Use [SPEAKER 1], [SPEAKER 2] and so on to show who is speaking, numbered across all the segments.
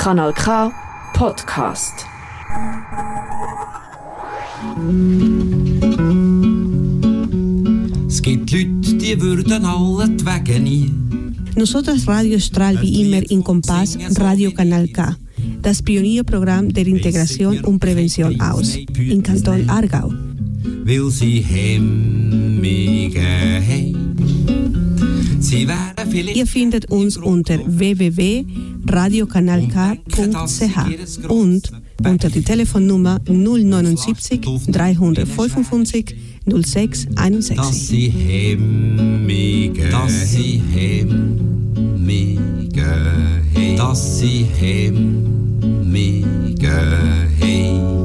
[SPEAKER 1] Kanal K Podcast.
[SPEAKER 2] Es gibt Leute, die würden alle die Wege nie.
[SPEAKER 3] Nosotras Radio Stral wie immer in Kompass Radio Kanal K, das Pionierprogramm der Integration und Prävention aus, in Kanton Aargau.
[SPEAKER 2] Weil sie hemmige haben. Sie wären
[SPEAKER 3] Ihr findet uns unter www.radiokanalk.ch und unter die Telefonnummer 079 355 06
[SPEAKER 2] dass
[SPEAKER 3] 61.
[SPEAKER 2] sie hemmige dass sie hemmige dass sie hemmige haben.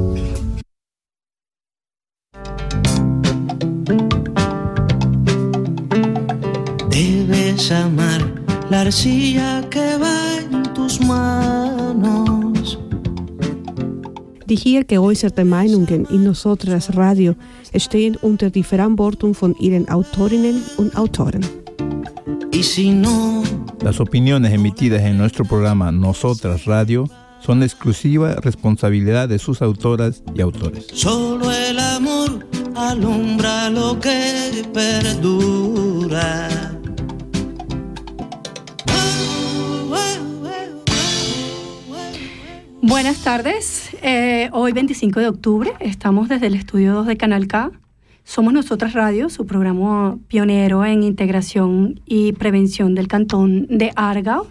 [SPEAKER 4] Debes amar la arcilla que va en tus manos.
[SPEAKER 3] Die hier geäußerten Meinungen in Nosotras Radio stehen unter die Verantwortung von ihren Autorinnen und Autoren.
[SPEAKER 4] Y si no,
[SPEAKER 5] Las opiniones emitidas en nuestro programa Nosotras Radio son la exclusiva responsabilidad de sus autoras y autores.
[SPEAKER 4] solo el amor alumbra lo que perdura.
[SPEAKER 6] Buenas tardes. Eh, hoy 25 de octubre estamos desde el estudio 2 de Canal K. Somos Nosotras Radio, su programa pionero en integración y prevención del cantón de Argao.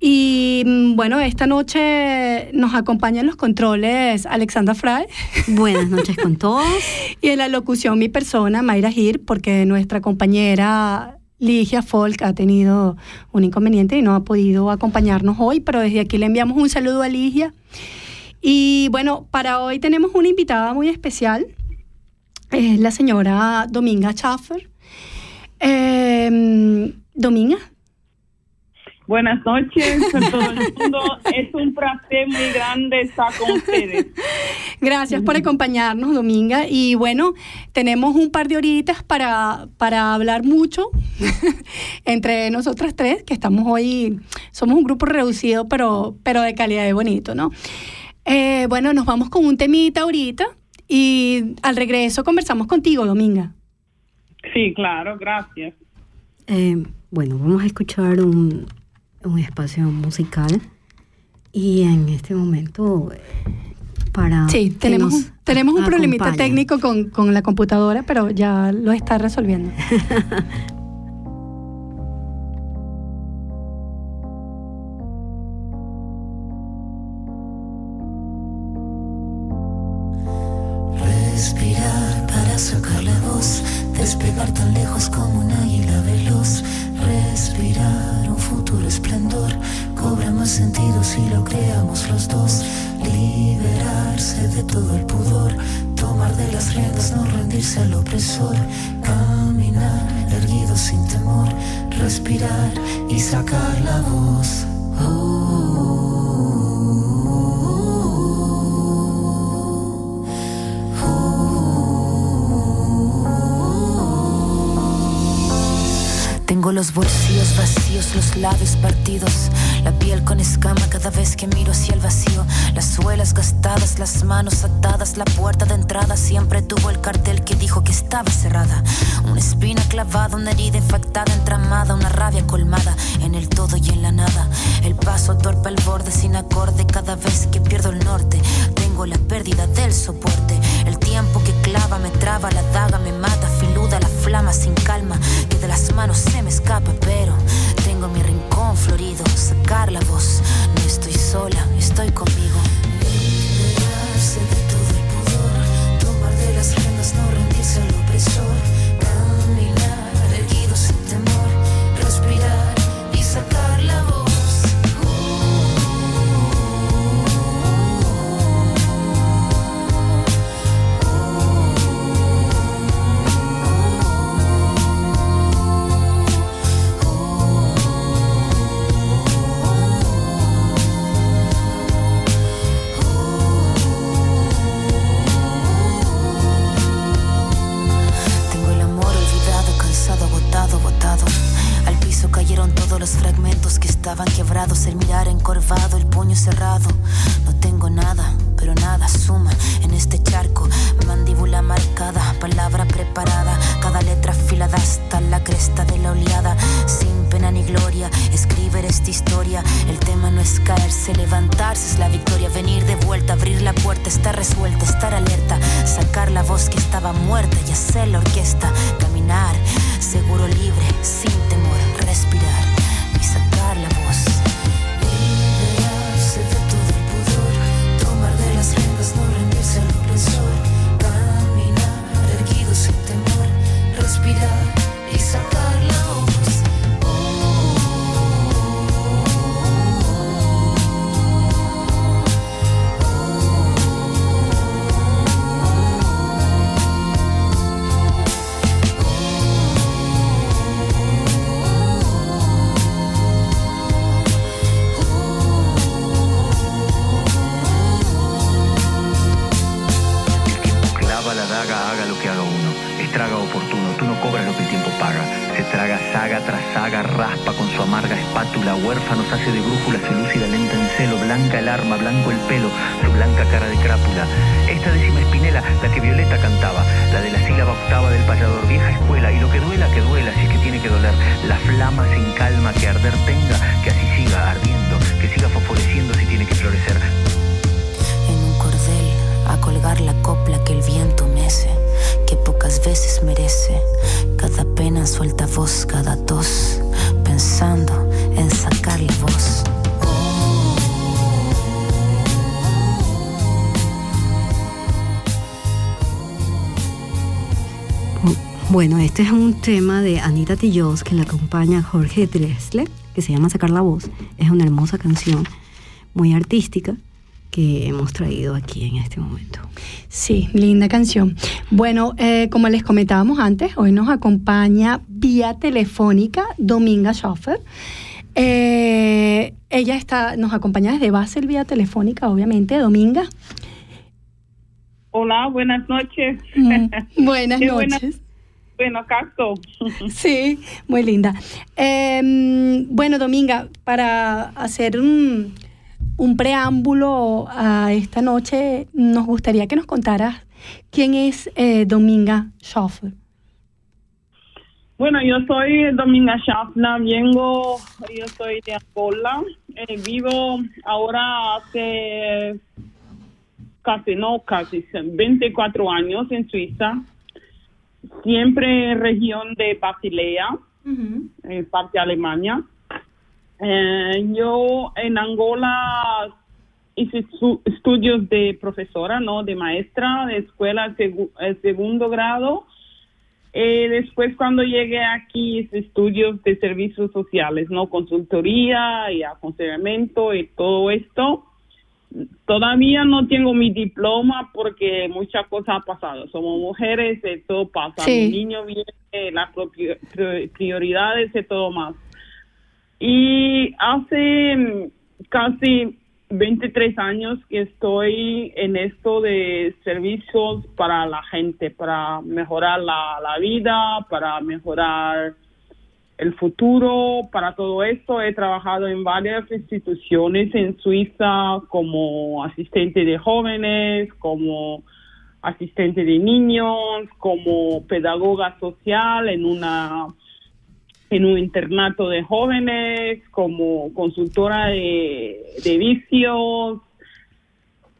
[SPEAKER 6] Y mm, bueno, esta noche nos acompañan los controles Alexandra Fry
[SPEAKER 7] Buenas noches con todos.
[SPEAKER 6] y en la locución mi persona, Mayra Gir, porque nuestra compañera Ligia Folk ha tenido un inconveniente y no ha podido acompañarnos hoy, pero desde aquí le enviamos un saludo a Ligia. Y bueno, para hoy tenemos una invitada muy especial, es la señora Dominga Schaffer. Eh, Dominga,
[SPEAKER 8] Buenas noches a todo el mundo. Es un placer muy grande estar con ustedes.
[SPEAKER 6] Gracias por acompañarnos, Dominga. Y bueno, tenemos un par de horitas para, para hablar mucho entre nosotras tres, que estamos hoy, somos un grupo reducido, pero, pero de calidad de bonito, ¿no? Eh, bueno, nos vamos con un temita ahorita y al regreso conversamos contigo, Dominga.
[SPEAKER 8] Sí, claro, gracias.
[SPEAKER 7] Eh, bueno, vamos a escuchar un, un espacio musical y en este momento para
[SPEAKER 6] Sí,
[SPEAKER 7] que
[SPEAKER 6] tenemos,
[SPEAKER 7] nos
[SPEAKER 6] un- tenemos un problemita técnico con, con la computadora, pero ya lo está resolviendo.
[SPEAKER 9] Respirar para sacar la voz, despegar tan lejos como un águila veloz. Respirar futuro esplendor, cobra más sentido si lo creamos los dos. Liberarse de todo el pudor, tomar de las riendas, no rendirse al opresor. Caminar erguido sin temor, respirar y sacar la voz. Tengo los bolsillos vacíos, los labios partidos, la piel con escama cada vez que miro hacia el vacío, las suelas gastadas, las manos atadas, la puerta de entrada siempre tuvo el cartel que dijo que estaba cerrada. Una espina clavada, una herida infectada, entramada, una rabia colmada en el todo y en la nada. El paso torpe al borde sin acorde cada vez que pierdo el norte. Tengo la pérdida del soporte, el tiempo que clava me traba, la daga me mata, flama sin calma, que de las manos se me escapa, pero tengo mi rincón florido, sacar la voz, no estoy sola, estoy conmigo. Liberarse de todo el pudor, tomar de las riendas, no rendirse al opresor, estaban quebrados, el mirar encorvado, el puño cerrado. No tengo nada, pero nada suma en este charco. Mandíbula marcada, palabra preparada, cada letra afilada hasta la cresta de la oleada. Sin pena ni gloria, escribir esta historia. El tema no es caerse, levantarse es la victoria. Venir de vuelta, abrir la puerta, estar resuelta, estar alerta, sacar la voz que estaba muerta y hacer la orquesta. Caminar, seguro libre, sin temor, De
[SPEAKER 10] brújula, se lúcida lenta en celo. Blanca el arma, blanco el pelo, su blanca cara de crápula. Esta décima espinela, la que Violeta cantaba. La de la sílaba octava del payador, vieja escuela. Y lo que duela, que duela, si que tiene que doler. La flama sin calma, que arder tenga, que así siga ardiendo, que siga fosforeciendo si tiene que florecer.
[SPEAKER 9] en un cordel a colgar la copla que el viento mece, que pocas veces merece. Cada pena suelta voz, cada tos, pensando en sacar la voz.
[SPEAKER 7] Bueno, este es un tema de Anita Tillos que le acompaña Jorge Dressler, que se llama Sacar la Voz. Es una hermosa canción, muy artística, que hemos traído aquí en este momento.
[SPEAKER 6] Sí, linda canción. Bueno, eh, como les comentábamos antes, hoy nos acompaña vía telefónica Dominga Schoffer. Eh, ella está, nos acompaña desde Basel vía telefónica, obviamente. Dominga.
[SPEAKER 8] Hola, buenas noches.
[SPEAKER 6] Mm, buenas noches.
[SPEAKER 8] Bueno, Cacto.
[SPEAKER 6] Sí, muy linda. Eh, bueno, Dominga, para hacer un, un preámbulo a esta noche, nos gustaría que nos contaras quién es eh, Dominga Schoffer.
[SPEAKER 8] Bueno, yo soy Dominga Shafna, vengo, yo soy de Angola, eh, vivo ahora hace casi, no casi, 24 años en Suiza, siempre en región de Basilea, en parte de Alemania. Eh, yo en Angola hice estudios de profesora, ¿no? De maestra, de escuela segu- eh, segundo grado. Eh, después cuando llegué aquí hice estudios de servicios sociales, ¿no? Consultoría y aconsejamiento y todo esto. Todavía no tengo mi diploma porque muchas cosas han pasado. Somos mujeres, todo pasa.
[SPEAKER 6] Sí.
[SPEAKER 8] Mi niño viene, las prioridades y todo más. Y hace mm, casi 23 años que estoy en esto de servicios para la gente, para mejorar la, la vida, para mejorar el futuro, para todo esto. He trabajado en varias instituciones en Suiza como asistente de jóvenes, como asistente de niños, como pedagoga social en una en un internato de jóvenes, como consultora de, de vicios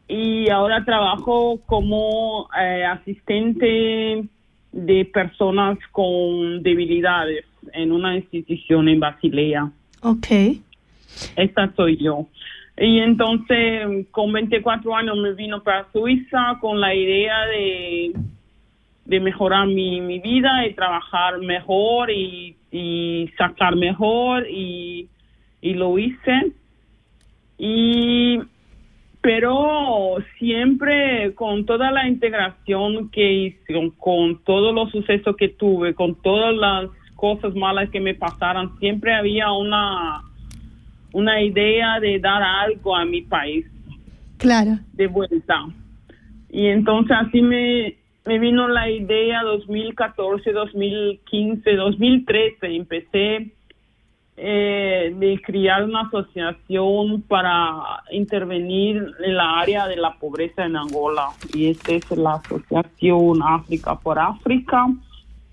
[SPEAKER 8] y ahora trabajo como eh, asistente de personas con debilidades en una institución en Basilea.
[SPEAKER 6] Ok.
[SPEAKER 8] Esta soy yo. Y entonces, con 24 años me vino para Suiza con la idea de, de mejorar mi, mi vida y trabajar mejor y, y sacar mejor y, y lo hice. Y pero siempre con toda la integración que hice, con, todos los sucesos que tuve, con todas las cosas malas que me pasaron, siempre había una, una idea de dar algo a mi país
[SPEAKER 6] Claro.
[SPEAKER 8] de vuelta. Y entonces así me, me vino la idea 2014, 2015, 2013. Empecé eh, de crear una asociación para intervenir en la área de la pobreza en Angola. Y esta es la Asociación África por África,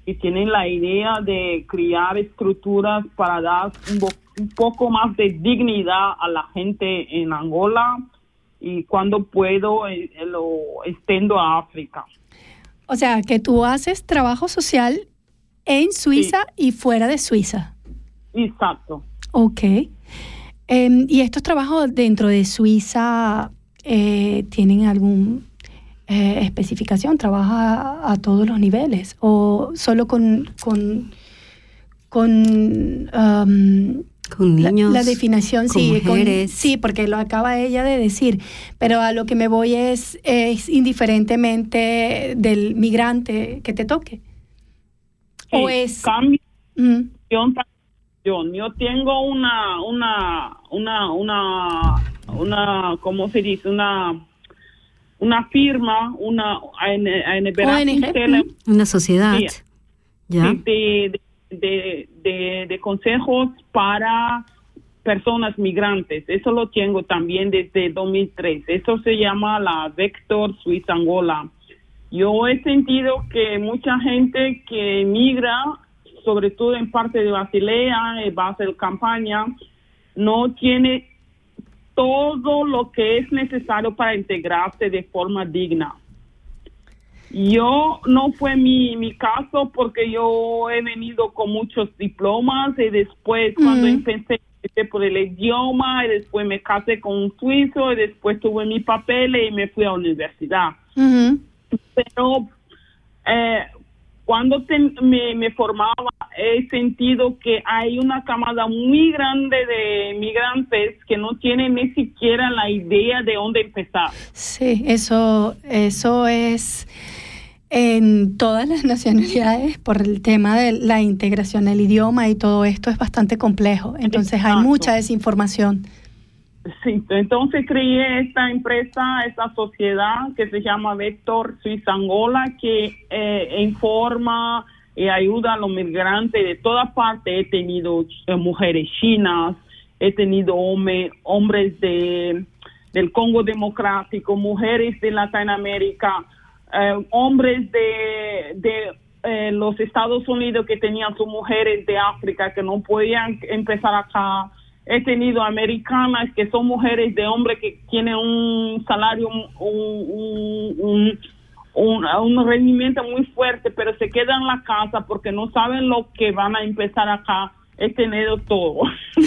[SPEAKER 8] y tienen la idea de crear estructuras para dar un, un poco más de dignidad a la gente en Angola y cuando puedo eh, lo extendo a África.
[SPEAKER 6] O sea, que tú haces trabajo social en Suiza y fuera de Suiza.
[SPEAKER 8] Exacto.
[SPEAKER 6] Ok. Em, ¿Y estos trabajos dentro de Suiza eh, tienen algún eh, especificación? ¿Trabaja a, a todos los niveles? ¿O solo con, con, con
[SPEAKER 7] Con
[SPEAKER 6] la-
[SPEAKER 7] niños,
[SPEAKER 6] la, definición?
[SPEAKER 7] con
[SPEAKER 6] sí, con-
[SPEAKER 7] mujeres.
[SPEAKER 6] sí, porque lo acaba ella de decir. Pero a lo que me voy es, es indiferentemente del migrante que te toque. ¿O es...?
[SPEAKER 8] cambio
[SPEAKER 6] Mm,
[SPEAKER 8] Yo, yo tengo una, una, una, una, una, ¿cómo se dice? Una, una firma, una, en, en
[SPEAKER 6] ONG,
[SPEAKER 7] Una sociedad.
[SPEAKER 8] Sí.
[SPEAKER 7] ¿Ya?
[SPEAKER 8] de, de, de, consejos para personas migrantes. Eso lo tengo también desde 2003. Eso se llama la Vector Suiza Angola. Yo he sentido que mucha gente que migra, sobre todo en parte de Basilea, en Basel Campaña, no tiene todo lo que es necesario para integrarse de forma digna. Yo no fue mi, mi caso porque yo he venido con muchos diplomas y después cuando
[SPEAKER 6] Mm.
[SPEAKER 8] empecé empecé por el idioma y después me casé con un suizo y después tuve mi papel y me fui a la universidad. Pero eh, cuando te- me, me formaba he sentido que hay una camada muy grande de migrantes que no tienen ni siquiera la idea de dónde empezar.
[SPEAKER 6] Sí, eso, eso es en todas las nacionalidades por el tema de la integración del idioma y todo esto es bastante complejo. Entonces hay mucha desinformación.
[SPEAKER 8] Sí, entonces creé esta empresa, esta sociedad que se llama Vector Suiza Angola, que eh, informa y ayuda a los migrantes de toda parte. He tenido eh, mujeres chinas, he tenido home- hombres de, del Congo Democrático, mujeres de Latinoamérica, eh, hombres de, de eh, los Estados Unidos que tenían sus mujeres de África que no podían empezar acá. He tenido americanas que son mujeres de hombres que tienen un salario, un, un, un, un, rendimiento muy fuerte, pero se quedan en la casa porque no saben lo que van a empezar acá. He tenido todo.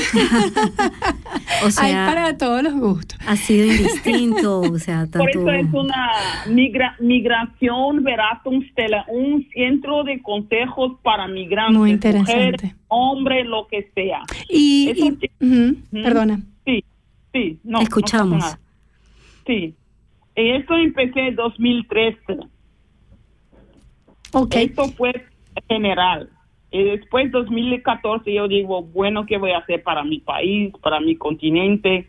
[SPEAKER 7] O sea,
[SPEAKER 6] hay para todos los gustos.
[SPEAKER 7] ha sido indistinto, o sea,
[SPEAKER 8] Por
[SPEAKER 7] tanto...
[SPEAKER 8] eso es una migra migración Beratungsstelle, un centro de consejos para migrantes,
[SPEAKER 6] Muy interesante.
[SPEAKER 8] mujeres, hombres, lo que sea.
[SPEAKER 6] Y, y-
[SPEAKER 8] sí.
[SPEAKER 6] ujú,
[SPEAKER 8] Ujú.
[SPEAKER 6] perdona.
[SPEAKER 8] Sí, sí, no. no
[SPEAKER 7] Escuchamos.
[SPEAKER 8] nada. Sí. Y esto empecé en 2013.
[SPEAKER 6] Ok.
[SPEAKER 8] Esto fue general. Y después 2014 yo digo, bueno, ¿qué voy a hacer para mi país, para mi continente?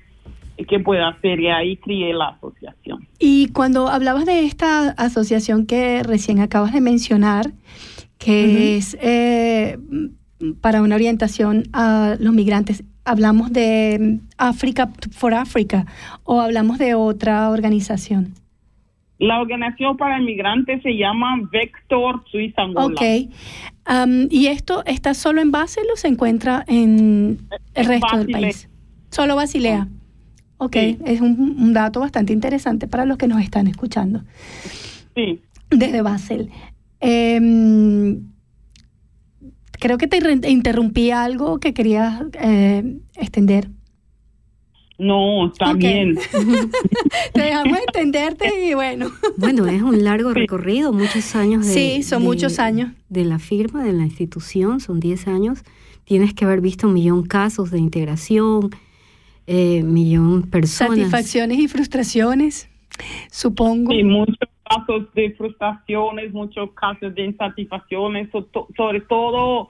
[SPEAKER 8] ¿Y ¿Qué puedo hacer? Y ahí crié la asociación.
[SPEAKER 6] Y cuando hablabas de esta asociación que recién acabas de mencionar, que es eh, para una orientación a los migrantes, ¿hablamos de África for Africa o hablamos de otra organización?
[SPEAKER 8] La organización para migrantes se llama Vector Suiza Angola.
[SPEAKER 6] Ok. Am, ¿Y esto está solo en Basel o se encuentra en el resto del país? Solo Basilea. Ok,
[SPEAKER 8] Sí.
[SPEAKER 6] es un, un dato bastante interesante para los que nos están escuchando
[SPEAKER 8] Sí.
[SPEAKER 6] desde Basel. Em, creo que te interrumpí algo que querías eh, extender.
[SPEAKER 8] No, está bien.
[SPEAKER 6] Te dejamos entenderte y bueno.
[SPEAKER 7] Bueno, es un largo recorrido, muchos años de...
[SPEAKER 6] Sí, son
[SPEAKER 7] de-
[SPEAKER 6] muchos años.
[SPEAKER 7] De la firma, de la institución, son 10 años. Tienes que haber visto un millón casos de integración, eh, millón personas.
[SPEAKER 6] Satisfacciones y frustraciones, supongo.
[SPEAKER 8] Sí, muchos casos de frustraciones, muchos casos de insatisfacciones, so- to- sobre todo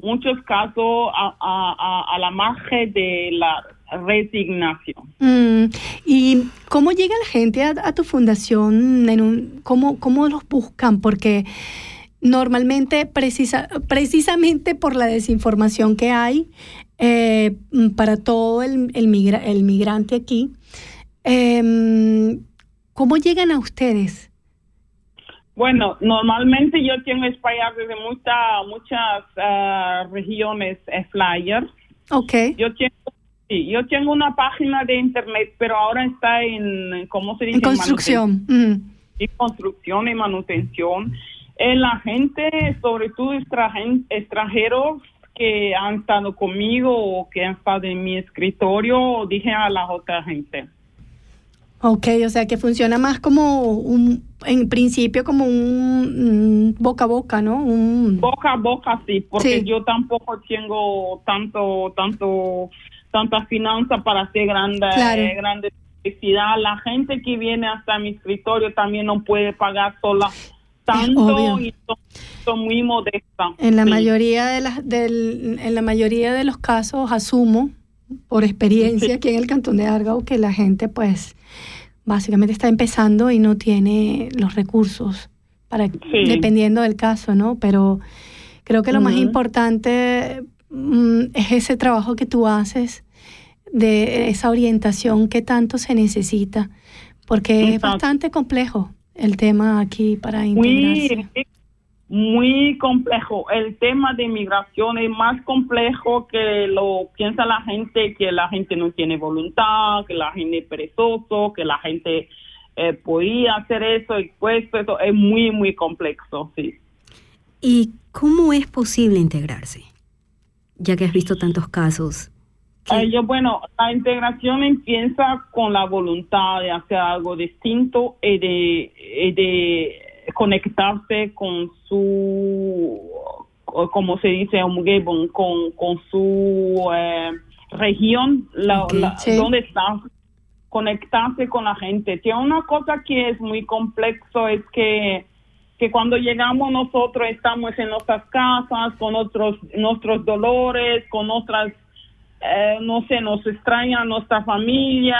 [SPEAKER 8] muchos casos a, a- a- a la margen de la resignación.
[SPEAKER 6] Mm, ¿Y cómo llega la gente a, a tu fundación? En un, ¿cómo, ¿Cómo los buscan? Porque normalmente precisa, precisamente por la desinformación que hay eh, para todo el, el, migra, el migrante aquí, eh, ¿cómo llegan a ustedes?
[SPEAKER 8] Bueno, normalmente yo tengo español desde mucha, muchas uh, regiones eh, flyers.
[SPEAKER 6] Ok.
[SPEAKER 8] Yo tengo, sí, yo tengo una página de internet, pero ahora está en, ¿cómo se dice?
[SPEAKER 6] En construcción.
[SPEAKER 8] En construcción y manutención. Eh, la gente, sobre todo extranjeros que han estado conmigo o que han estado en mi escritorio, dije a la otra gente.
[SPEAKER 6] Ok, o sea que funciona más como un, en principio como un, mm, boca a boca, ¿no? Un,
[SPEAKER 8] boca a boca sí, porque
[SPEAKER 6] Sí.
[SPEAKER 8] yo tampoco tengo tanto, tanto, tanta finanza para hacer grande,
[SPEAKER 6] Claro.
[SPEAKER 8] eh, grande publicidad. La gente que viene hasta mi escritorio también no puede pagar sola tanto y son, son muy modestas.
[SPEAKER 6] En la
[SPEAKER 8] Sí.
[SPEAKER 6] mayoría de las del, en la mayoría de los casos asumo por experiencia aquí en el cantón de Argao que la gente pues básicamente está empezando y no tiene los recursos para dependiendo del caso, ¿no? Pero creo que lo más importante es ese trabajo que tú haces de esa orientación que tanto se necesita porque es bastante complejo el tema aquí para integrarse.
[SPEAKER 8] muy, muy complejo. El tema de migración es más complejo que lo piensa la gente, que la gente no tiene voluntad, que la gente es perezoso, que la gente eh, podía hacer eso y pues eso es muy, muy complejo, sí.
[SPEAKER 7] ¿Y cómo es posible integrarse? Ya que has visto tantos casos.
[SPEAKER 8] Eh, yo, bueno, la integración empieza con la voluntad de hacer algo distinto y de, y de conectarse con su, como se dice, con, con su eh, región, la,
[SPEAKER 6] Ok,
[SPEAKER 8] la-
[SPEAKER 6] sí.
[SPEAKER 8] donde está, conectarse con la gente. Tiene una cosa que es muy complejo, es que que cuando llegamos nosotros estamos en nuestras casas con otros nuestros dolores, con otras eh, no sé, nos extraña nuestra familia,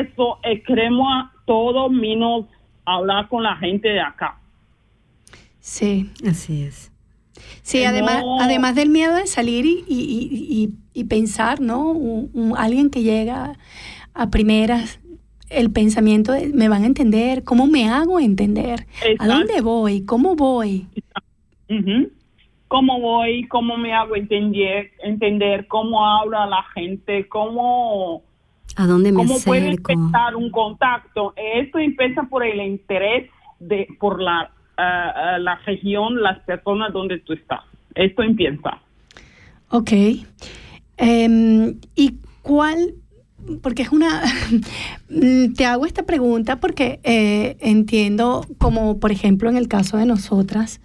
[SPEAKER 8] eso, eh, queremos a todo menos hablar con la gente de acá.
[SPEAKER 6] Sí.
[SPEAKER 7] Así es.
[SPEAKER 6] Sí,
[SPEAKER 8] Eh,
[SPEAKER 6] además, además del miedo de salir y, y- y- y- y pensar, ¿no? Un- un- alguien que llega a primeras, el pensamiento de, me van a entender, ¿cómo me hago entender? ¿A dónde voy? ¿Cómo voy?
[SPEAKER 8] ¿Cómo voy? ¿Cómo me hago entender? Entender cómo habla la gente, cómo,
[SPEAKER 7] ¿A dónde me
[SPEAKER 8] cómo puede empezar un contacto. Esto empieza por el interés de por la ah, la región, las personas donde tú estás. Esto empieza.
[SPEAKER 6] Ok. Em, ¿Y cuál? Porque es una... Te hago esta pregunta porque eh, entiendo, como por ejemplo en el caso de nosotras,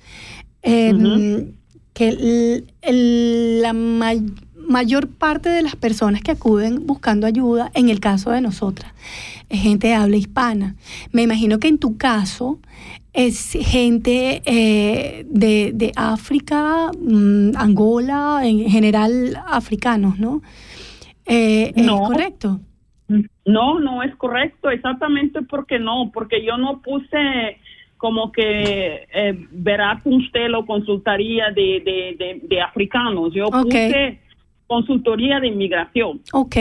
[SPEAKER 6] em, que el- el- la may- mayor parte de las personas que acuden buscando ayuda, en el caso de nosotras, es gente de habla hispana. Me imagino que en tu caso es gente eh, de, de África, mm, Angola, en general africanos, ¿no? Eh, ¿Es
[SPEAKER 8] No.
[SPEAKER 6] correcto?
[SPEAKER 8] No, no es correcto, exactamente porque no, porque yo no puse como que eh, verá usted lo consultoría de, de, de, de africanos, yo puse consultoría de inmigración.
[SPEAKER 6] Ok.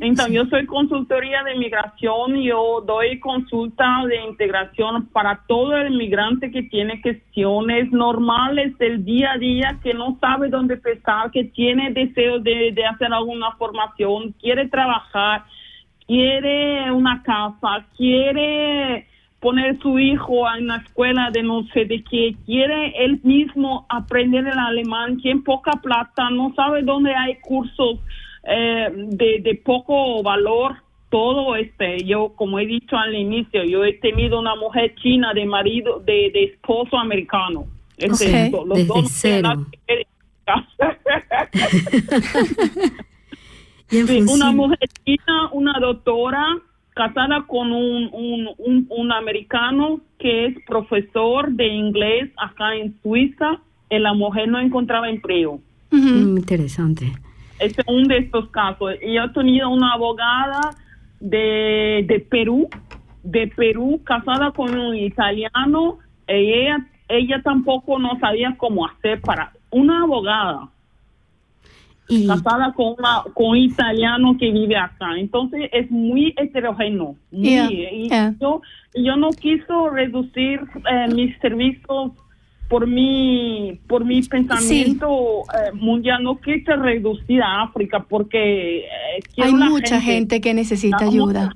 [SPEAKER 8] Entonces, yo soy consultoría de inmigración, yo doy consulta de integración para todo el inmigrante que tiene cuestiones normales del día a día, que no sabe dónde empezar, que tiene deseo de, de hacer alguna formación, quiere trabajar, quiere una casa, quiere poner su hijo en la escuela de no sé de qué, quiere él mismo aprender el alemán, tiene poca plata, no sabe dónde hay cursos eh, de, de poco valor, todo este, yo como he dicho al inicio, yo he tenido una mujer china de marido, de, de esposo americano. Este, los
[SPEAKER 7] desde
[SPEAKER 8] dos
[SPEAKER 7] cero.
[SPEAKER 8] Sí, una mujer china, una doctora casada con un, un, un, un americano que es profesor de inglés acá en Suiza, y la mujer no encontraba empleo.
[SPEAKER 7] Mm, interesante.
[SPEAKER 8] Es uno de estos casos. Y yo he tenido una abogada de, de Perú, de Perú, casada con un italiano, y ella ella tampoco no sabía cómo hacer para una abogada casada con una con un italiano que vive acá entonces es muy heterogéneo muy-
[SPEAKER 6] Yeah,
[SPEAKER 8] y
[SPEAKER 6] yeah.
[SPEAKER 8] yo yo no quiso reducir eh, mis servicios por mi por mi pensamiento eh, mundial no quise reducir a África porque eh,
[SPEAKER 6] Hay mucha gente que necesita ayuda.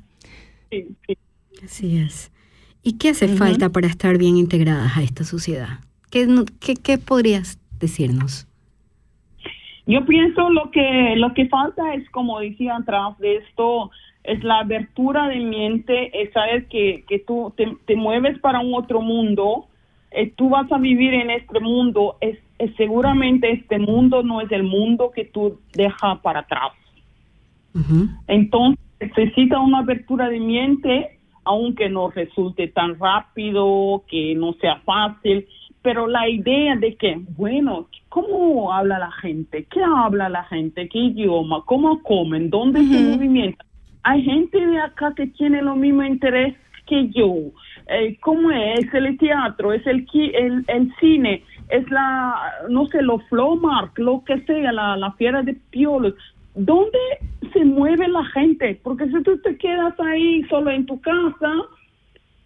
[SPEAKER 8] Sí, sí.
[SPEAKER 7] Así es. ¿Y qué hace falta para estar bien integradas a esta sociedad? ¿Qué, qué, qué podrías decirnos?
[SPEAKER 8] Yo pienso lo que lo que falta es, como decía atrás de esto, es la abertura de mente, es saber que, que tú te, te mueves para un otro mundo, eh, tú vas a vivir en este mundo, es, es seguramente este mundo no es el mundo que tú dejas para atrás. Entonces necesita una apertura de mente, aunque no resulte tan rápido, que no sea fácil, pero la idea de que, bueno, ¿cómo habla la gente? ¿Qué habla la gente? ¿Qué idioma? ¿Cómo comen? ¿Dónde se movimentan? Hay gente de acá que tiene lo mismo interés que yo. Eh, ¿Cómo es el teatro? ¿Es el, el, el cine? ¿Es la, no sé, los Flowmark, lo que sea, la, la fiera de piolos? ¿Dónde se mueve la gente? Porque si tú te quedas ahí solo en tu casa,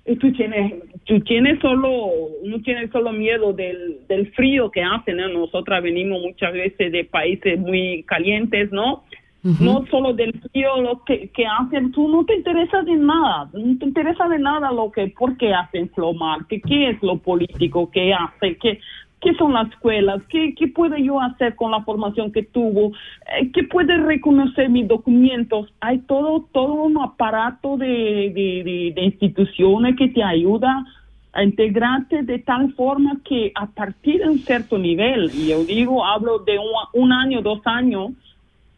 [SPEAKER 8] y tú tienes, tú tienes solo, no tienes solo miedo del, del frío que hacen, ¿no? Nosotras venimos muchas veces de países muy calientes, ¿no? No solo del frío lo que, hacen, tú no te interesa de nada, no te interesa de nada lo que, por qué hacen Flomar, qué es lo político que hace, qué, qué son las escuelas, qué, qué puedo yo hacer con la formación que tuvo, eh, qué puede reconocer mis documentos. Hay todo, todo un aparato de, de, de- de instituciones que te ayuda a integrarte de tal forma que a partir de un cierto nivel, y yo digo, hablo de un, un año, dos años,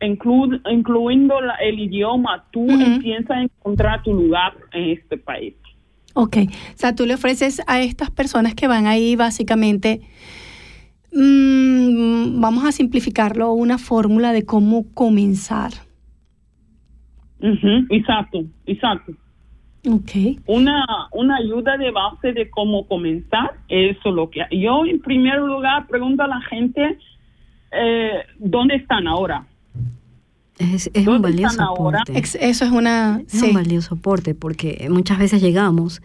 [SPEAKER 8] inclu- incluyendo la- el idioma, tú empiezas a encontrar tu lugar en este país.
[SPEAKER 6] Ok, o sea, tú le ofreces a estas personas que van ahí básicamente, mm, vamos a simplificarlo, una fórmula de cómo comenzar.
[SPEAKER 8] Exacto, exacto.
[SPEAKER 6] Ok.
[SPEAKER 8] Una, una ayuda de base de cómo comenzar, eso es lo que yo en primer lugar pregunto a la gente eh, dónde están ahora.
[SPEAKER 7] Es, es un
[SPEAKER 8] ¿Dónde
[SPEAKER 7] valioso
[SPEAKER 8] están ahora?
[SPEAKER 7] aporte.
[SPEAKER 6] Ex- eso es una...
[SPEAKER 7] Es un valioso aporte porque muchas veces llegamos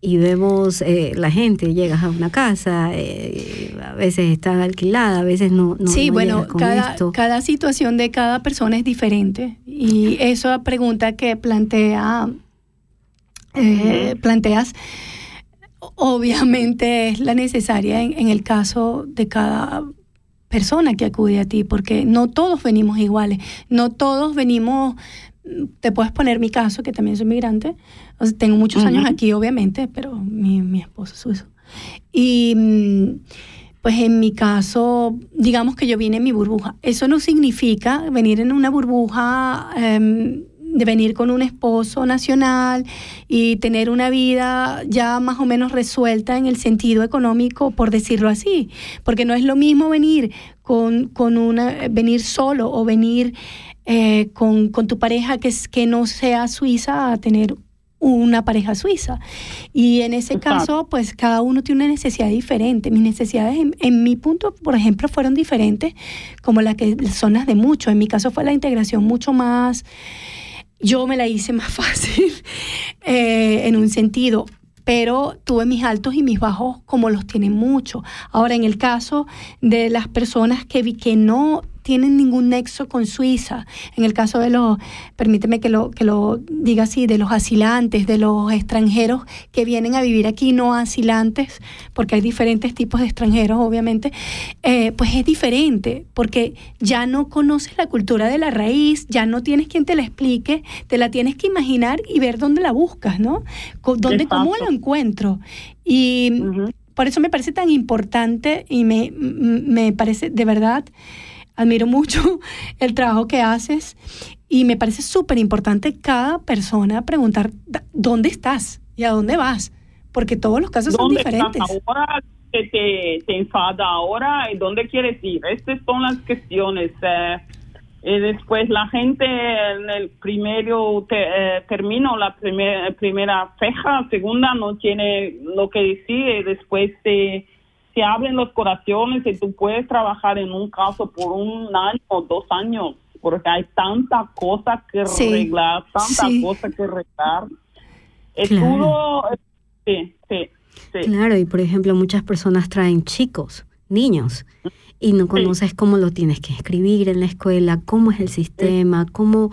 [SPEAKER 7] y vemos eh, la gente, llegas a una casa, eh, a veces está alquilada, a veces no. no
[SPEAKER 6] sí,
[SPEAKER 7] no
[SPEAKER 6] bueno,
[SPEAKER 7] con
[SPEAKER 6] cada,
[SPEAKER 7] esto.
[SPEAKER 6] cada situación de cada persona es diferente y esa pregunta que plantea, eh, planteas, obviamente es la necesaria en, en el caso de cada persona que acude a ti, porque no todos venimos iguales, no todos venimos, te puedes poner mi caso, que también soy migrante, o sea, tengo muchos años aquí, obviamente, pero mi, mi esposo es suizo. Y mm, pues en mi caso, digamos que yo vine en mi burbuja. Eso no significa venir en una burbuja, em, de venir con un esposo nacional y tener una vida ya más o menos resuelta en el sentido económico, por decirlo así. Porque no es lo mismo venir con, con una, venir solo o venir eh, con, con tu pareja que, es, que no sea suiza a tener una pareja suiza. Y en ese
[SPEAKER 11] Exacto.
[SPEAKER 6] caso, pues cada uno tiene una necesidad diferente. Mis necesidades, en, en mi punto, por ejemplo, fueron diferentes como las que son las de muchos. En mi caso fue la integración mucho más, yo me la hice más fácil eh, en un sentido, pero tuve mis altos y mis bajos como los tienen muchos. Ahora, en el caso de las personas que vi que no tienen ningún nexo con Suiza, en el caso de los, permíteme que lo, que lo diga así, de los asilantes, de los extranjeros que vienen a vivir aquí, no asilantes, porque hay diferentes tipos de extranjeros, obviamente, eh, pues es diferente, porque ya no conoces la cultura de la raíz, ya no tienes quien te la explique, te la tienes que imaginar y ver dónde la buscas, ¿no? ¿Dónde, cómo lo encuentro? Y por eso me parece tan importante y me, me parece, de verdad, admiro mucho el trabajo que haces y me parece súper importante cada persona preguntar "Da- dónde estás y a dónde vas, porque todos los casos son
[SPEAKER 8] ¿Dónde
[SPEAKER 6] diferentes.
[SPEAKER 8] ahora? ¿Qué te, te enfada ahora? ¿Y dónde quieres ir? Estas son las cuestiones. eh, y después la gente en el primero te, eh, termino la primer- primera fecha, segunda no tiene lo que decir y después se, se abren los corazones y tú puedes trabajar en un caso por un año o dos años, porque hay tanta cosa que
[SPEAKER 6] Sí.
[SPEAKER 8] arreglar, tanta
[SPEAKER 7] Sí.
[SPEAKER 8] cosa que arreglar. Es
[SPEAKER 7] Claro.
[SPEAKER 8] todo, sí, sí, sí.
[SPEAKER 7] Claro, y por ejemplo, muchas personas traen chicos, niños, y no conoces cómo lo tienes que escribir en la escuela, cómo es el sistema, cómo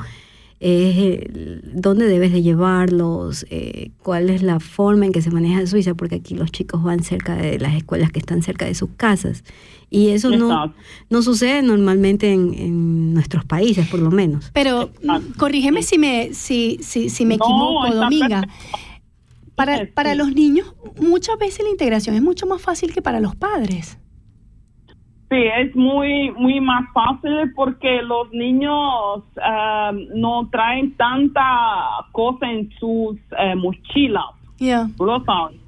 [SPEAKER 7] es, el- dónde debes de llevarlos, eh, cuál es la forma en que se maneja en Suiza, porque aquí los chicos van cerca de las escuelas que están cerca de sus casas. Y eso no, no sucede normalmente en, en nuestros países, por lo menos.
[SPEAKER 6] Pero corrígeme si me, si, si, si me equivoco, Dominga. Para, para los niños, muchas veces la integración es mucho más fácil que para los padres.
[SPEAKER 8] Sí, es muy, muy más fácil porque los niños ah, no traen tanta cosa en sus eh, mochilas. Lo sabes.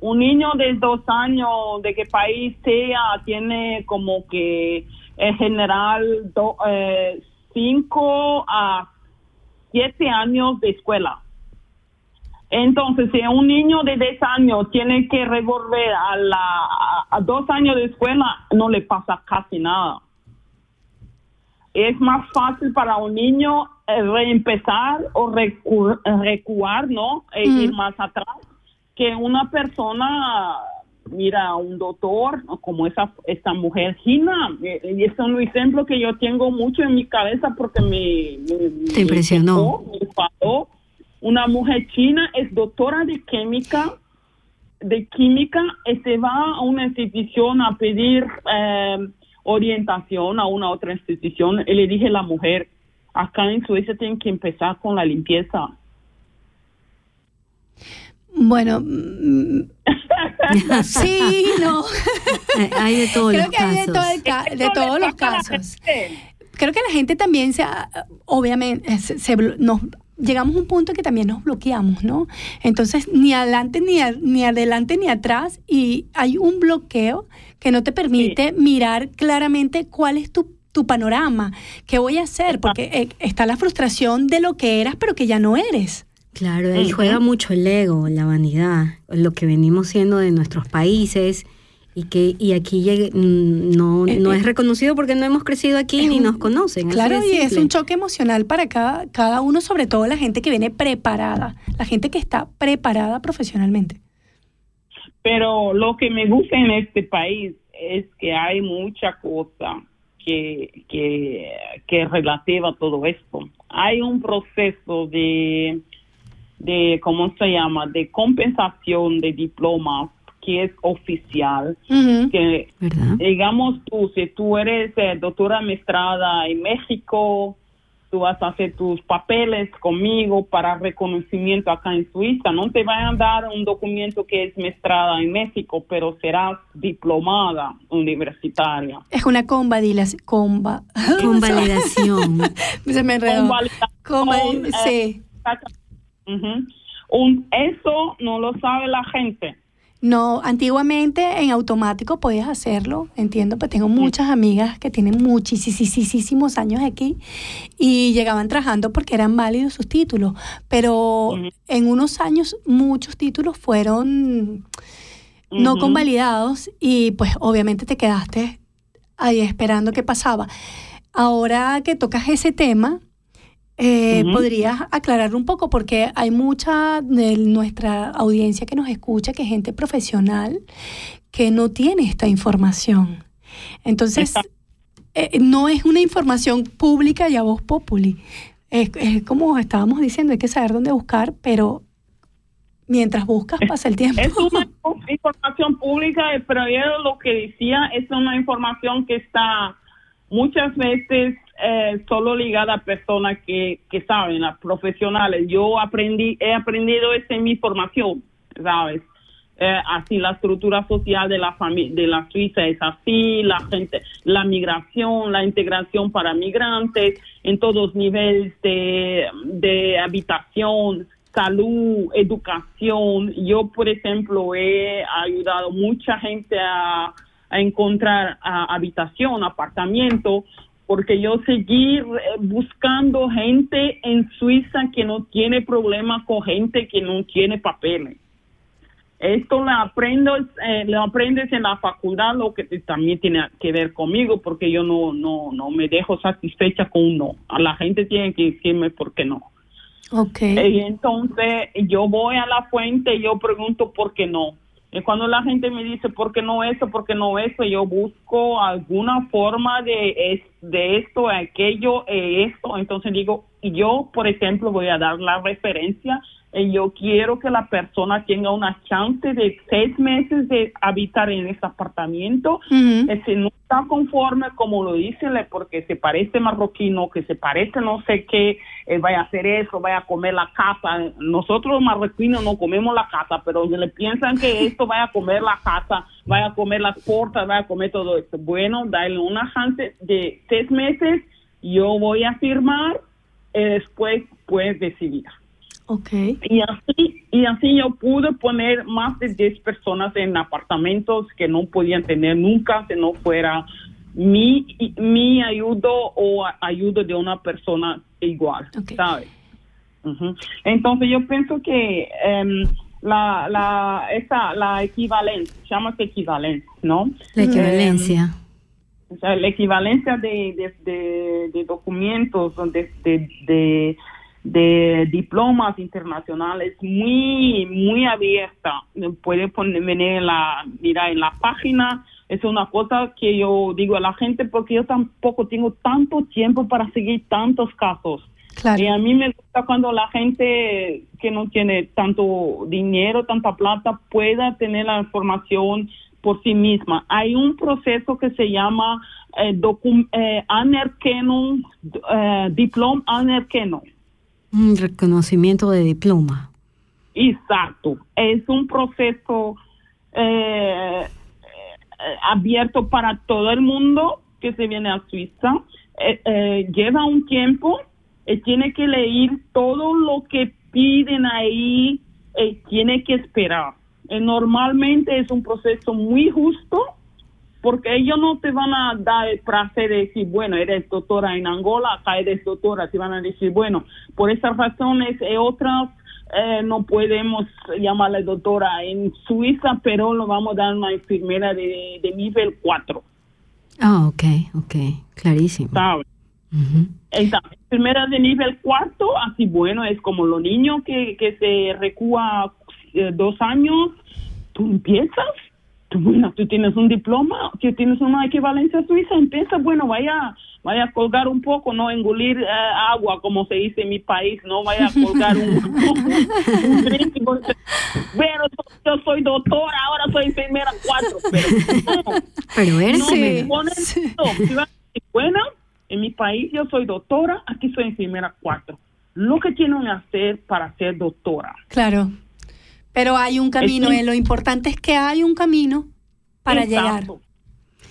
[SPEAKER 8] Un niño de dos años, de qué país sea, tiene como que en general do- eh, cinco a siete años de escuela. Entonces, si un niño de 10 años tiene que revolver a, la, a, a dos años de escuela, no le pasa casi nada. Es más fácil para un niño eh, reempezar o recu- recuar, ¿no? E
[SPEAKER 6] Mm.
[SPEAKER 8] ir más atrás que una persona, mira, un doctor, como esa esta mujer Gina, eh, y es un ejemplo que yo tengo mucho en mi cabeza porque me, me-
[SPEAKER 7] Te impresionó.
[SPEAKER 8] me. Una mujer china es doctora de química, de química, y se va a una institución a pedir eh, orientación a una otra institución. Y le dije a la mujer, acá en Suecia tienen que empezar con la limpieza.
[SPEAKER 6] Bueno, mm, sí, no.
[SPEAKER 7] Hay de todos
[SPEAKER 6] Creo
[SPEAKER 7] los
[SPEAKER 6] que hay de,
[SPEAKER 7] casos.
[SPEAKER 6] todo el ca- de todos los casos. Creo que la gente también se, ha- obviamente, se, se nos llegamos a un punto que también nos bloqueamos, ¿no? Entonces, ni adelante, ni, a- ni adelante, ni atrás, y hay un bloqueo que no te permite mirar claramente cuál es tu, tu panorama, qué voy a hacer, porque eh, está la frustración de lo que eras, pero que ya no eres.
[SPEAKER 7] Claro, ahí
[SPEAKER 8] Ujú.
[SPEAKER 7] juega mucho el ego, la vanidad, lo que venimos siendo de nuestros países y que y aquí llegue- mm, no,
[SPEAKER 6] Eh,
[SPEAKER 7] no
[SPEAKER 6] eh,
[SPEAKER 7] es reconocido porque no hemos crecido aquí
[SPEAKER 6] es
[SPEAKER 7] ni
[SPEAKER 6] un-
[SPEAKER 7] nos conocen.
[SPEAKER 6] Claro, y es un choque emocional para cada, cada uno, sobre todo la gente que viene preparada, la gente que está preparada profesionalmente.
[SPEAKER 8] Pero lo que me gusta en este país es que hay mucha cosa que, que, que es relativa a todo esto. Hay un proceso de, de, ¿cómo se llama?, de compensación de diplomas que es oficial, que
[SPEAKER 7] ¿Verdad?
[SPEAKER 8] digamos tú, si tú eres eh, doctora maestrada en México, tú vas a hacer tus papeles conmigo para reconocimiento acá en Suiza. No te van a dar un documento que es maestrada en México, pero serás diplomada universitaria.
[SPEAKER 6] Es una convalidación. Comba.
[SPEAKER 7] Convalidación.
[SPEAKER 6] Se me enredó.
[SPEAKER 8] Convalidación,
[SPEAKER 6] Conva-
[SPEAKER 8] eh,
[SPEAKER 6] sí.
[SPEAKER 8] Un- eso no lo sabe la gente.
[SPEAKER 6] No, antiguamente en automático podías hacerlo, entiendo, pues tengo muchas amigas que tienen muchísimos años aquí y llegaban trabajando porque eran válidos sus títulos, pero en unos años muchos títulos fueron no convalidados y pues obviamente te quedaste ahí esperando qué pasaba. Ahora que tocas ese tema, eh,
[SPEAKER 8] Ujú.
[SPEAKER 6] ¿podrías aclarar un poco? Porque hay mucha de nuestra audiencia que nos escucha, que es gente profesional, que no tiene esta información. Entonces, eh, no es una información pública y a voz populi. Es, es como estábamos diciendo, hay que saber dónde buscar, pero mientras buscas pasa el tiempo.
[SPEAKER 8] Es una información pública, pero yo lo que decía es una información que está muchas veces eh, solo ligada a personas que, que saben, a profesionales. Yo aprendí, he aprendido esa en mi formación, ¿sabes? Eh, así la estructura social de la familia de la Suiza es así, la gente, la migración, la integración para migrantes en todos niveles de, de habitación, salud, educación. Yo, por ejemplo, he ayudado mucha gente a, a encontrar habitación, apartamento, porque yo seguir eh, buscando gente en Suiza que no tiene problema con gente que no tiene papeles. esto lo aprendes, eh, lo aprendes en la facultad, lo que también tiene que ver conmigo, porque yo no, no, no me dejo satisfecha con un no. A la gente tiene que decirme por qué no.
[SPEAKER 6] Ok.
[SPEAKER 8] Y entonces yo voy a la fuente y yo pregunto por qué no. Y cuando la gente me dice por qué no eso, por qué no eso, yo busco alguna forma de, de esto, aquello, eh, esto. Entonces digo, yo, por ejemplo, voy a dar la referencia. Y yo quiero que la persona tenga una chance de seis meses de habitar en ese apartamento. Eh, Si no está conforme, como lo dice, le- porque se parece marroquino, que se parece no sé qué, eh, vaya a hacer eso, vaya a comer la casa. Nosotros los marroquinos no comemos la casa, pero le piensan que esto vaya a comer la casa, vaya a comer las puertas, vaya a comer todo esto. Bueno, dale una chance de seis meses, yo voy a firmar, eh, después puedes decidir. Y así, y así yo pude poner más de 10 personas en apartamentos que no podían tener nunca si no fuera mi, mi ayuda o a- ayuda de una persona igual, ¿sabes? Ujú. Entonces yo pienso que em, la, la, esa, la equivalencia, se llama equivalencia, ¿no?
[SPEAKER 7] La equivalencia.
[SPEAKER 8] O sea, la equivalencia de, de, de- de documentos, de, de, de, diplomas internacionales muy, muy abierta. Puede poner, venir en la, mira, en la página. Es una cosa que yo digo a la gente porque yo tampoco tengo tanto tiempo para seguir tantos casos. Y a mí me gusta cuando la gente que no tiene tanto dinero, tanta plata, pueda tener la información por sí misma. Hay un proceso que se llama eh, eh, Anerkennung, eh, Diplom Anerkennung.
[SPEAKER 7] Un reconocimiento de diploma.
[SPEAKER 8] Exacto. Es un proceso eh, eh, abierto para todo el mundo que se viene a Suiza. Eh, eh, lleva un tiempo, eh, tiene que leer todo lo que piden ahí, eh, tiene que esperar. Normalmente es un proceso muy justo porque ellos no te van a dar el placer de decir, bueno, eres doctora en Angola, acá eres doctora, te van a decir, bueno, por esas razones y otras, eh, no podemos llamarle doctora en Suiza, pero lo vamos a dar una enfermera de, de nivel 4,
[SPEAKER 7] Ah, ok, ok, clarísimo.
[SPEAKER 8] ¿sabes? Esa enfermera de nivel 4, así bueno, es como los niños que, que se recúa eh, dos años, tú empiezas tú, bueno, tú tienes un diploma, que tienes una equivalencia suiza, empieza, bueno, vaya, vaya a colgar un poco, no engulir eh, agua, como se dice en mi país, no vaya a colgar un, un drink, pero yo soy doctora, ahora soy enfermera cuatro, pero no,
[SPEAKER 7] Pero
[SPEAKER 8] no me ponen no, decir, bueno, en mi país yo soy doctora, aquí soy enfermera cuatro. Lo que tienen que hacer para ser doctora.
[SPEAKER 6] Claro. Pero hay un camino,
[SPEAKER 8] Es-
[SPEAKER 6] eh, lo importante es que hay un camino para
[SPEAKER 8] Exacto.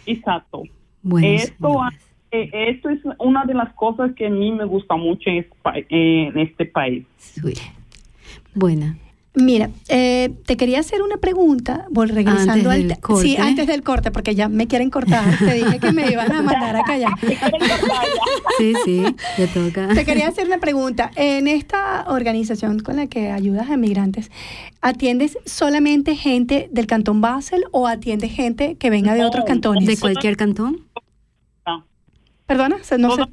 [SPEAKER 8] Exacto.
[SPEAKER 7] Bueno,
[SPEAKER 8] esto, eh, esto es una de las cosas que a mí me gusta mucho en este, en este país.
[SPEAKER 7] Buena.
[SPEAKER 6] Mira, eh, te quería hacer una pregunta, vol- regresando
[SPEAKER 7] Antes
[SPEAKER 6] al
[SPEAKER 7] del
[SPEAKER 6] te-
[SPEAKER 7] corte.
[SPEAKER 6] Sí, antes del corte, porque ya me quieren cortar. Te dije que me iban a mandar a callar.
[SPEAKER 7] Sí, sí, ya toca.
[SPEAKER 6] Te quería hacer una pregunta. En esta organización con la que ayudas a migrantes, ¿atiendes solamente gente del cantón Basel o atiendes gente que venga de otros cantones?
[SPEAKER 7] ¿De cualquier cantón?
[SPEAKER 6] Perdona, se- no sé.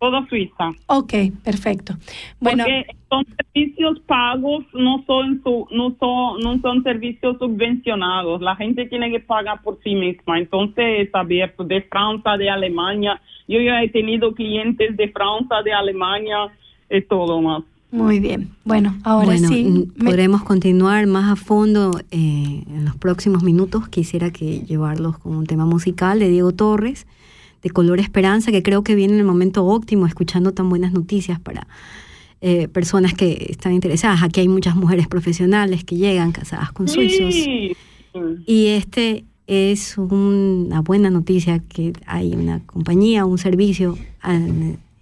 [SPEAKER 8] Toda Suiza.
[SPEAKER 6] Ok, perfecto. Bueno,
[SPEAKER 8] Porque son servicios pagos, no son, su, no, son, no son servicios subvencionados. La gente tiene que pagar por sí misma. Entonces es abierto de Francia, de Alemania. Yo ya he tenido clientes de Francia, de Alemania, y todo más.
[SPEAKER 6] muy bien. Bueno, ahora
[SPEAKER 7] bueno,
[SPEAKER 6] sí.
[SPEAKER 7] podremos continuar más a fondo eh, en los próximos minutos. Quisiera que llevarlos con un tema musical de Diego Torres, de Color Esperanza, que creo que viene en el momento óptimo, escuchando tan buenas noticias para eh, personas que están interesadas. Aquí hay muchas mujeres profesionales que llegan casadas con suizos.
[SPEAKER 8] Sí.
[SPEAKER 7] Y este es una buena noticia que hay una compañía, un servicio a,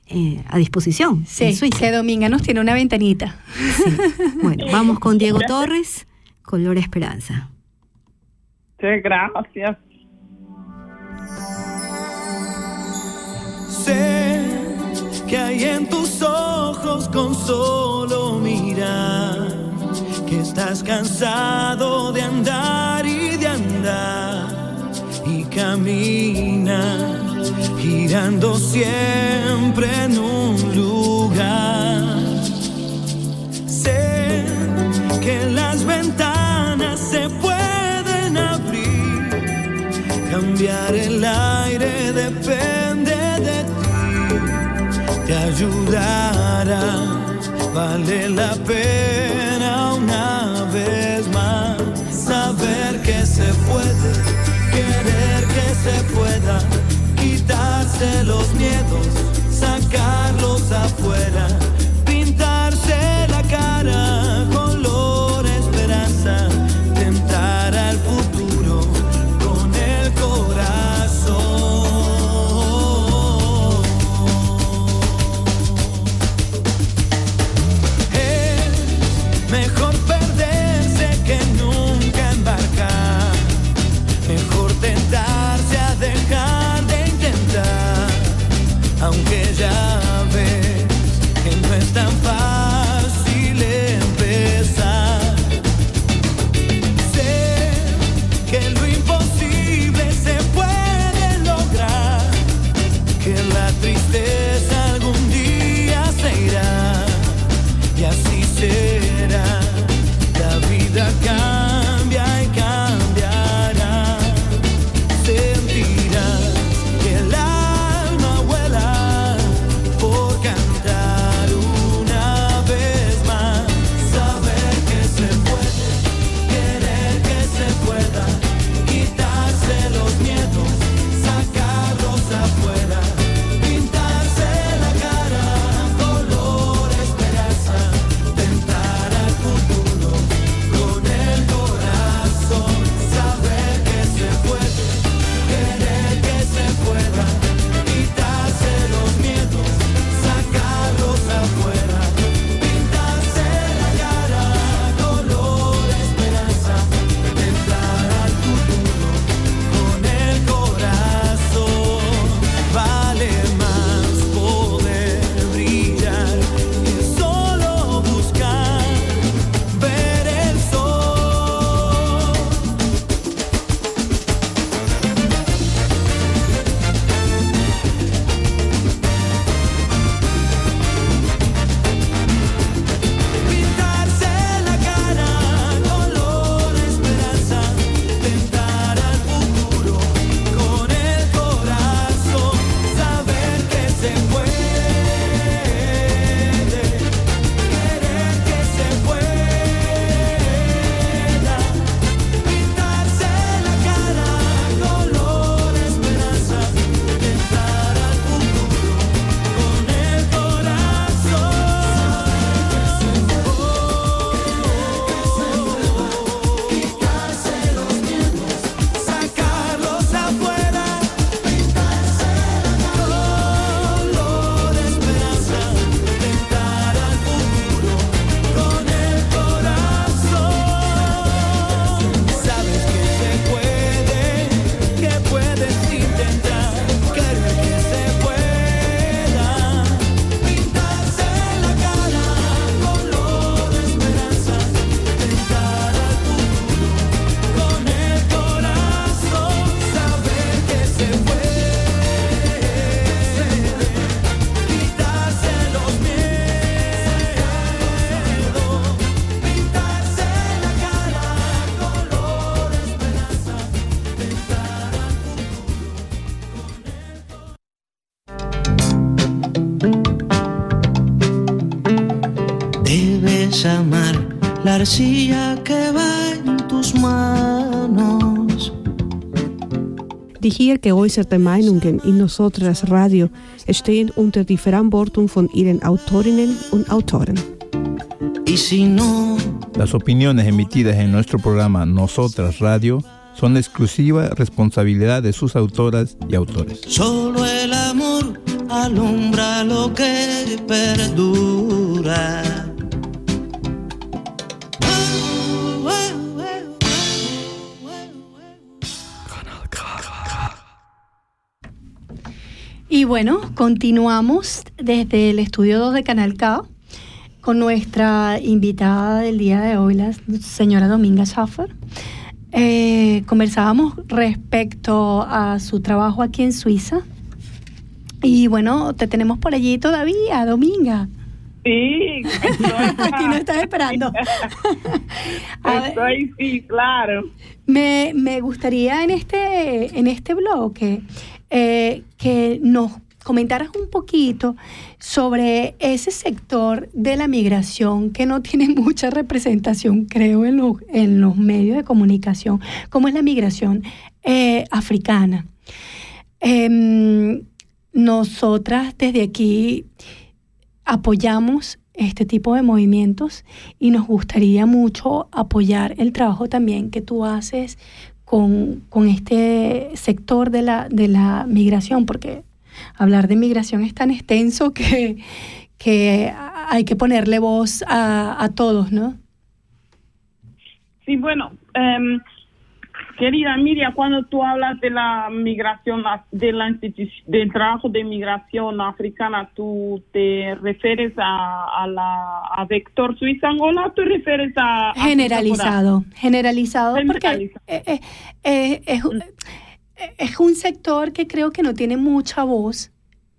[SPEAKER 7] eh, a disposición.
[SPEAKER 6] Sí,
[SPEAKER 7] en Suiza.
[SPEAKER 6] que Dominga nos tiene una ventanita.
[SPEAKER 7] Bueno, vamos con Diego Torres, Color Esperanza.
[SPEAKER 8] Sí, gracias.
[SPEAKER 11] Sé que hay en tus ojos con solo mirar que estás cansado de andar y de andar y camina girando siempre en un lugar. Sé que las ventanas se pueden abrir, cambiar el aire depende te ayudará vale la pena una vez más saber que se puede, querer que se pueda, quitarse los miedos, sacarlos afuera, pintarse la cara
[SPEAKER 4] amar la arcilla que va en tus manos.
[SPEAKER 3] Die hier geäußerten Meinungen in Nosotras Radio stehen unter die Verantwortung von ihren Autorinnen und Autoren.
[SPEAKER 4] Y si no,
[SPEAKER 5] Las opiniones emitidas en nuestro programa Nosotras Radio son exclusiva responsabilidad de sus autoras y autores.
[SPEAKER 4] solo el amor alumbra lo que perdura.
[SPEAKER 6] Continuamos desde el estudio 2 de Canal K con nuestra invitada del día de hoy, la señora Dominga Schaffer. Eh, conversábamos respecto a su trabajo aquí en Suiza. Y bueno, te tenemos por allí todavía, Dominga.
[SPEAKER 8] Sí,
[SPEAKER 6] Aquí no estás esperando. Ver.
[SPEAKER 8] estoy, sí, claro.
[SPEAKER 6] Me, me gustaría en este, en este bloque eh, que nos comentaras un poquito sobre ese sector de la migración que no tiene mucha representación, creo, en, los- en los medios de comunicación, como es la migración eh, africana. Em, nosotras desde aquí apoyamos este tipo de movimientos y nos gustaría mucho apoyar el trabajo también que tú haces con, con este sector de la, de la migración, porque hablar de migración es tan extenso que, que hay que ponerle voz a, a todos, ¿no?
[SPEAKER 8] Sí, bueno, em, querida Miriam, cuando tú hablas de la migración, de la del trabajo de migración africana, ¿tú te refieres a, a la a Vector Suiza Angola o te refieres a... a
[SPEAKER 6] Generalizado, generalizado, porque
[SPEAKER 8] Generalizado.
[SPEAKER 6] eh, eh, eh, es, eh, es un sector que creo que no tiene mucha voz.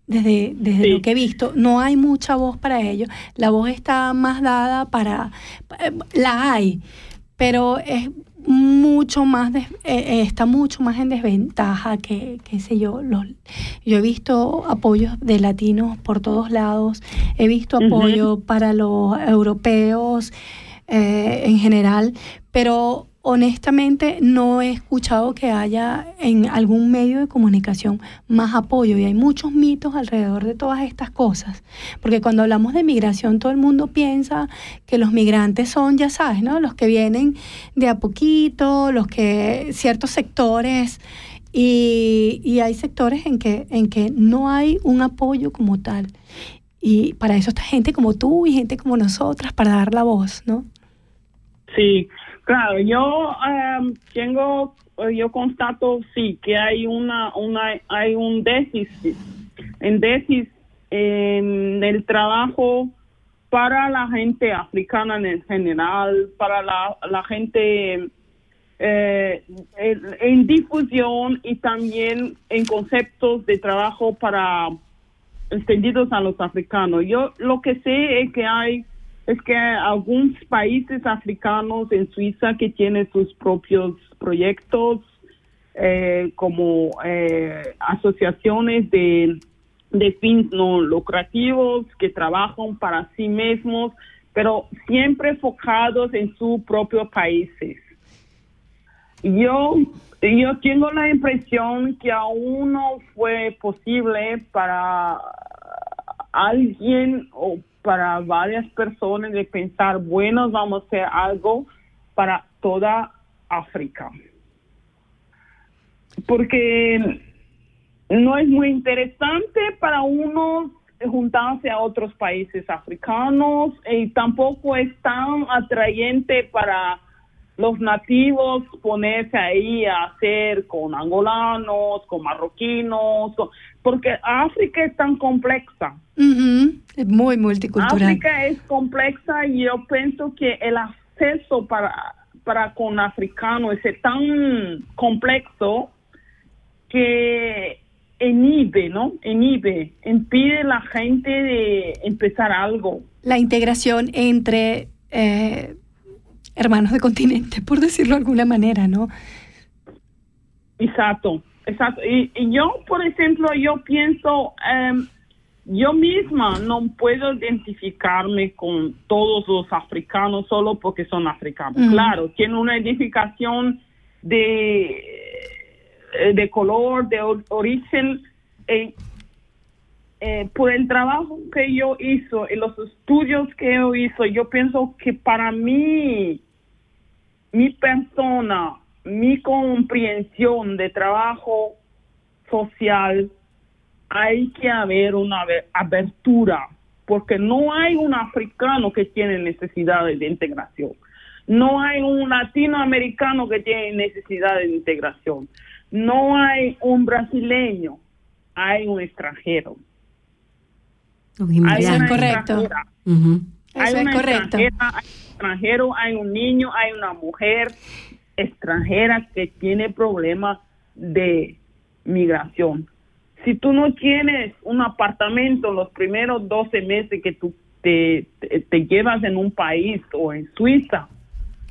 [SPEAKER 6] Desde, desde
[SPEAKER 8] Sí.
[SPEAKER 6] lo que he visto, no hay mucha voz para ello. La voz está más dada para... eh, La hay, pero es mucho más, eh, eh, está mucho más en desventaja que, qué sé yo. Los, yo he visto apoyos de latinos por todos lados, he visto apoyo para los europeos eh, en general, pero honestamente no he escuchado que haya en algún medio de comunicación más apoyo y hay muchos mitos alrededor de todas estas cosas, porque cuando hablamos de migración todo el mundo piensa que los migrantes son, ya sabes, ¿no? Los que vienen de a poquito, los que ciertos sectores y, y hay sectores en que, en que no hay un apoyo como tal. Y para eso está gente como tú y gente como nosotras para dar la voz, ¿no?
[SPEAKER 8] Sí, claro, yo em, tengo, yo constato, sí, que hay una, una, hay un déficit, en déficit en el trabajo para la gente africana en general, para la, la gente eh, en, en difusión y también en conceptos de trabajo para extendidos a los africanos. Yo lo que sé es que hay es que algunos países africanos en Suiza que tienen sus propios proyectos eh, como eh, asociaciones de, de fines no lucrativos que trabajan para sí mismos, pero siempre enfocados en sus propios países. Yo, yo tengo la impresión que aún no fue posible para alguien o para varias personas de pensar, bueno, vamos a hacer algo para toda África. Porque no es muy interesante para uno juntarse a otros países africanos y tampoco es tan atrayente para los nativos ponerse ahí a hacer con angolanos, con marroquinos, con- porque África es tan complexa.
[SPEAKER 6] Ujú, Es muy multicultural.
[SPEAKER 8] África es complexa y yo pienso que el acceso para, para con africanos es tan complejo que inhibe, ¿no? Inhibe, impide a la gente de empezar algo.
[SPEAKER 6] La integración entre eh, hermanos de continente, por decirlo de alguna manera, ¿no?
[SPEAKER 8] Exacto, exacto. Y, y yo, por ejemplo, yo pienso, em, yo misma no puedo identificarme con todos los africanos solo porque son africanos. Claro, tienen una identificación de, eh, de color, de or- origen. eh, eh, por el trabajo que yo hizo y los estudios que yo hizo, yo pienso que para mí mi persona, mi comprensión de trabajo social, hay que haber una abe- abertura, porque no hay un africano que tiene necesidades de integración, no hay un latinoamericano que tiene necesidades de integración, no hay un brasileño, hay un extranjero. Hay una.
[SPEAKER 7] Ujú.
[SPEAKER 6] Eso
[SPEAKER 8] hay
[SPEAKER 6] es correcto.
[SPEAKER 8] hay un extranjero, hay un niño, hay una mujer extranjera que tiene problemas de migración. Si tú no tienes un apartamento los primeros 12 meses que tú te, te- te llevas en un país o en Suiza,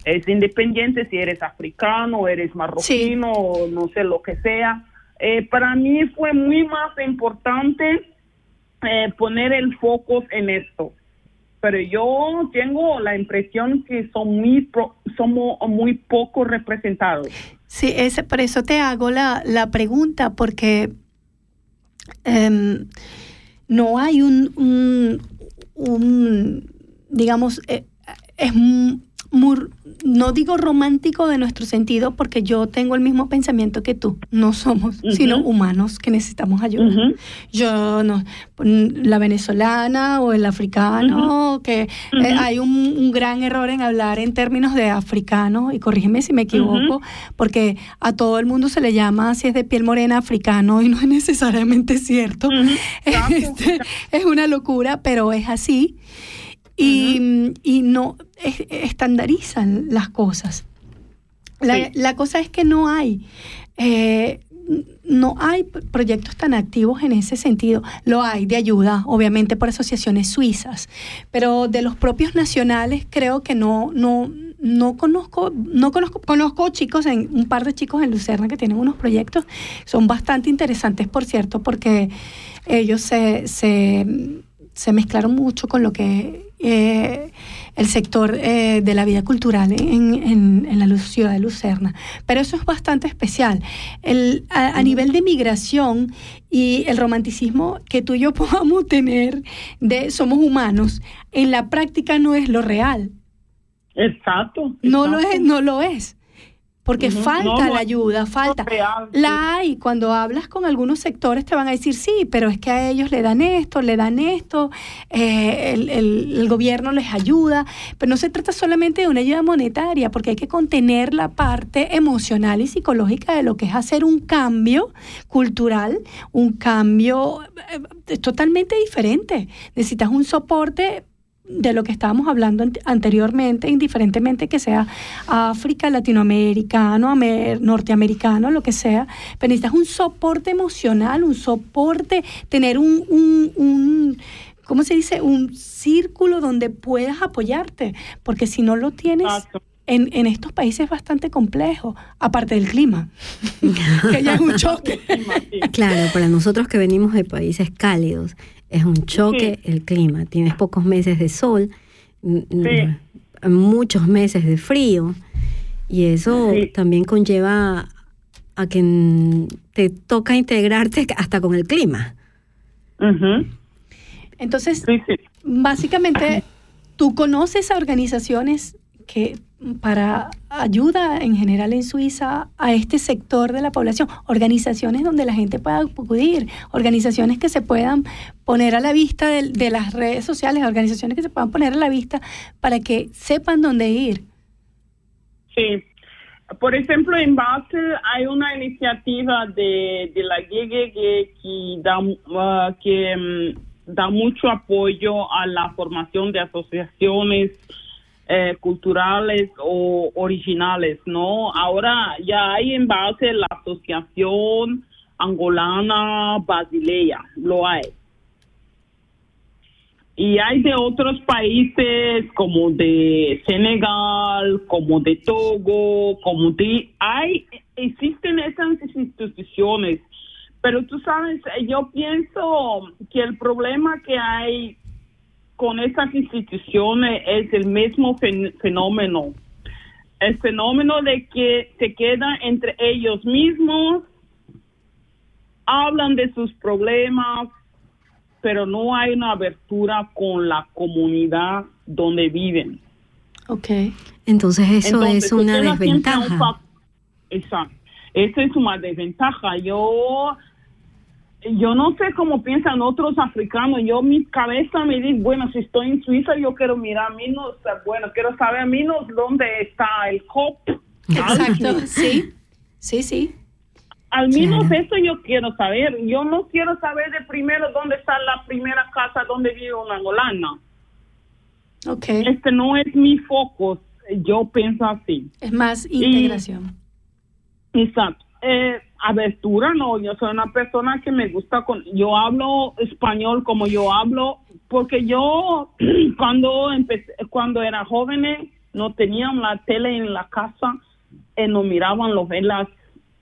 [SPEAKER 8] es independiente si eres africano, eres marroquino, o no sé lo que sea. Eh, para mí fue muy más importante eh, poner el foco en esto. Pero yo tengo la impresión que son muy pro- somos muy poco representados.
[SPEAKER 6] Sí, ese, por eso te hago la, la pregunta, porque em, no hay un, un, un, digamos, eh, es muy, no digo romántico de nuestro sentido, porque yo tengo el mismo pensamiento que tú. No somos, sino humanos que necesitamos ayuda. Yo no, mm, la venezolana o el africano, que eh, hay un, un gran error en hablar en términos de africano, y corrígeme si me equivoco, porque a todo el mundo se le llama, si es de piel morena, africano, y no es necesariamente cierto. Este, es una locura, pero es así. Y, y no es- estandarizan las cosas. La,
[SPEAKER 8] Sí.
[SPEAKER 6] la cosa es que no hay, eh, no hay proyectos tan activos en ese sentido. Lo hay de ayuda, obviamente por asociaciones suizas, pero de los propios nacionales creo que no, no, no conozco, no conozco, conozco chicos, en, un par de chicos en Lucerna que tienen unos proyectos, son bastante interesantes, por cierto, porque ellos se, se, se mezclaron mucho con lo que eh, el sector eh, de la vida cultural en, en- en la ciudad de Lucerna. Pero eso es bastante especial. El, a, a nivel de migración y el romanticismo que tú y yo podamos tener de somos humanos, en la práctica no es lo real.
[SPEAKER 8] Exacto.
[SPEAKER 6] No lo es, no lo es. Porque falta
[SPEAKER 8] No, no
[SPEAKER 6] la ayuda, falta.
[SPEAKER 8] real, sí.
[SPEAKER 6] La hay. Cuando hablas con algunos sectores te van a decir, sí, pero es que a ellos le dan esto, le dan esto, eh, el, el- el gobierno les ayuda. Pero no se trata solamente de una ayuda monetaria, porque hay que contener la parte emocional y psicológica de lo que es hacer un cambio cultural, un cambio eh, totalmente diferente. Necesitas un soporte de lo que estábamos hablando ant- anteriormente, indiferentemente que sea África, latinoamericano, amer- norteamericano, lo que sea, pero necesitas un soporte emocional, un soporte, tener un, un, un ¿cómo se dice? Un círculo donde puedas apoyarte, porque si no lo tienes... En, en estos países es bastante complejo, aparte del clima, que ya es un choque.
[SPEAKER 7] Claro, para nosotros que venimos de países cálidos, es un choque el clima. Tienes pocos meses de sol, muchos meses de frío, y eso también conlleva a que te toca integrarte hasta con el clima.
[SPEAKER 6] Entonces, básicamente, tú conoces a organizaciones que para ayuda en general en Suiza a este sector de la población, organizaciones donde la gente pueda acudir, organizaciones que se puedan poner a la vista de, de las redes sociales, organizaciones que se puedan poner a la vista para que sepan dónde ir.
[SPEAKER 8] Sí. Por ejemplo, en Basel hay una iniciativa de, de la GGG que da, uh, que mm, da mucho apoyo a la formación de asociaciones eh, culturales o originales, ¿no? Ahora ya hay en Basel la Asociación Angolana Basilea, lo hay. Y hay de otros países como de Senegal, como de Togo, como de... Hay, existen esas instituciones, pero tú sabes, yo pienso que el problema que hay con esas instituciones es el mismo fen- fenómeno. El fenómeno de que se quedan entre ellos mismos, hablan de sus problemas, pero no hay una abertura con la comunidad donde viven.
[SPEAKER 6] Ok.
[SPEAKER 7] Entonces eso
[SPEAKER 8] Entonces,
[SPEAKER 7] es una
[SPEAKER 8] un
[SPEAKER 7] desventaja.
[SPEAKER 8] fac- Exacto. Esa es una desventaja. Yo yo no sé cómo piensan otros africanos. Yo mi cabeza me dice, bueno, si estoy en Suiza, yo quiero mirar menos, bueno, quiero saber menos dónde está el COP.
[SPEAKER 6] Exacto, sí, sí, sí.
[SPEAKER 8] Al menos eso yo quiero saber. Yo no quiero saber de primero dónde está la primera casa donde vive una angolana. Este no es mi foco, yo pienso así.
[SPEAKER 6] Es más
[SPEAKER 8] Y-
[SPEAKER 6] integración.
[SPEAKER 8] Exacto. Eh, abertura, no, yo soy una persona que me gusta con, yo hablo español como yo hablo, porque yo cuando empecé, cuando era joven no tenían la tele en la casa y no miraban los velas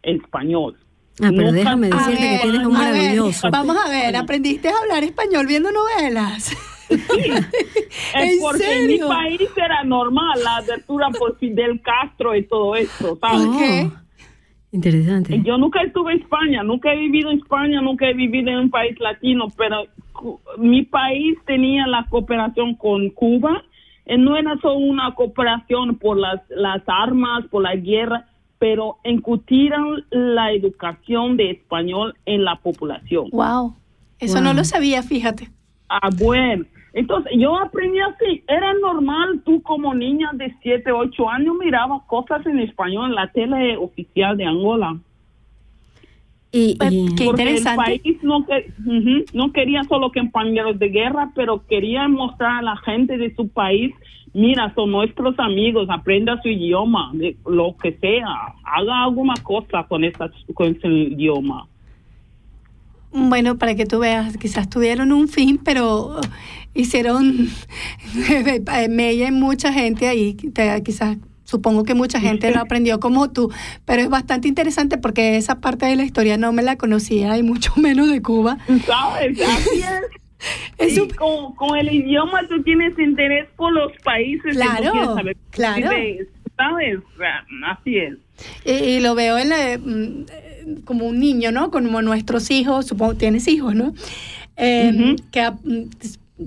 [SPEAKER 8] en español.
[SPEAKER 7] Ah, pero
[SPEAKER 8] Nunca-
[SPEAKER 7] déjame decirte que tienes un
[SPEAKER 6] a ver,
[SPEAKER 7] maravilloso.
[SPEAKER 6] vamos a ver, ¿aprendiste a hablar español viendo novelas?
[SPEAKER 8] Es
[SPEAKER 6] ¿En
[SPEAKER 8] porque en mi país era normal la abertura por Fidel Castro y todo eso, ¿sabes?
[SPEAKER 7] Oh, interesante.
[SPEAKER 8] Yo nunca estuve en España, nunca he vivido en España, nunca he vivido en un país latino, pero mi país tenía la cooperación con Cuba. y no era solo una cooperación por las, las armas, por la guerra, pero incutieron la educación de español en la población.
[SPEAKER 6] Wow, eso no lo sabía, fíjate.
[SPEAKER 8] Ah, bueno. Entonces, yo aprendí así. Era normal, tú como niña de 7, 8 años mirabas cosas en español en la tele oficial de Angola.
[SPEAKER 7] Y,
[SPEAKER 6] Pues,
[SPEAKER 7] y-
[SPEAKER 6] qué
[SPEAKER 8] Porque
[SPEAKER 6] interesante.
[SPEAKER 8] el país no, que, quería solo compañeros de guerra, pero quería mostrar a la gente de su país, mira, son nuestros amigos, aprenda su idioma, de- lo que sea, haga alguna cosa con, esa, con ese idioma.
[SPEAKER 6] Bueno, para que tú veas, quizás tuvieron un fin, pero hicieron mella en mucha gente ahí. Quizás, supongo que mucha gente lo aprendió como tú, pero es bastante interesante porque esa parte de la historia no me la conocía y mucho menos de Cuba.
[SPEAKER 8] ¿Sabes? Así es.
[SPEAKER 6] Un-
[SPEAKER 8] con, con el idioma tú tienes interés por los países
[SPEAKER 6] Claro,
[SPEAKER 8] saber.
[SPEAKER 6] claro.
[SPEAKER 8] ¿Sabes? Así es.
[SPEAKER 6] Y, y lo veo en la- mm, como un niño, ¿no? Como nuestros hijos, supongo tienes hijos, ¿no? Eh,
[SPEAKER 8] Ujú.
[SPEAKER 6] Que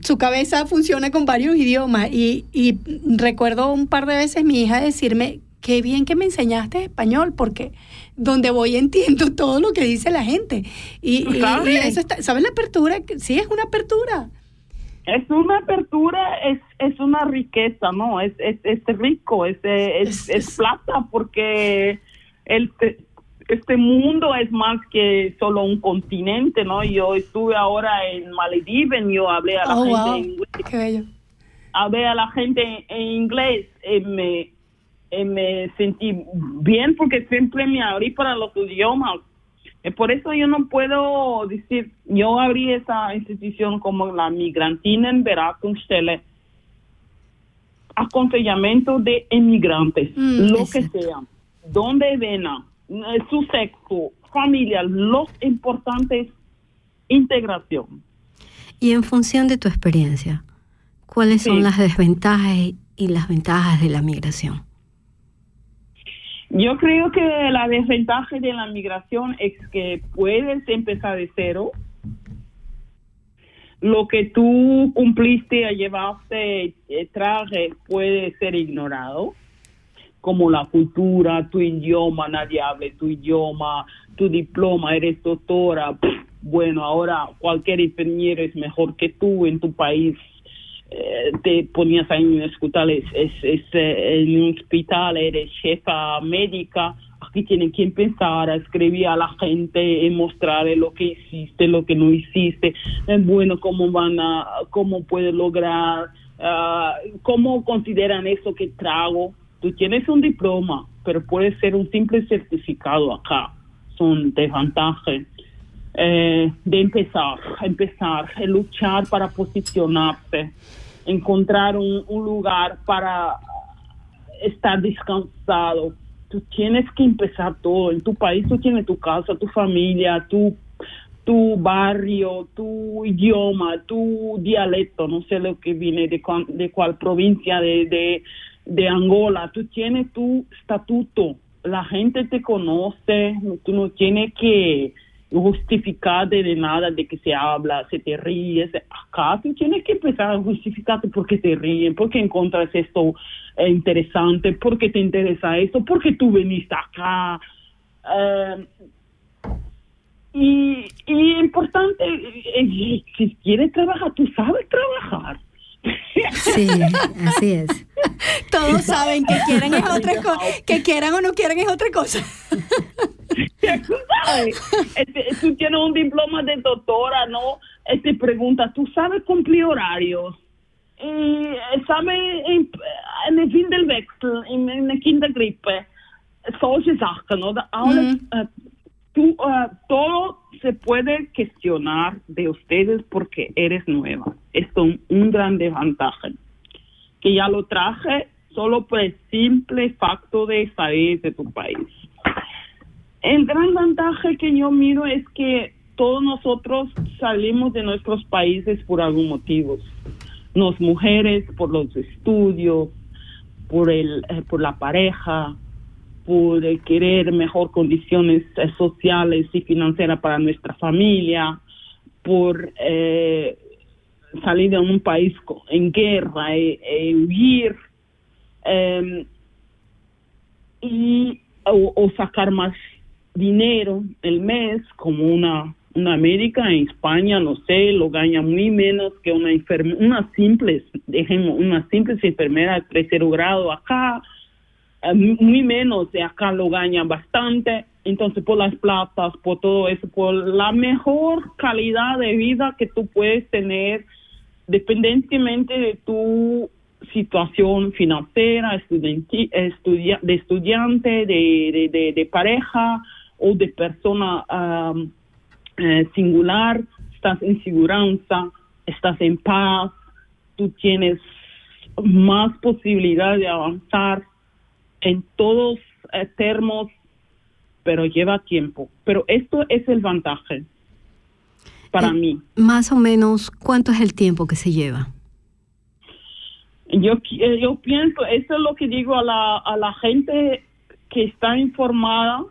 [SPEAKER 6] su cabeza funciona con varios idiomas. Y, y recuerdo un par de veces mi hija decirme, qué bien que me enseñaste español, porque donde voy entiendo todo lo que dice la gente. Y, y- y
[SPEAKER 8] ¿Sabes?
[SPEAKER 6] eso está, ¿sabes la apertura? Sí, es una apertura.
[SPEAKER 8] Es una apertura, es, es una riqueza, ¿no? Es, es, es rico, es, es, es plata, porque el, te- este mundo es más que solo un continente, ¿no? Yo estuve ahora en Maldives, yo hablé a la
[SPEAKER 6] Oh,
[SPEAKER 8] gente
[SPEAKER 6] wow.
[SPEAKER 8] en inglés,
[SPEAKER 6] Qué bello.
[SPEAKER 8] hablé a la gente en inglés, y me, y me sentí bien porque siempre me abrí para los idiomas. Eh, Por eso yo no puedo decir, yo abrí esa institución como la Migrantina en Veracruz-Chile, aconsejamiento de emigrantes,
[SPEAKER 7] Mm,
[SPEAKER 8] lo que sea, donde vengan, eh, su sexo, familia, lo importante es integración.
[SPEAKER 7] y en función de tu experiencia, ¿cuáles son las desventajas y- las ventajas de la migración?
[SPEAKER 8] Yo creo que la desventaja de la migración es que puedes empezar de cero. Lo que tú cumpliste, llevaste, eh, traje, puede ser ignorado, como la cultura, tu idioma, nadie habla tu idioma, tu diploma, eres doctora. Bueno, ahora cualquier ingeniero es mejor que tú en tu país eh, te ponías ahí en hospital, es, es, eh, en un hospital eres jefa médica, aquí tienen que empezar a escribir a la gente y mostrarle lo que hiciste, lo que no hiciste, eh, bueno, cómo van a, cómo puedes lograr, ah, cómo consideran eso que trago. Tú tienes un diploma, pero puede ser un simple certificado acá, son desventajas. Eh, de empezar, empezar, luchar para posicionarse, encontrar un, lugar para estar descansado. Tú tienes que empezar todo. En tu país tú tienes tu casa, tu familia, tu, tu barrio, tu idioma, tu dialecto. No sé lo que viene de, cuan- de cuál provincia de, de Angola. Tú tienes tu estatuto. La gente te conoce. Tú no tienes que justificar de nada de que se habla, se te ríes. Acá tú tienes que empezar a justificarte porque te ríen, porque encuentras esto eh, interesante, porque te interesa esto, porque tú viniste acá. Eh, y, y importante, eh, si quieres trabajar, tú sabes trabajar.
[SPEAKER 7] Sí, así es.
[SPEAKER 6] Todos saben que quieren es otra cosa, que quieran o no quieran es otra cosa.
[SPEAKER 8] tú sabes, este, tú tienes un diploma de doctora, ¿no? Te pregunta, ¿tú sabes cumplir horarios? y sabe, en, en Windelwechsel, in einer Kindergrippe, solche Sachen, oder? Alles, äh, tú, äh, todo se puede cuestionar de ustedes porque eres nueva. Es un, un gran desventaja. Que ya lo traje solo por el simple facto de salir de tu país. El gran ventaja que yo miro es que todos nosotros salimos de nuestros países por algún motivo. Nos mujeres por los estudios, por el eh, por la pareja, por querer mejor condiciones eh, sociales y financieras para nuestra familia, por eh, salir de un país en guerra e, e huir em, y o, sacar más dinero el mes como una una médica en España no sé lo gana muy menos que una una simple dejemos una simple enfermera de tercer grado acá eh, muy menos de acá lo ganan bastante. Entonces por las platas por todo eso por la mejor calidad de vida que tú puedes tener dependientemente de tu situación financiera, de estudiante, de, de, de- pareja o de persona am, eh, singular, estás en seguridad, estás en paz, tú tienes más posibilidad de avanzar en todos eh, termos, pero lleva tiempo. Pero esto es el vantaje para
[SPEAKER 7] Eh,
[SPEAKER 8] mí.
[SPEAKER 7] Más o menos, ¿cuánto es el tiempo que se lleva?
[SPEAKER 8] Yo, eh, yo pienso, eso es lo que digo a la, a la gente que está informada,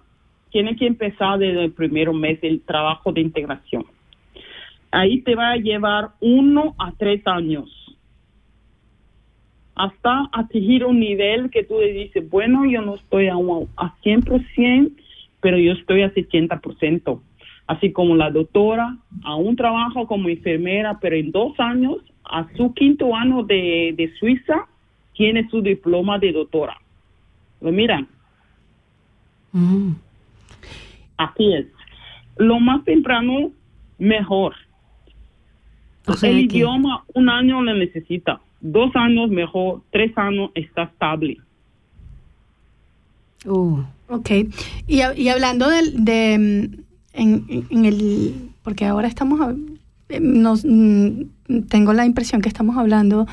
[SPEAKER 8] tiene que empezar desde el primer mes el trabajo de integración. Ahí te va a llevar uno a tres años hasta atingir un nivel que tú le dices, bueno, yo no estoy a, un- a 100%, pero yo estoy a 70%. Así como la doctora, a un trabajo como enfermera, pero en dos años, a su quinto año de, de Suiza, tiene su diploma de doctora. Lo miran.
[SPEAKER 7] Mm.
[SPEAKER 8] Así es. Lo más temprano, mejor.
[SPEAKER 7] O sea
[SPEAKER 8] el
[SPEAKER 7] que-
[SPEAKER 8] idioma, un año le necesita. Dos años mejor, tres años está estable.
[SPEAKER 7] Uh,
[SPEAKER 6] Ok. Y, y hablando del, de, mm, en, el, porque ahora estamos, eh, nos, mm, tengo la impresión que estamos hablando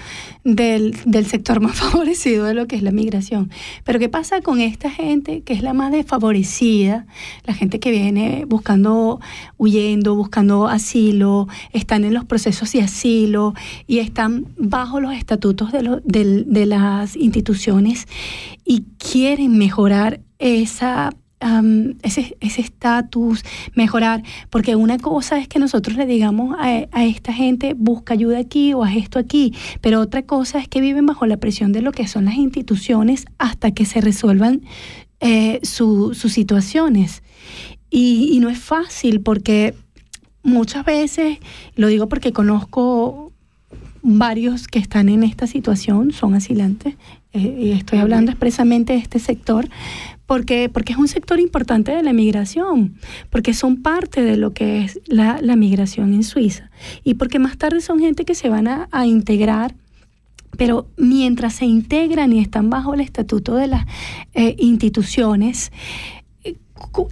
[SPEAKER 6] del, del sector más favorecido de lo que es la migración. Pero ¿qué pasa con esta gente que es la más desfavorecida? La gente que viene buscando, huyendo, buscando asilo, están en los procesos de asilo y están bajo los estatutos de, lo- de las instituciones y quieren mejorar esa am, ese ese estatus, mejorar, porque una cosa es que nosotros le digamos a, a esta gente busca ayuda aquí o haz esto aquí, pero otra cosa es que viven bajo la presión de lo que son las instituciones hasta que se resuelvan eh, su- sus situaciones. Y, y no es fácil porque muchas veces, lo digo porque conozco varios que están en esta situación, son asilantes, eh, y estoy hablando expresamente de este sector, porque, porque es un sector importante de la migración, porque son parte de lo que es la, migración en Suiza, y porque más tarde son gente que se van a, integrar pero mientras se integran y están bajo el estatuto de las eh, instituciones, eh,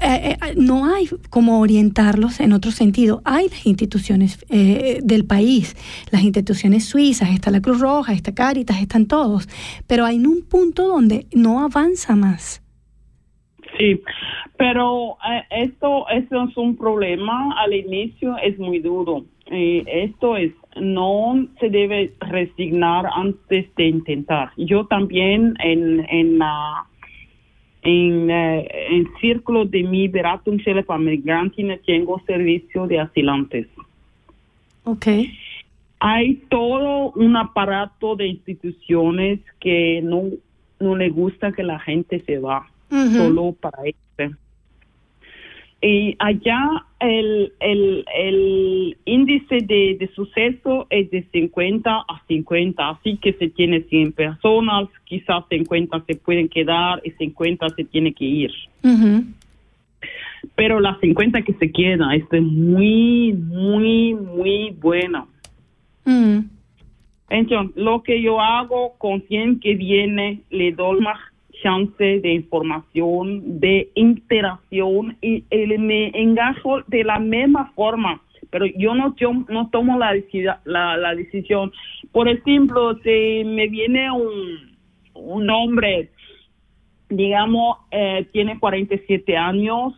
[SPEAKER 6] eh, eh, no hay como orientarlos en otro sentido. Hay las instituciones del país, las instituciones suizas, está la Cruz Roja, está Caritas, están todos, pero hay un punto donde no avanza más.
[SPEAKER 8] Sí, pero eh, esto, esto es un problema. Al inicio es muy duro. Eh, esto es, no se debe resignar antes de intentar. Yo también en, en la en eh, en círculo de mi Beratungsstelle para migrantes tengo servicio de asilantes.
[SPEAKER 6] Ok.
[SPEAKER 8] Hay todo un aparato de instituciones que no, no le gusta que la gente se va Solo para este. Y allá el, el, el índice de, de suceso es de 50 a 50, así que se tiene 100 personas, quizás 50 se pueden quedar y 50 se tiene que ir. Pero las 50 que se quedan, es muy, muy, muy buena.
[SPEAKER 6] Mm.
[SPEAKER 8] Entonces, lo que yo hago con quien que viene, le doy más chance de información, de interacción y, me engajo de la misma forma. Pero yo no, yo no tomo la decisión. Por ejemplo, si me viene un, un hombre, digamos, eh, tiene 47 años,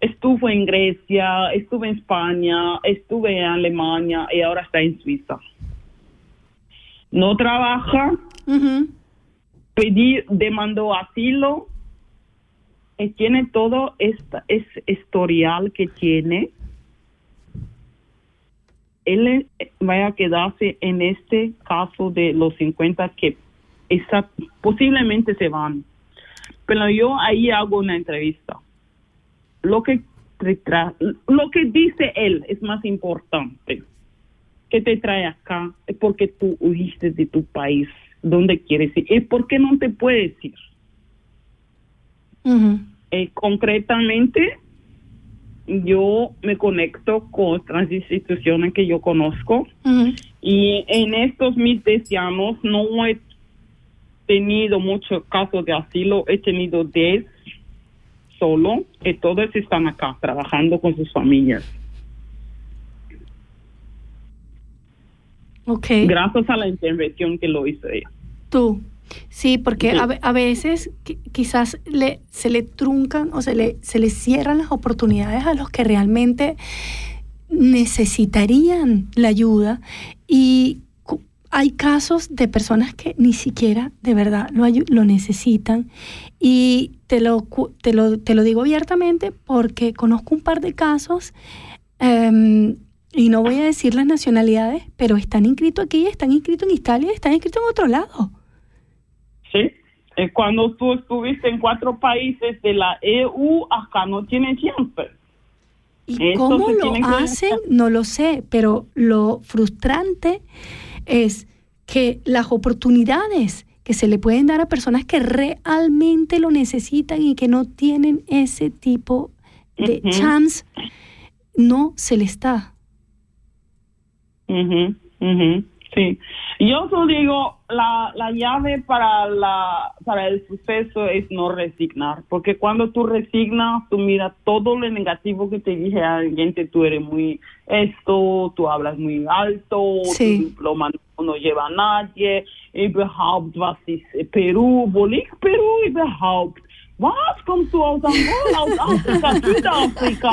[SPEAKER 8] estuvo en Grecia, estuve en España, estuve en Alemania y ahora está en Suiza. No trabaja, pedí, demandó asilo, y tiene todo esta, ese historial que tiene. Él eh, va a quedarse en este caso de los 50 que esa, posiblemente se van. Pero yo ahí hago una entrevista. Lo que lo que dice él es más importante. Que te trae acá es porque tú huiste de tu país dónde quieres ir y por qué no te puedes ir Eh, concretamente yo me conecto con otras instituciones que yo conozco y en estos mis 10 años no he tenido muchos casos de asilo he tenido 10 solo y todos están acá trabajando con sus familias.
[SPEAKER 6] Ok.
[SPEAKER 8] Gracias a la intervención que lo hizo ella.
[SPEAKER 6] Tú. Sí, porque. A, a veces qui- quizás le, se le truncan o se le, se le cierran las oportunidades a los que realmente necesitarían la ayuda y hay casos de personas que ni siquiera de verdad lo, lo necesitan y te lo, te, lo, te lo digo abiertamente porque conozco un par de casos em, y no voy a decir las nacionalidades, pero están inscritos aquí, están inscritos en Italia, están inscritos en otro lado.
[SPEAKER 8] ¿Sí? Eh, cuando tú estuviste en cuatro países de la EU, acá no tienes chance.
[SPEAKER 6] ¿Y cómo lo
[SPEAKER 8] tiene que-
[SPEAKER 6] hacen? No lo sé, pero lo frustrante es que las oportunidades que se le pueden dar a personas que realmente lo necesitan y que no tienen ese tipo de chance, no se les da.
[SPEAKER 8] Ujú, ujú, Sí. Yo solo digo, la, la llave para, la, para el suceso es no resignar, porque cuando tú resignas, tú miras todo lo negativo que te dije a alguien, que tú eres muy esto, tú hablas muy alto,
[SPEAKER 6] Sí.
[SPEAKER 8] tu diploma no, no lleva a nadie, überhaupt, was ist Peru, wo liegt Peru überhaupt? Was kommst du aus Angola, aus Afrika, Südafrika?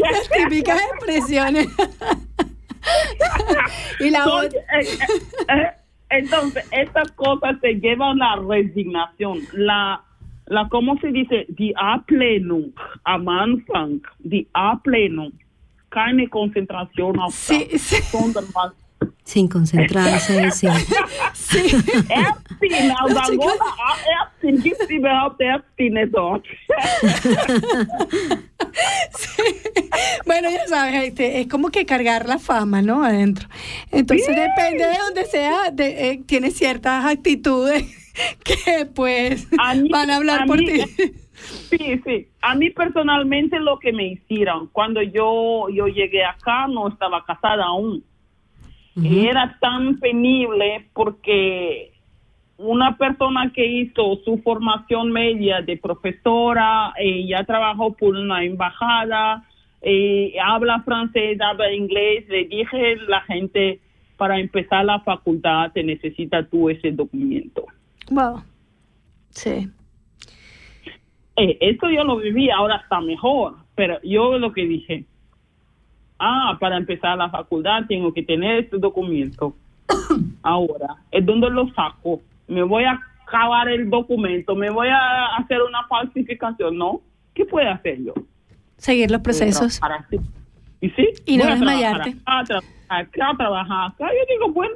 [SPEAKER 6] Las típicas expresiones. y la otra-
[SPEAKER 8] eh, eh, eh, entonces, estas cosas te llevan a la resignación. La, la ¿cómo se dice? Die Ablehnung am Anfang, die Ablehnung. Keine Konzentration auf das, sondern was
[SPEAKER 7] Sin concentrarse, sin...
[SPEAKER 8] Ärztin aus Angola, ah, Ärztin, gibt es überhaupt Ärztinnen dort?
[SPEAKER 6] Bueno, ya sabes, este, es como que cargar la fama, ¿no? Adentro. Entonces, depende de donde sea, de- eh, tiene ciertas actitudes que pues van a hablar
[SPEAKER 8] a
[SPEAKER 6] por ti.
[SPEAKER 8] Sí, sí. A mí personalmente lo que me hicieron, cuando yo, yo llegué acá, no estaba casada aún. Y era tan penible porque una persona que hizo su formación media de profesora, eh, ya trabajó por una embajada, eh, habla francés, habla inglés, le dije la gente, para empezar la facultad te necesita tú ese documento.
[SPEAKER 6] Wow. Sí.
[SPEAKER 8] Eh, esto yo lo viví, ahora está mejor, pero yo lo que dije, ah, para empezar la facultad tengo que tener este documento. ahora, ¿es donde lo saco? Me voy a acabar el documento, me voy a hacer una falsificación, ¿no? ¿Qué puedo hacer yo?
[SPEAKER 6] Seguir los procesos.
[SPEAKER 8] ¿Y sí?
[SPEAKER 6] Y no
[SPEAKER 8] Voy a
[SPEAKER 6] desmayarte.
[SPEAKER 8] trabajar acá, acá, trabajar acá. Yo digo, bueno,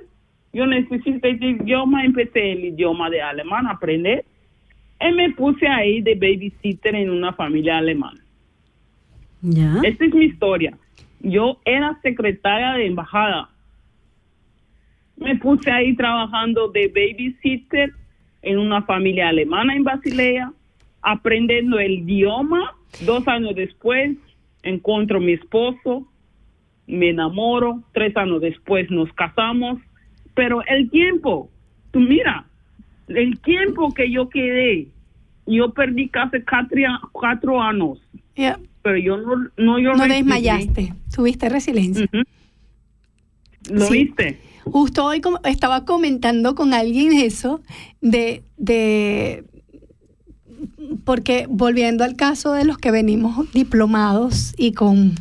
[SPEAKER 8] yo necesito este idioma, empecé el idioma de alemán, aprender. Y me puse ahí de babysitter en una familia alemana.
[SPEAKER 7] ¿Ya?
[SPEAKER 8] Esta es mi historia. Yo era secretaria de embajada. Me puse ahí trabajando de babysitter en una familia alemana en Basilea, aprendiendo el idioma. Dos años después encuentro a mi esposo me enamoro, tres años después nos casamos, pero el tiempo, tú mira, el tiempo que yo quedé, yo perdí casi cuatro, años, pero yo no, no, yo
[SPEAKER 6] No desmayaste, tuviste resiliencia.
[SPEAKER 8] ¿Lo
[SPEAKER 6] Sí.
[SPEAKER 8] viste?
[SPEAKER 6] Justo hoy estaba comentando con alguien eso de, de porque volviendo al caso de los que venimos diplomados y con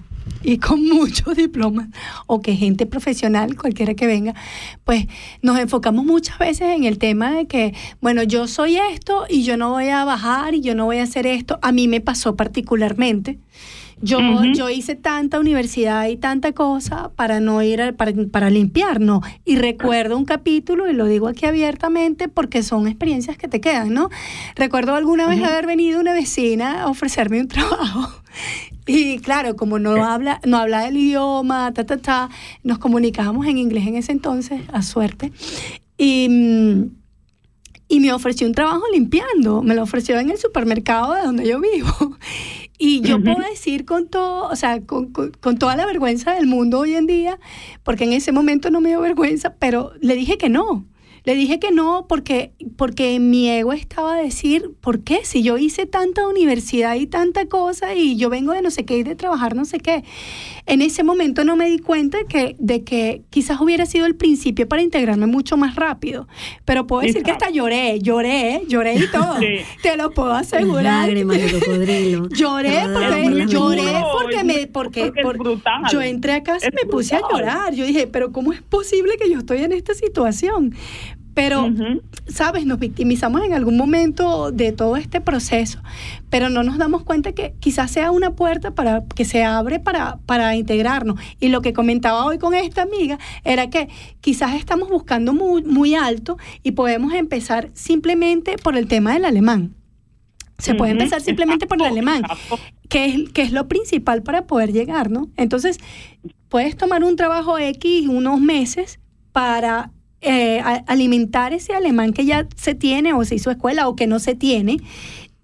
[SPEAKER 6] y con muchos diplomas o que gente profesional, cualquiera que venga, pues nos enfocamos muchas veces en el tema de que, bueno, yo soy esto y yo no voy a bajar y yo no voy a hacer esto. A mí me pasó particularmente. Yo,
[SPEAKER 8] Ujú.
[SPEAKER 6] yo hice tanta universidad y tanta cosa para no ir, a- para, para limpiar, no. Y recuerdo un capítulo, y lo digo aquí abiertamente porque son experiencias que te quedan, ¿no? Recuerdo alguna vez haber venido una vecina a ofrecerme un trabajo. Y claro, como no habla, no habla el idioma, ta, ta, ta, nos comunicábamos en inglés en ese entonces, a suerte. Y. mm, y me ofreció un trabajo limpiando, me lo ofreció en el supermercado de donde yo vivo. Y yo puedo decir con todo, o sea, con, con- con toda la vergüenza del mundo hoy en día, porque en ese momento no me dio vergüenza, pero le dije que no. Le dije que no porque, porque mi ego estaba a decir, ¿por qué? Si yo hice tanta universidad y tanta cosa y yo vengo de no sé qué y de trabajar no sé qué. En ese momento no me di cuenta de que, de que quizás hubiera sido el principio para integrarme mucho más rápido. Pero puedo decir que hasta lloré, lloré, lloré y todo.
[SPEAKER 8] Sí.
[SPEAKER 6] Te lo puedo asegurar.
[SPEAKER 7] Lágrimas de cocodrilo.
[SPEAKER 6] Lloré porque, lloré porque me porque, por- yo entré a casa y me puse a llorar. Yo dije, pero ¿cómo es posible que yo estoy en esta situación? Pero, sabes, nos victimizamos en algún momento de todo este proceso, pero no nos damos cuenta que quizás sea una puerta para que se abre para, para integrarnos. Y lo que comentaba hoy con esta amiga era que quizás estamos buscando muy, muy alto y podemos empezar simplemente por el tema del alemán. Se puede empezar simplemente por el alemán, que es, que es lo principal para poder llegar, ¿no? Entonces, puedes tomar un trabajo X unos meses para eh, a- alimentar ese alemán que ya se tiene o se hizo escuela o que no se tiene.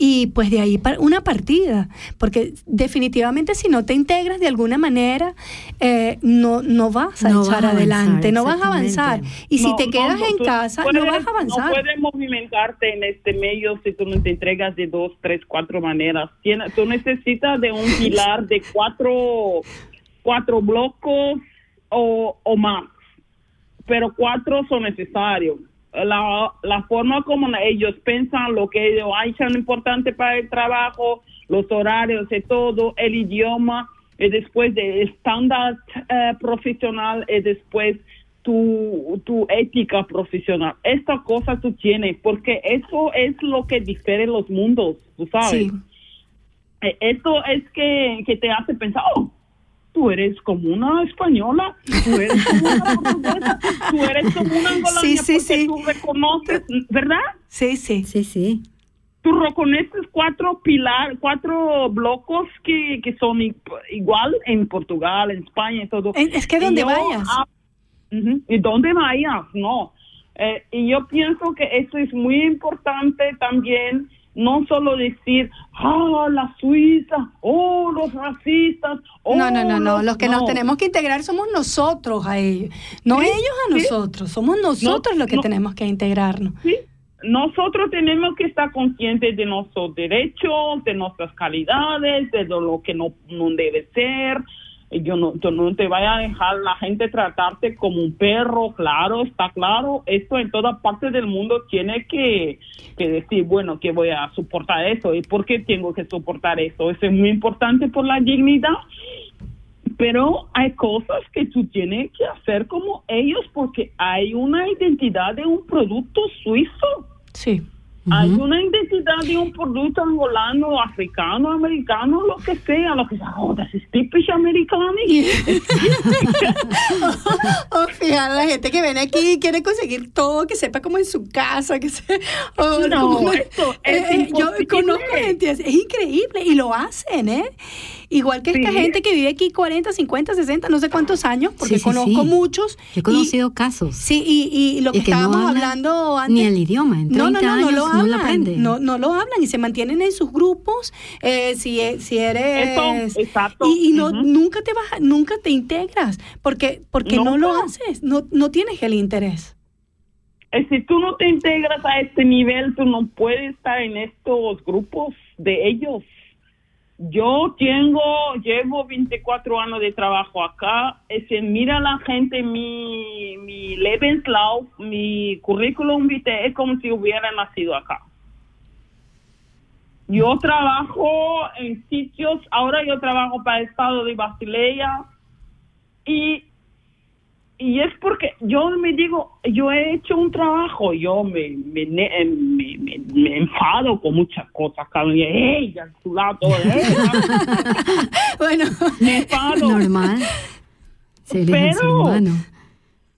[SPEAKER 6] Y pues de ahí par- una partida, porque definitivamente si no te integras de alguna manera, eh, no, no vas a
[SPEAKER 7] No
[SPEAKER 6] echar
[SPEAKER 7] vas a avanzar,
[SPEAKER 6] no vas a avanzar. Y si
[SPEAKER 8] No,
[SPEAKER 6] te quedas
[SPEAKER 8] no,
[SPEAKER 6] en casa,
[SPEAKER 8] puedes-
[SPEAKER 6] no vas a avanzar.
[SPEAKER 8] No puedes movimentarte en este medio si tú no te entregas de dos, tres, cuatro maneras. Tiene- tú necesitas de un pilar de cuatro, cuatro blocos o, o más, pero cuatro son necesarios. La, la forma como ellos piensan, lo que ellos hacen importante para el trabajo, los horarios y todo, el idioma, y después de estándar eh, profesional y después tu, tu ética profesional. Esta cosa tú tienes, porque eso es lo que difiere los mundos, tú sabes.
[SPEAKER 6] Sí.
[SPEAKER 8] Eh, Esto es que, que te hace pensar, oh, tú eres como una española, tú eres como una portuguesa, tú eres como una angolana,
[SPEAKER 6] Sí, sí,
[SPEAKER 8] porque
[SPEAKER 6] sí.
[SPEAKER 8] tú reconoces, ¿verdad?
[SPEAKER 6] Sí, sí.
[SPEAKER 7] Sí, sí.
[SPEAKER 8] Tú reconoces cuatro pilar, cuatro blocos que, que son igual en Portugal, en España y todo.
[SPEAKER 6] Es- que donde vayas.
[SPEAKER 8] ah, y donde vayas, no. Eh, y yo pienso que eso es muy importante también, no solo decir, ah, la Suiza, oh, los racistas, oh,
[SPEAKER 6] No, no, no, no. Los que nos
[SPEAKER 8] no.
[SPEAKER 6] tenemos que integrar somos nosotros a ellos. No
[SPEAKER 8] Sí,
[SPEAKER 6] ellos a
[SPEAKER 8] sí.
[SPEAKER 6] nosotros. Somos nosotros los que
[SPEAKER 8] no.
[SPEAKER 6] tenemos que integrarnos.
[SPEAKER 8] Sí, nosotros tenemos que estar conscientes de nuestros derechos, de nuestras calidades, de lo que no, no debe ser. Yo no, no te vaya a dejar la gente tratarte como un perro, claro, está claro. Esto en toda parte del mundo tiene que, que decir, bueno, que voy a soportar eso y por qué tengo que soportar eso. Eso es muy importante por la dignidad pero hay cosas que tú tienes que hacer como ellos porque hay una identidad de un producto suizo.
[SPEAKER 6] Sí.
[SPEAKER 8] Hay una identidad de un producto angolano, africano, americano, lo que sea, lo que sea. Oh, das ist typisch americano.
[SPEAKER 6] O fíjate, la gente que viene aquí y quiere conseguir todo, que sepa como en su casa, que se... o
[SPEAKER 8] No,
[SPEAKER 6] como-
[SPEAKER 8] esto es
[SPEAKER 6] Eh, eh, yo conozco gente, es increíble y lo hacen, ¿eh? Igual que esta gente que vive aquí 40, 50, 60, no sé cuántos años, porque
[SPEAKER 7] Sí, sí,
[SPEAKER 6] conozco
[SPEAKER 7] sí.
[SPEAKER 6] muchos.
[SPEAKER 7] Yo he
[SPEAKER 6] y-
[SPEAKER 7] conocido casos.
[SPEAKER 6] Sí, y, y lo que,
[SPEAKER 7] Y que no
[SPEAKER 6] estábamos
[SPEAKER 7] hablan
[SPEAKER 6] hablando antes.
[SPEAKER 7] Ni el idioma. En 30
[SPEAKER 6] No, no, no, no
[SPEAKER 7] años no lo aprenden.
[SPEAKER 6] No, no lo hablan y se mantienen en sus grupos. eh, si, e- si eres.
[SPEAKER 8] Eso, exacto.
[SPEAKER 6] Y, y no, nunca te vas, nunca te integras porque, porque no lo haces. No, no tienes el interés.
[SPEAKER 8] Eh, Si tú no te integras a este nivel, tú no puedes estar en estos grupos de ellos. Yo tengo, llevo 24 años de trabajo acá. Se mira la gente mi, mi Lebenslauf, mi currículum vitae, es como si hubiera nacido acá. Yo trabajo en sitios, ahora yo trabajo para el estado de Basilea y y es porque yo me digo, yo he hecho un trabajo, yo me, me, ne- me, enfado con muchas cosas, cabrón, y, ¡ey! a su lado,
[SPEAKER 6] bueno,
[SPEAKER 8] me enfado.
[SPEAKER 7] Normal.
[SPEAKER 8] Pero-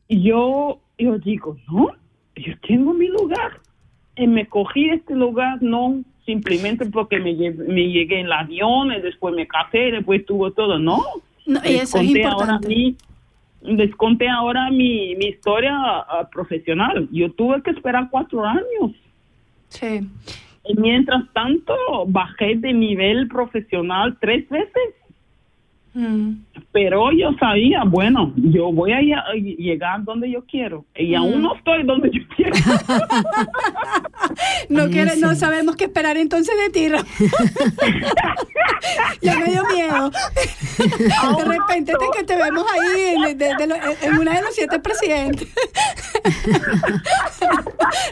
[SPEAKER 8] yo, yo digo, no, yo tengo mi lugar. Y me cogí este lugar, no simplemente porque me, me llegué en el avión, y después me casé, después tuvo todo, no.
[SPEAKER 6] No, y eso es
[SPEAKER 8] conté ahora
[SPEAKER 6] importante.
[SPEAKER 8] mi- les conté ahora mi, mi historia profesional. Yo tuve que esperar cuatro años.
[SPEAKER 6] Sí.
[SPEAKER 8] Y mientras tanto, bajé de nivel profesional tres veces.
[SPEAKER 6] Mm.
[SPEAKER 8] Pero yo sabía, bueno, yo voy a ll- llegar donde yo quiero. Y aún no estoy donde yo quiero.
[SPEAKER 6] No, quiere, no sabemos qué esperar entonces de ti. Ya me dio miedo. de repente te, que te vemos ahí en, de- de lo- en una de los siete presidentes.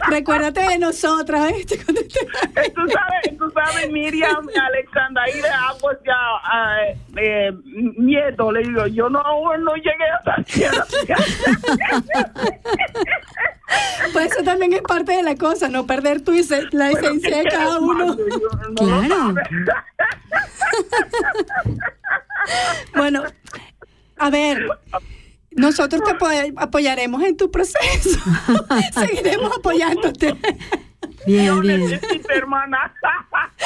[SPEAKER 6] Recuérdate de nosotras, ¿viste? Cuando te-
[SPEAKER 8] tú sabes, tú sabes, Miriam Alexandra, ahí le hago ya ah, eh, miedo. Le digo, yo no, aún no llegué hasta tierra.
[SPEAKER 6] Pues eso también es parte de la cosa, no perder tu la esencia de cada uno.
[SPEAKER 7] Claro.
[SPEAKER 6] Bueno, a ver, nosotros te apoy- apoyaremos en tu proceso. Seguiremos apoyándote.
[SPEAKER 7] Bien, bien.
[SPEAKER 8] Necesito, hermana.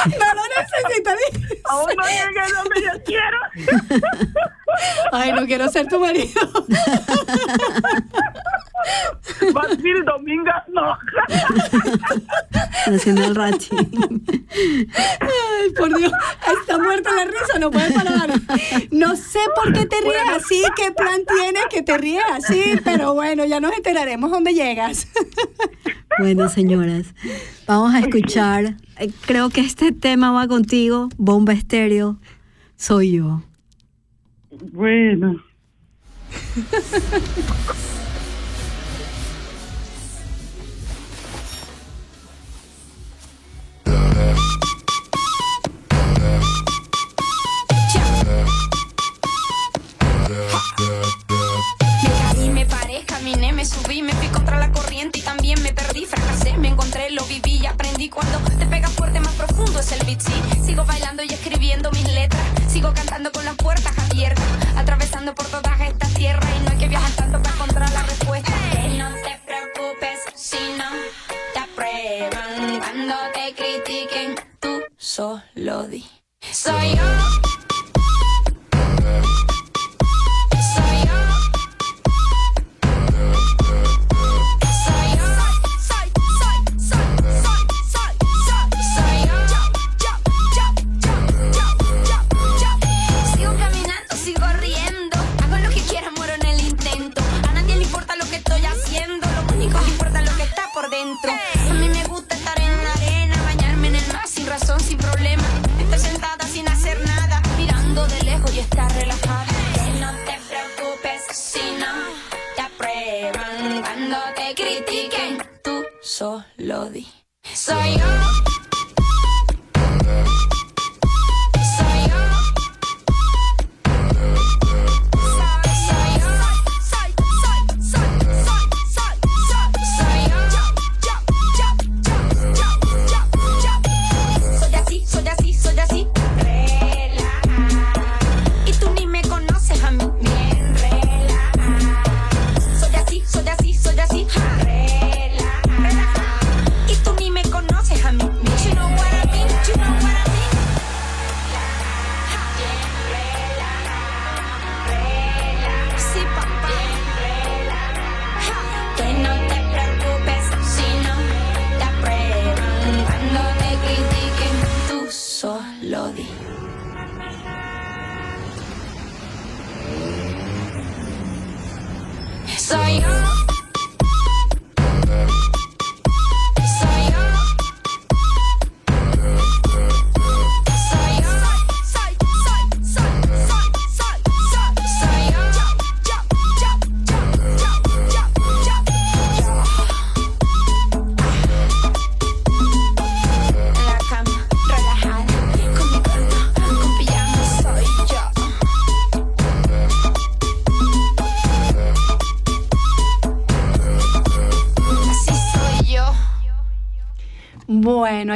[SPEAKER 6] No lo necesitas.
[SPEAKER 8] Aún no llegué donde yo quiero.
[SPEAKER 6] Ay, no quiero ser tu marido.
[SPEAKER 8] Basil Domingas, no.
[SPEAKER 7] Haciendo el rachi.
[SPEAKER 6] Ay, por Dios, está muerta la risa, no puede parar. No sé por qué te ríes así, qué plan tienes que te ríes así, pero bueno, ya nos enteraremos dónde llegas.
[SPEAKER 7] Bueno, señoras, vamos a escuchar. eh, Creo que este tema va contigo, Bomba Estéreo. Soy yo.
[SPEAKER 8] Bueno.
[SPEAKER 12] subí, me fui contra la corriente y también me perdí, fracasé, me encontré, lo viví y aprendí cuando te pega fuerte más profundo es el beat. Sigo bailando y escribiendo mis letras, sigo cantando con las puertas abiertas, atravesando por todas estas tierras y no hay que viajar tanto para encontrar la respuesta. No te preocupes si no te aprueban cuando te critiquen, tú solo di. Soy yo. Por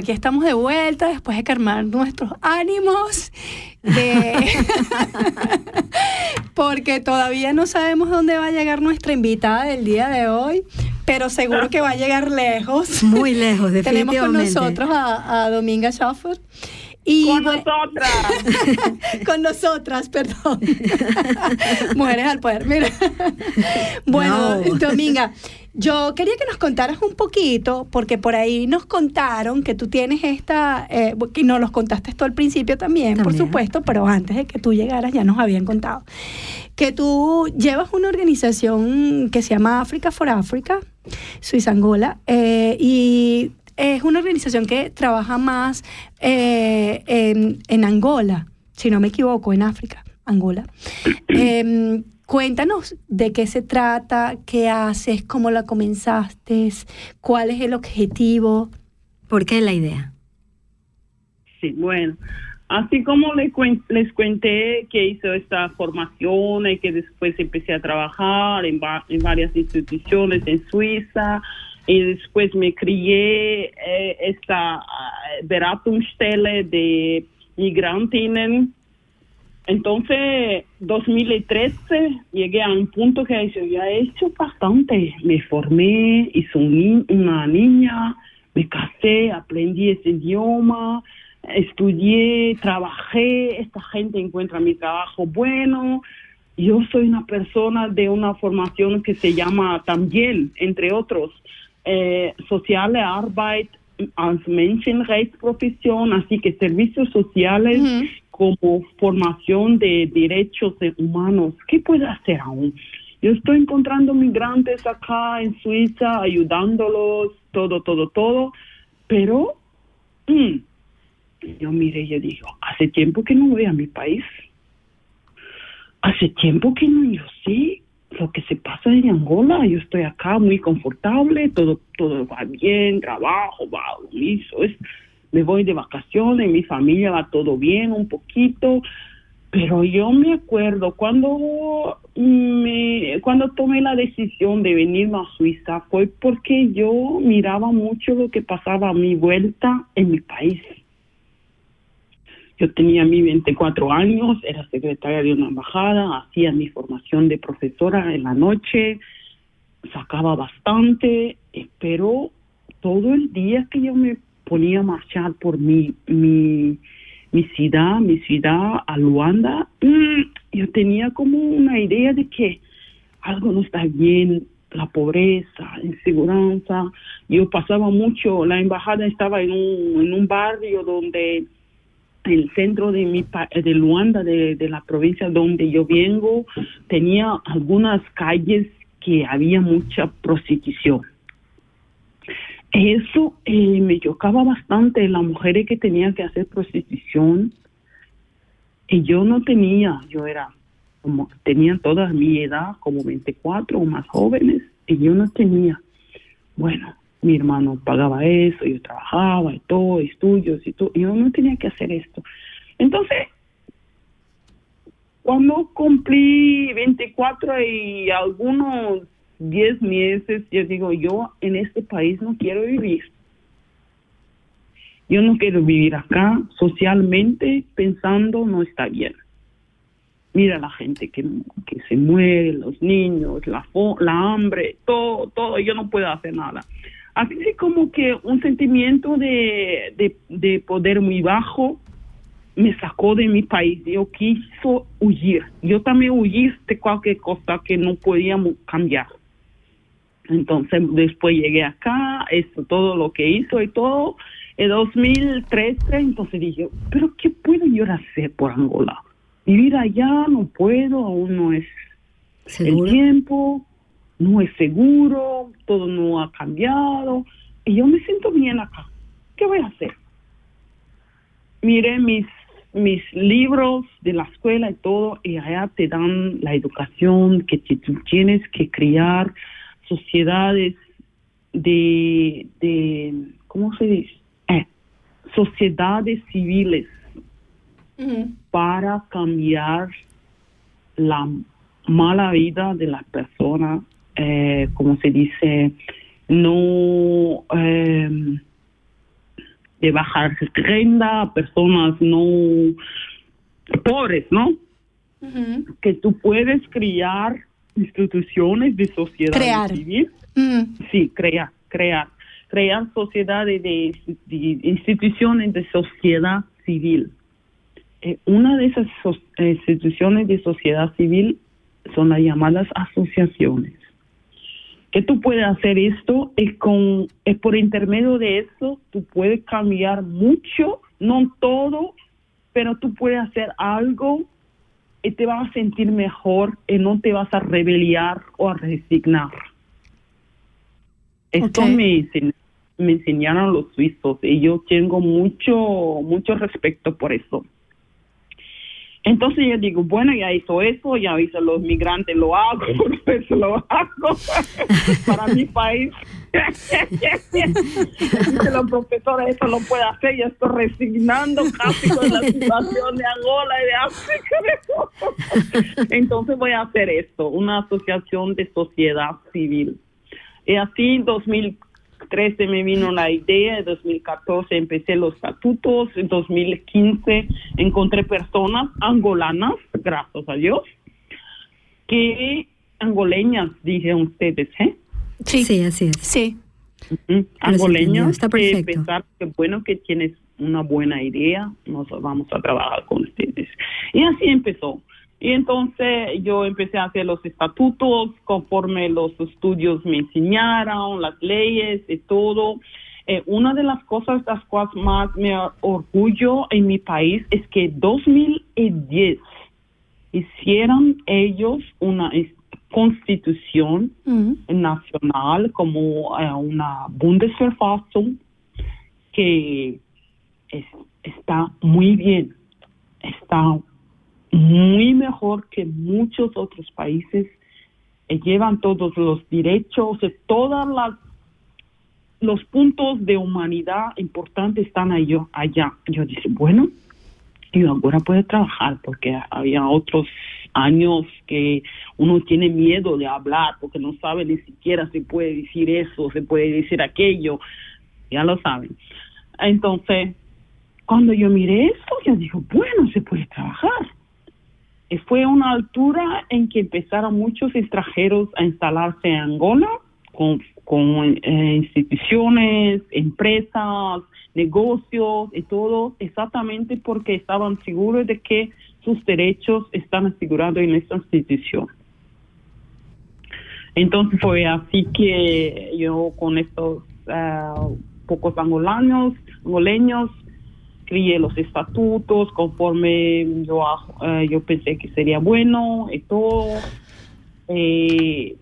[SPEAKER 6] aquí estamos de vuelta después de calmar nuestros ánimos. de- Porque todavía no sabemos dónde va a llegar nuestra invitada del día de hoy, pero seguro que va a llegar lejos.
[SPEAKER 7] Muy lejos,
[SPEAKER 6] Tenemos con
[SPEAKER 7] definitivamente.
[SPEAKER 6] nosotros a, a Dominga Schaffer. Y
[SPEAKER 8] Con
[SPEAKER 6] bueno-
[SPEAKER 8] nosotras.
[SPEAKER 6] con nosotras, perdón. Mujeres al poder, mira. Bueno,
[SPEAKER 7] No.
[SPEAKER 6] Dominga, yo quería que nos contaras un poquito, porque por ahí nos contaron que tú tienes esta, eh, que nos los contaste esto al principio también, por supuesto, pero antes de que tú llegaras ya nos habían contado, que tú llevas una organización que se llama Africa for Africa, Suiza Angola, eh, y es una organización que trabaja más eh, en, en Angola, si no me equivoco, en África, Angola. Cuéntanos de qué se trata, qué haces, cómo la comenzaste, cuál es el objetivo.
[SPEAKER 7] ¿Por qué la idea?
[SPEAKER 8] Sí, bueno. Así como le cuen- les cuenté que hice esta formación y que después empecé a trabajar en, va- en varias instituciones en Suiza y después me crié eh, esta eh, Beratungsstelle de Migrantinnen. Entonces, 2013 llegué a un punto que yo ya he hecho bastante. Me formé, hice un una niña, me casé, aprendí ese idioma, estudié, trabajé, esta gente encuentra mi trabajo bueno. Yo soy una persona de una formación que se llama también, entre otros, eh, Soziale Arbeit als Menschenrechtsprofesión, así que servicios sociales como formación de derechos de humanos. ¿Qué puedo hacer aún? Yo estoy encontrando migrantes acá en Suiza, ayudándolos, todo, todo, todo, pero mm, yo miré y yo digo, hace tiempo que no voy a mi país. Hace tiempo que no yo sé lo que se pasa en Angola. Yo estoy acá muy confortable, todo todo va bien, trabajo, va listo. Es, me voy de vacaciones, mi familia va todo bien un poquito, pero yo me acuerdo cuando me cuando tomé la decisión de venirme a Suiza fue porque yo miraba mucho lo que pasaba a mi vuelta en mi país. Yo tenía mis 24 años, era secretaria de una embajada, hacía mi formación de profesora en la noche, sacaba bastante, eh, pero todo el día que yo me ponía a marchar por mi, mi, mi ciudad, mi ciudad a Luanda, mm, yo tenía como una idea de que algo no está bien, la pobreza, inseguranza. Yo pasaba mucho, la embajada estaba en un, en un barrio donde el centro de mi de Luanda, de, de la provincia donde yo vengo, tenía algunas calles que había mucha prostitución. Eso eh, me chocaba bastante, las mujeres que tenían que hacer prostitución, y yo no tenía, yo era como, tenían toda mi edad, como 24 o más jóvenes, y yo no tenía. Bueno, mi hermano pagaba eso, yo trabajaba y todo, estudios y todo, yo no tenía que hacer esto. Entonces, cuando cumplí 24 y algunos 10 meses, yo digo, yo en este país no quiero vivir. Yo no quiero vivir acá socialmente pensando no está bien. Mira la gente que, que se muere, los niños, la, la hambre, todo, todo, yo no puedo hacer nada. Así como que un sentimiento de, de, de poder muy bajo me sacó de mi país. Yo quiso huir. Yo también huí de cualquier cosa que no podíamos cambiar. Entonces después llegué acá, esto, todo lo que hizo y todo. En 2013, entonces dije, pero ¿qué puedo yo hacer por Angola? Vivir allá no puedo, aún no es
[SPEAKER 7] ¿Seguro?
[SPEAKER 8] el tiempo, no es seguro, todo no ha cambiado. Y yo me siento bien acá. ¿Qué voy a hacer? Miré mis, mis libros de la escuela y todo, y allá te dan la educación que te- tú tienes que criar sociedades de, de ¿cómo se dice? Eh, sociedades civiles para cambiar la mala vida de la persona, eh, como se dice, no, eh, de bajar renta a personas no pobres, ¿no? Que tú puedes crear instituciones de sociedad
[SPEAKER 6] Crear.
[SPEAKER 8] civil. Sí, crear, crear. Crear sociedades de, de instituciones de sociedad civil. Eh, una de esas so- eh, instituciones de sociedad civil son las llamadas asociaciones. Que tú puedes hacer esto es con es por intermedio de eso tú puedes cambiar mucho, no todo, pero tú puedes hacer algo te vas a sentir mejor y no te vas a rebeliar o a resignar. Esto me, me enseñaron los suizos y yo tengo mucho mucho respeto por eso. Entonces yo digo, bueno, ya hizo eso, ya hizo los migrantes, lo hago, eso lo hago para mi país. Dice los profesores, eso lo puede hacer, ya estoy resignando casi con la situación de Angola y de África. Entonces voy a hacer esto, una asociación de sociedad civil. Y así en 2013 me vino la idea, en 2014 empecé los estatutos, en 2015 encontré personas angolanas, gracias a Dios, que angoleñas, dije ustedes, ¿eh?
[SPEAKER 6] Sí,
[SPEAKER 7] Sí, así es.
[SPEAKER 6] sí.
[SPEAKER 7] Entendió,
[SPEAKER 8] Angoleños
[SPEAKER 7] está
[SPEAKER 8] que
[SPEAKER 7] perfecto.
[SPEAKER 8] pensar que bueno que tienes una buena idea, nos vamos a trabajar con ustedes. Y así empezó. Y entonces yo empecé a hacer los estatutos conforme los estudios me enseñaron, las leyes y todo. Eh, una de las cosas las cuales más me orgullo en mi país es que 2010 hicieron ellos una constitución nacional como eh, una Bundesverfassung que es- está muy bien, está muy mejor que muchos otros países, eh, llevan todos los derechos, eh, todas los puntos de humanidad importantes están ahí, allá. Yo dije, bueno, y ahora puede trabajar porque había otros años que uno tiene miedo de hablar porque no sabe ni siquiera si puede decir eso, se puede decir aquello, ya lo saben. Entonces, cuando yo miré esto, yo digo, bueno, se puede trabajar. Fue una altura en que empezaron muchos extranjeros a instalarse en Angola con, eh, instituciones, empresas, negocios y todo, exactamente porque estaban seguros de que sus derechos están asegurados en esta institución. Entonces fue así que yo con estos ah, pocos angolanos, angoleños, crié los estatutos conforme yo, ah, yo pensé que sería bueno y todo. Eh,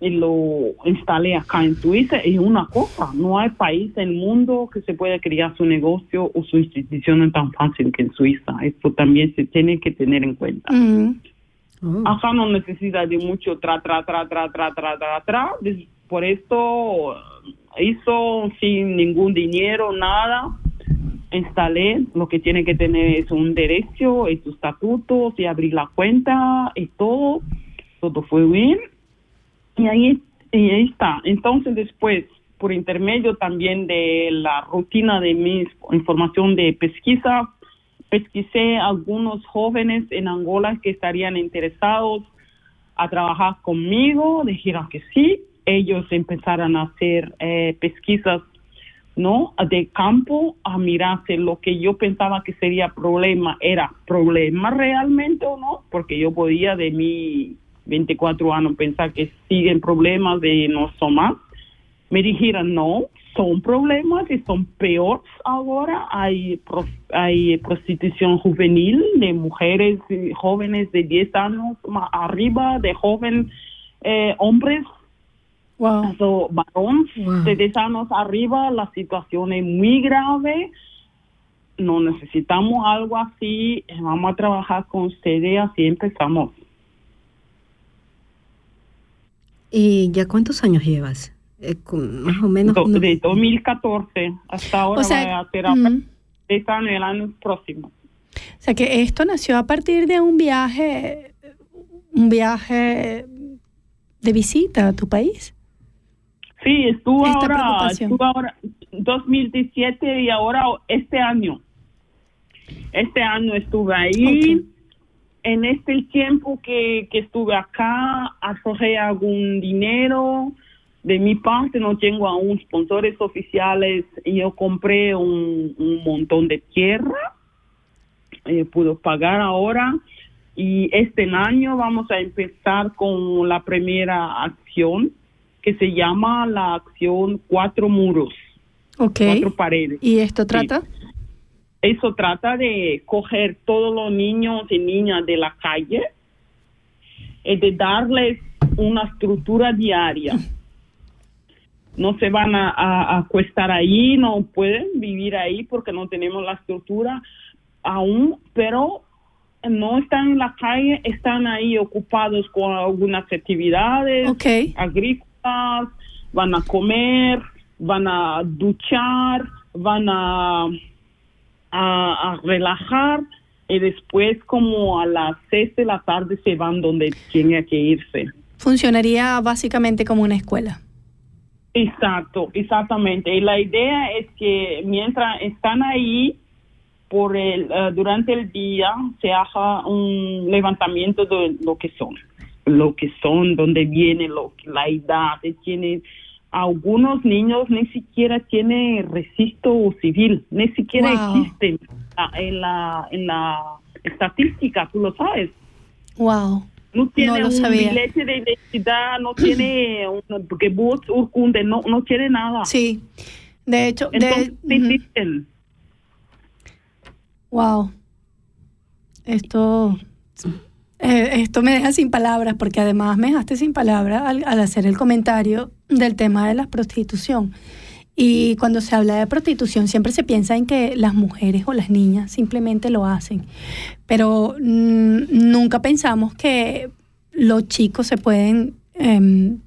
[SPEAKER 8] y lo instalé acá en Suiza y una cosa, no hay país en el mundo que se pueda crear su negocio o su institución tan fácil que en Suiza. Esto también se tiene que tener en cuenta. Acá no necesita de mucho tra, tra, tra, tra, tra, tra, tra, tra. Por esto eh, hizo sin ningún dinero, nada. Instalé, lo que tiene que tener es un derecho, y sus estatutos, y abrir la cuenta, y todo. Todo fue bien. Y ahí, y ahí está. Entonces después, por intermedio también de la rutina de mi información de pesquisa, pesquisé algunos jóvenes en Angola que estarían interesados a trabajar conmigo, dijeron que sí, ellos empezaron a hacer eh, pesquisas no de campo a mirarse lo que yo pensaba que sería problema era problema realmente o no porque yo podía de mi 24 años pensar que siguen problemas de no son más. Me dijeron no son problemas y son peores ahora. Hay hay prostitución juvenil de mujeres y jóvenes de 10 años más arriba de joven eh, hombres So, varón de 10 años arriba, la situación es muy grave. No necesitamos algo así. Vamos a trabajar con ustedes, así empezamos.
[SPEAKER 7] ¿Y ya cuántos años llevas? Eh, con- más o menos.
[SPEAKER 8] Do- de 2014 hasta ahora
[SPEAKER 6] O sea,
[SPEAKER 8] voy a
[SPEAKER 6] mm.
[SPEAKER 8] el año próximo.
[SPEAKER 6] O sea que esto nació a partir de un viaje, un viaje de visita a tu país.
[SPEAKER 8] Sí, estuve
[SPEAKER 6] Esta
[SPEAKER 8] ahora, estuve ahora, 2017 y ahora este año. Este año estuve ahí. En este tiempo que, que estuve acá, ahorré algún dinero. De mi parte no tengo aún sponsores oficiales. Yo compré un, un montón de tierra. Eh, puedo pagar ahora. Y este año vamos a empezar con la primera acción que se llama la acción Cuatro Muros.
[SPEAKER 6] Ok.
[SPEAKER 8] Cuatro paredes.
[SPEAKER 6] ¿Y esto trata?
[SPEAKER 8] Eso trata de coger todos los niños y niñas de la calle y de darles una estructura diaria. No se van a, a- a acostar ahí, no pueden vivir ahí porque no tenemos la estructura aún, pero no están en la calle, están ahí ocupados con algunas actividades agrícolas, van a comer, van a duchar, van a, a, a relajar y después como a las seis de la tarde se van donde tienen que irse.
[SPEAKER 6] Funcionaría básicamente como una escuela.
[SPEAKER 8] Exacto, exactamente. Y la idea es que mientras están ahí, por el, eh, durante el día se haga un levantamiento de lo que son, lo que son, dónde viene, lo, que- la edad, que tienen algunos niños ni siquiera tienen registro civil, ni siquiera
[SPEAKER 6] Wow.
[SPEAKER 8] existen en la en la estadística, tú lo sabes.
[SPEAKER 6] Wow.
[SPEAKER 8] No tiene
[SPEAKER 6] lo
[SPEAKER 8] un billete de identidad, no tiene un urkunde, no, no tiene nada.
[SPEAKER 6] Sí. De hecho, de-
[SPEAKER 8] Entonces,
[SPEAKER 6] ujú.
[SPEAKER 8] existen.
[SPEAKER 6] Wow. Esto, eh, esto me deja sin palabras, porque además me dejaste sin palabras al, al hacer el comentario del tema de la prostitución. Y cuando se habla de prostitución siempre se piensa en que las mujeres o las niñas simplemente lo hacen. Pero mm, nunca pensamos que los chicos se pueden em,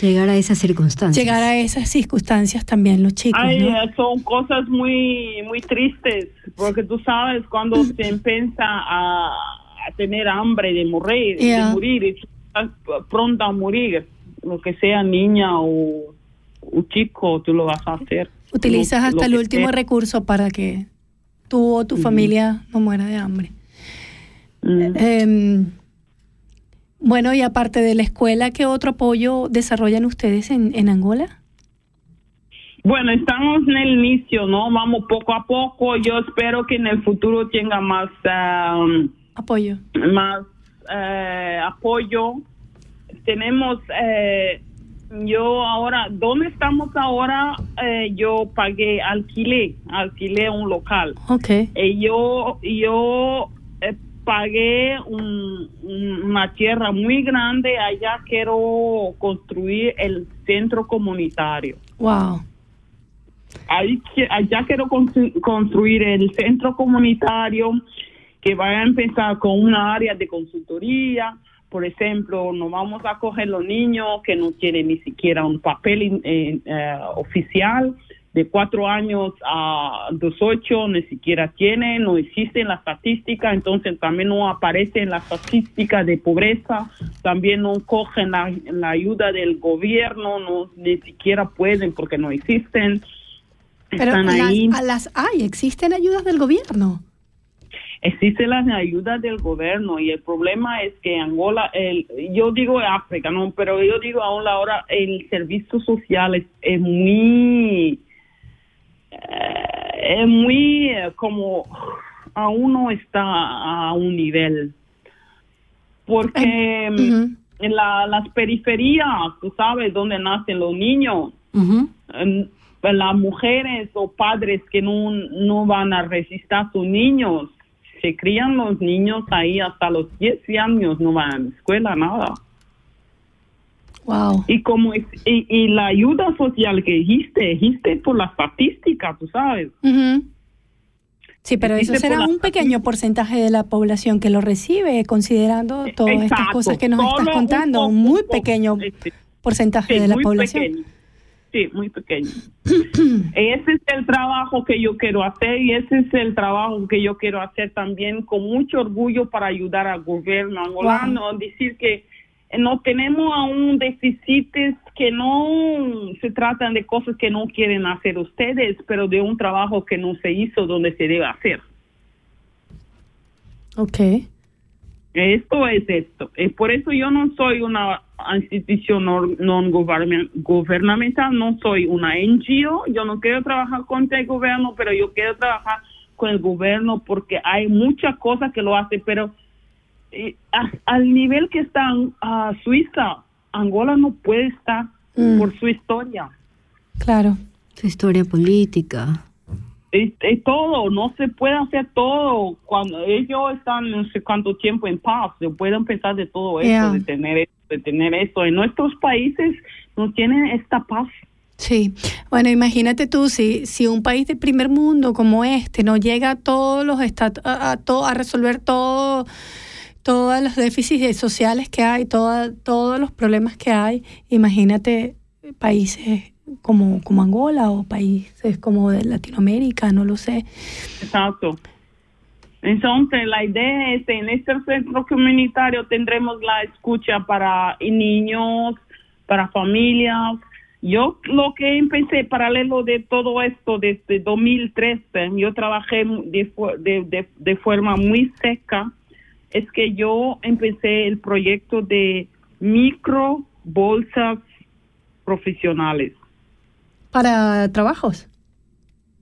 [SPEAKER 7] Llegar a esas circunstancias.
[SPEAKER 6] llegar a esas circunstancias también, los chicos.
[SPEAKER 8] Ay,
[SPEAKER 6] ¿no?
[SPEAKER 8] son cosas muy muy tristes, porque tú sabes cuando se empieza a, a tener hambre de morir,
[SPEAKER 6] Yeah.
[SPEAKER 8] de morir, estás pronta a morir, lo que sea niña o, o chico, tú lo vas a hacer.
[SPEAKER 6] Utilizas
[SPEAKER 8] Lo-
[SPEAKER 6] hasta
[SPEAKER 8] lo
[SPEAKER 6] el último
[SPEAKER 8] sea.
[SPEAKER 6] recurso para que tú o tu familia no muera de hambre. Em, bueno, y aparte de la escuela, ¿qué otro apoyo desarrollan ustedes en, en Angola?
[SPEAKER 8] Bueno, estamos en el inicio, ¿no? Vamos poco a poco. Yo espero que en el futuro tenga más um,
[SPEAKER 6] apoyo.
[SPEAKER 8] Más eh, apoyo. Tenemos, eh, yo ahora, ¿dónde estamos ahora? Eh, yo pagué, alquilé, alquilé un local.
[SPEAKER 6] Ok.
[SPEAKER 8] Y yo, yo eh, pagué un- un- una tierra muy grande. Allá quiero construir el centro comunitario.
[SPEAKER 6] Wow.
[SPEAKER 8] Ahí, allá quiero constru- construir el centro comunitario que va a empezar con una área de consultoría. Por ejemplo, nos vamos a coger los niños que no tienen ni siquiera un papel in- eh, eh, oficial, de cuatro años a dos ocho, ni siquiera tienen, no existe en la estadística, entonces también no aparece en la estadística de pobreza, también no cogen la, la ayuda del gobierno, no ni siquiera pueden porque no existen.
[SPEAKER 6] Pero
[SPEAKER 8] Están
[SPEAKER 6] las,
[SPEAKER 8] ahí.
[SPEAKER 6] a las hay, existen ayudas del gobierno.
[SPEAKER 8] Existen las ayudas del gobierno y el problema es que Angola, el, yo digo África, no, pero yo digo aún ahora el servicio social es, es muy, eh, es muy eh, como aún no está a un nivel. Porque mm, en la, las periferias, tú sabes dónde nacen los niños, las mujeres o padres que no, no van a resistir a sus niños, se crían los niños ahí hasta los 10 años, no van a la escuela, nada.
[SPEAKER 6] Wow.
[SPEAKER 8] Y como es- y, y la ayuda social que dijiste, dijiste por la estadística, tú sabes.
[SPEAKER 6] Sí, pero eso será un pequeño porcentaje de la población que lo recibe, considerando todas estas cosas que nos estás
[SPEAKER 8] un
[SPEAKER 6] contando. Un muy pequeño porcentaje
[SPEAKER 8] Sí,
[SPEAKER 6] de la población.
[SPEAKER 8] pequeño. Sí, muy pequeño. ese es el trabajo que yo quiero hacer y ese es el trabajo que yo quiero hacer también con mucho orgullo para ayudar al gobierno angolano, decir que no tenemos aún déficits que no se tratan de cosas que no quieren hacer ustedes, pero de un trabajo que no se hizo donde se debe hacer.
[SPEAKER 6] Ok.
[SPEAKER 8] Esto es esto. Es por eso yo no soy una institución no, gubernamental, no soy una NGO, yo no quiero trabajar contra el gobierno, pero yo quiero trabajar con el gobierno porque hay muchas cosas que lo hacen, pero eh, a- al nivel que está ah, Suiza, Angola no puede estar
[SPEAKER 7] Mm.
[SPEAKER 8] por su historia.
[SPEAKER 6] Claro.
[SPEAKER 7] Su historia política.
[SPEAKER 8] Es, es todo, no se puede hacer todo. Cuando ellos están no sé cuánto tiempo en paz, se pueden pensar de todo
[SPEAKER 6] Yeah.
[SPEAKER 8] de tener esto, de tener esto. En nuestros países no tienen esta paz.
[SPEAKER 6] Sí, bueno, imagínate tú si, si un país de primer mundo como este no llega a todos los estat- a, a, to- a resolver todo todos los déficits sociales que hay, toda- todos los problemas que hay, imagínate países como, como Angola o países como de Latinoamérica, no lo sé.
[SPEAKER 8] Exacto. Entonces, la idea es, en este centro comunitario tendremos la escucha para niños, para familias. Yo lo que empecé paralelo de todo esto desde 2013, yo trabajé de, de, de forma muy seca, es que yo empecé el proyecto de micro bolsas profesionales
[SPEAKER 6] Para trabajos.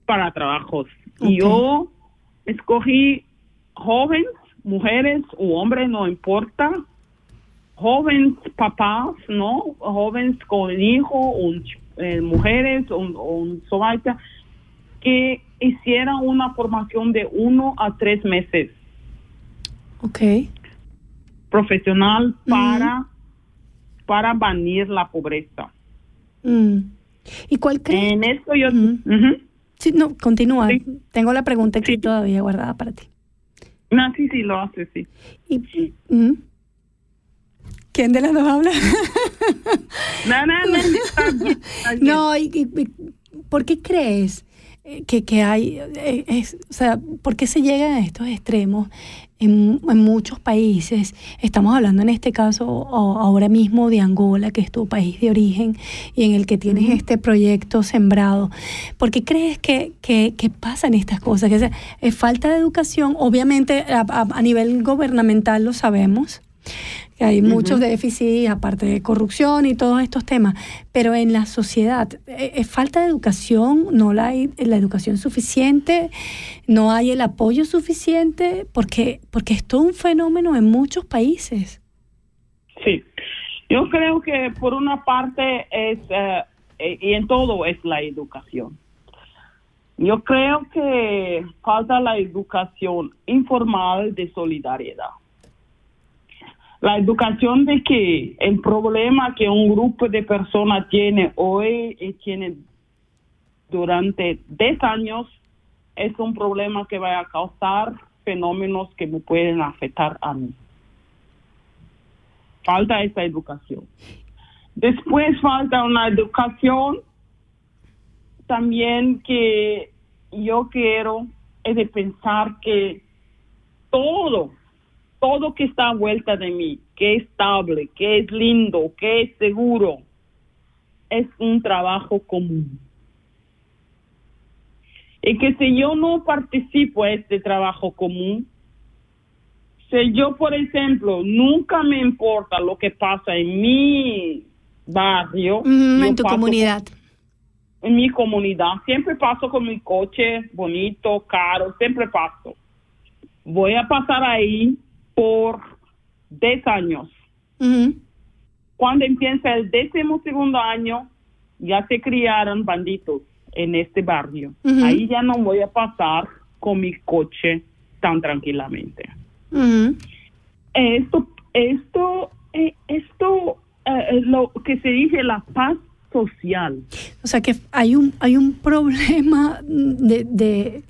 [SPEAKER 8] para trabajos. Y yo escogí jóvenes, mujeres u hombres, no importa, jóvenes papás, ¿no? Jóvenes con hijo, un ch- eh, mujeres, un, un sobaita, que hicieran una formación de uno a tres meses
[SPEAKER 6] Ok.
[SPEAKER 8] profesional para, para banir la pobreza.
[SPEAKER 6] Mm. ¿Y cuál crees?
[SPEAKER 8] En esto yo...
[SPEAKER 6] Sí, no, continúa. Tengo la pregunta aquí todavía guardada para ti.
[SPEAKER 8] No, sí, sí, lo hace, sí.
[SPEAKER 6] ¿Quién de las dos habla?
[SPEAKER 8] No, no, no, está bien, está bien.
[SPEAKER 6] No, y, ¿por qué crees eh, que, que hay, eh, es- o sea, por qué se llegan a estos extremos en, en muchos países? Estamos hablando en este caso o- ahora mismo de Angola, que es tu país de origen y en el que tienes este proyecto sembrado. ¿Por qué crees que, que, que pasan estas cosas? Que sea, es falta de educación, obviamente a, a- a nivel gubernamental lo sabemos que hay muchos déficits, aparte de corrupción y todos estos temas, pero en la sociedad eh, es falta de educación, no la hay la educación suficiente, no hay el apoyo suficiente, porque, porque es todo un fenómeno en muchos países.
[SPEAKER 8] Sí, yo creo que por una parte es, eh, eh, y en todo es la educación. Yo creo que falta la educación informal de solidaridad. La educación de que el problema que un grupo de personas tiene hoy y tiene durante 10 años es un problema que va a causar fenómenos que me pueden afectar a mí falta esa educación. Después falta una educación también que yo quiero es de pensar que todo, todo que está a vuelta de mí, que es estable, que es lindo, que es seguro, es un trabajo común. Y que si yo no participo en este trabajo común, si yo, por ejemplo, nunca me importa lo que pasa en mi barrio,
[SPEAKER 6] Mm, en tu comunidad.
[SPEAKER 8] en mi comunidad, siempre paso con mi coche bonito, caro, siempre paso. Voy a pasar ahí por 10 años. Cuando empieza el décimo segundo año, ya se criaron banditos en este barrio. Ahí ya no voy a pasar con mi coche tan tranquilamente. Esto, esto, eh, esto, eh, lo que se dice la paz social.
[SPEAKER 6] O sea que hay un, hay un problema de, de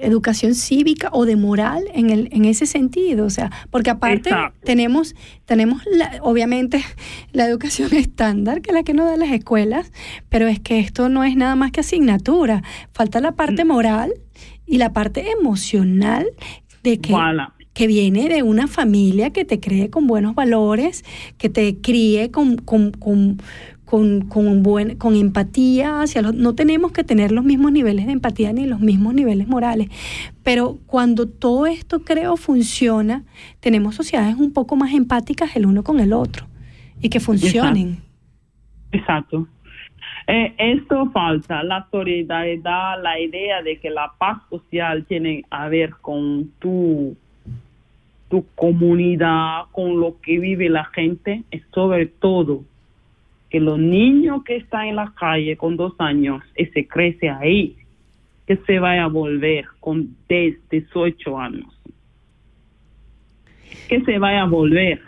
[SPEAKER 6] educación cívica o de moral en, el, en ese sentido. O sea, porque aparte
[SPEAKER 8] Exacto.
[SPEAKER 6] tenemos, tenemos la- obviamente la educación estándar, que es la que nos dan las escuelas, pero es que esto no es nada más que asignatura. Falta la parte
[SPEAKER 8] Mm.
[SPEAKER 6] moral y la parte emocional de que,
[SPEAKER 8] Voilà.
[SPEAKER 6] que viene de una familia que te cree con buenos valores, que te críe con, con, con, con, con buen, con empatía hacia los... No tenemos que tener los mismos niveles de empatía ni los mismos niveles morales, pero cuando todo esto creo funciona, tenemos sociedades un poco más empáticas el uno con el otro y que funcionen.
[SPEAKER 8] Exacto. Eh, esto falta, la solidaridad, la idea de que la paz social tiene a ver con tu, tu comunidad, con lo que vive la gente, es sobre todo que los niños que están en la calle con dos años y se crece ahí, que se vaya a volver con 10, 18 años. Que se vaya a volver.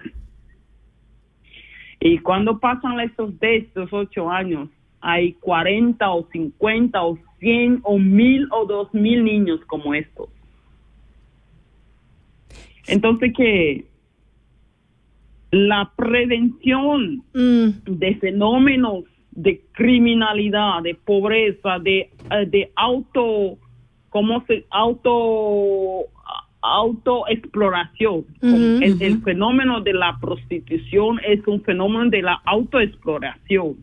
[SPEAKER 8] Y cuando pasan estos 10, 18 años, hay 40 o 50 o 100 o 1000 o 2000 niños como estos. Entonces que la prevención de fenómenos de criminalidad, de pobreza, de, eh, de auto, ¿cómo se? Auto autoexploración.
[SPEAKER 6] Ujú,
[SPEAKER 8] el, el fenómeno de la prostitución es un fenómeno de la autoexploración.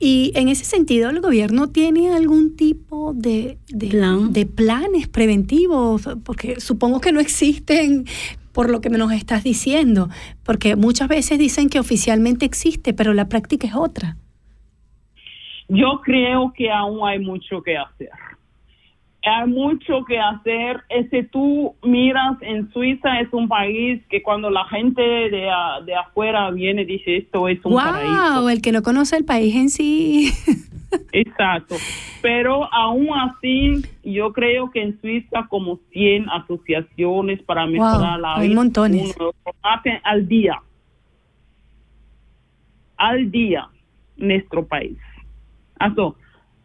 [SPEAKER 6] Y en ese sentido, ¿el gobierno tiene algún tipo de, de, de planes preventivos? Porque supongo que no existen por lo que nos estás diciendo, porque muchas veces dicen que oficialmente existe, pero la práctica es otra.
[SPEAKER 8] Yo creo que aún hay mucho que hacer. Hay mucho que hacer. Si tú miras en Suiza, es un país que cuando la gente de, de afuera viene dice esto es un paraíso.
[SPEAKER 6] ¡Wow! El que no conoce el país en sí.
[SPEAKER 8] Exacto. Pero aún así, yo creo que en Suiza como 100 asociaciones para mejorar la
[SPEAKER 6] hay
[SPEAKER 8] vida
[SPEAKER 6] montones.
[SPEAKER 8] uno al día. Al día, nuestro país. Eso,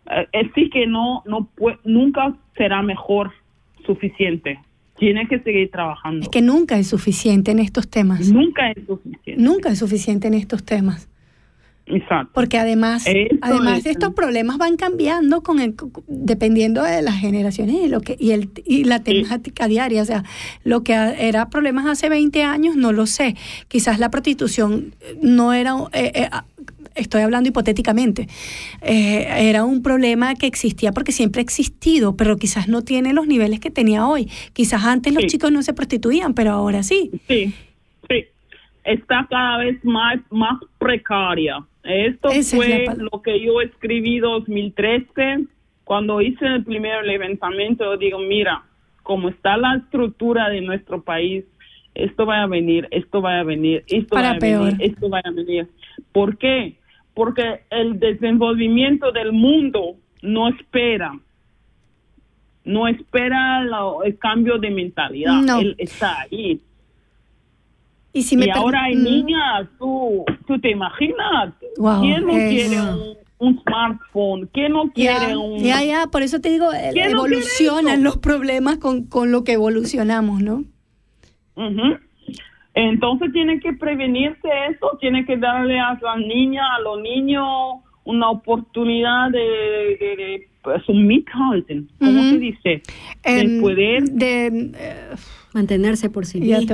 [SPEAKER 8] eh, es sí que no, no nunca será mejor suficiente. Tiene que seguir trabajando.
[SPEAKER 6] Es que nunca es suficiente en estos temas.
[SPEAKER 8] Nunca es suficiente.
[SPEAKER 6] Nunca es suficiente en estos temas.
[SPEAKER 8] Exacto.
[SPEAKER 6] Porque además,
[SPEAKER 8] Eso
[SPEAKER 6] además
[SPEAKER 8] es.
[SPEAKER 6] de estos problemas van cambiando con el, dependiendo de las generaciones y lo que y el y la temática diaria, o sea, lo que era problemas hace 20 años no lo sé. Quizás la prostitución no era eh, eh, ah, estoy hablando hipotéticamente, eh, era un problema que existía porque siempre ha existido, pero quizás no tiene los niveles que tenía hoy. Quizás antes los chicos no se prostituían, pero ahora sí.
[SPEAKER 8] Sí, sí. Está cada vez más, más precaria. Esto
[SPEAKER 6] Esa
[SPEAKER 8] fue lo que yo escribí 2013. Cuando hice el primer levantamiento, yo digo, mira, como está la estructura de nuestro país, esto va a venir, esto va a venir, esto
[SPEAKER 6] Para
[SPEAKER 8] va a
[SPEAKER 6] peor.
[SPEAKER 8] venir, esto va a venir. ¿Por qué? Porque el desenvolvimiento del mundo no espera, no espera la- el cambio de mentalidad.
[SPEAKER 6] No.
[SPEAKER 8] Él está ahí.
[SPEAKER 6] Y, si me
[SPEAKER 8] y ahora hay
[SPEAKER 6] Mm.
[SPEAKER 8] niñas, tú, tú te imaginas,
[SPEAKER 6] Wow,
[SPEAKER 8] ¿quién no
[SPEAKER 6] es-
[SPEAKER 8] quiere un, un smartphone? ¿Quién no quiere
[SPEAKER 6] Ya,
[SPEAKER 8] un...
[SPEAKER 6] ya, ya, por eso te digo, el-
[SPEAKER 8] ¿Quién no quiere
[SPEAKER 6] evolucionan los problemas con, con lo que evolucionamos, ¿no?
[SPEAKER 8] Entonces tiene que prevenirse eso, tiene que darle a las niñas, a los niños una oportunidad de, de, de, pues, un mithalten, ¿cómo
[SPEAKER 7] Ujú.
[SPEAKER 8] se dice?
[SPEAKER 7] Em,
[SPEAKER 8] poder...
[SPEAKER 6] De,
[SPEAKER 7] Mantenerse por sí
[SPEAKER 6] Ya te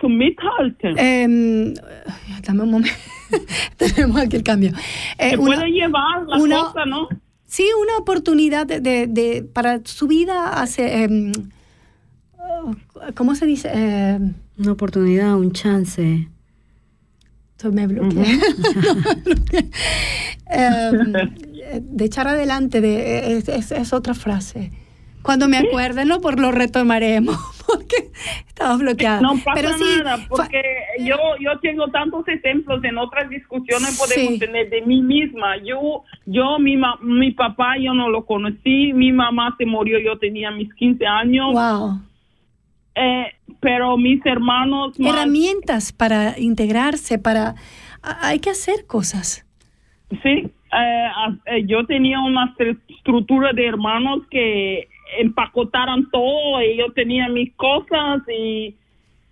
[SPEAKER 8] Su mithalten.
[SPEAKER 6] Em, dame un momento. Tenemos aquí el cambio. Eh,
[SPEAKER 8] Se
[SPEAKER 6] una-
[SPEAKER 8] puede llevar la
[SPEAKER 6] una-
[SPEAKER 8] cosa, ¿no?
[SPEAKER 6] Sí, una oportunidad de, de- de- para su vida hace, oh, ¿cómo se dice? Em,
[SPEAKER 7] Una oportunidad, un chance.
[SPEAKER 6] Me bloqueé. Em, de echar adelante, de, es, es- es otra frase. Cuando me acuerden, ¿no? Por lo retomaremos, porque estaba bloqueada.
[SPEAKER 8] No pasa
[SPEAKER 6] Pero sí,
[SPEAKER 8] nada, porque yo, yo tengo tantos ejemplos en otras discusiones podemos
[SPEAKER 6] Sí.
[SPEAKER 8] tener de mí misma. Yo, yo mi, ma- mi papá yo no lo conocí, mi mamá se murió, yo tenía mis 15 años.
[SPEAKER 6] Wow.
[SPEAKER 8] Eh, pero mis hermanos más-
[SPEAKER 6] herramientas para integrarse, para... Hay que hacer cosas.
[SPEAKER 8] Sí, eh, eh, yo tenía una estru- estructura de hermanos que empacotaron todo y yo tenía mis cosas y,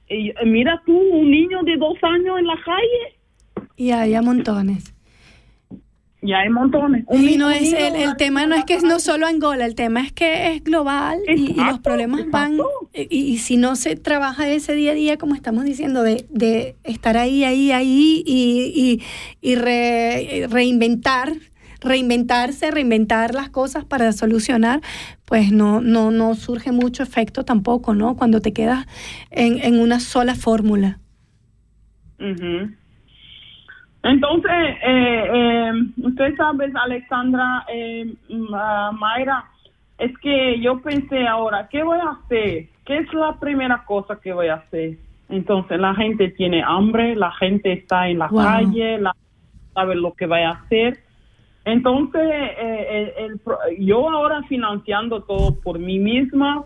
[SPEAKER 8] y, mira tú, un niño de dos años en la calle.
[SPEAKER 6] Y hay a montones.
[SPEAKER 8] Y hay montones. Un
[SPEAKER 6] Y
[SPEAKER 8] mi-
[SPEAKER 6] no
[SPEAKER 8] un
[SPEAKER 6] es
[SPEAKER 8] niño-
[SPEAKER 6] el, el tema no es que es no solo Angola, el tema es que es global y- y, los
[SPEAKER 8] Exacto,
[SPEAKER 6] problemas van y, y si no se trabaja ese día a día como estamos diciendo de, de estar ahí ahí ahí y, y, y re- reinventar reinventarse reinventar las cosas para solucionar pues no no no surge mucho efecto tampoco no cuando te quedas en, en una sola fórmula
[SPEAKER 8] Ujú. Entonces, eh, eh, usted sabe, Alexandra, eh, mm, ah, Mayra, es que yo pensé ahora, ¿qué voy a hacer? ¿Qué es la primera cosa que voy a hacer? Entonces, la gente tiene hambre, la gente está en la
[SPEAKER 6] Wow.
[SPEAKER 8] calle, la sabe lo que vaya a hacer. Entonces, eh, el- el yo ahora financiando todo por mí misma,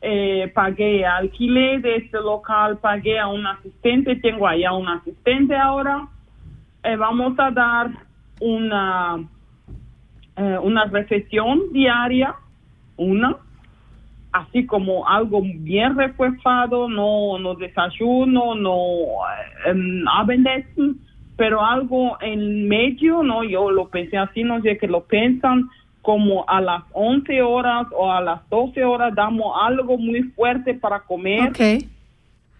[SPEAKER 8] eh, pagué alquiler de este local, pagué a un asistente, tengo allá un asistente ahora. Eh, vamos a dar una, eh, una reflexión diaria, una, así como algo bien refuerzado, no, no desayuno, no eh, em, pero algo en medio, no, yo lo pensé así, no sé que lo piensan, como a las 11 horas o a las 12 horas damos algo muy fuerte para comer.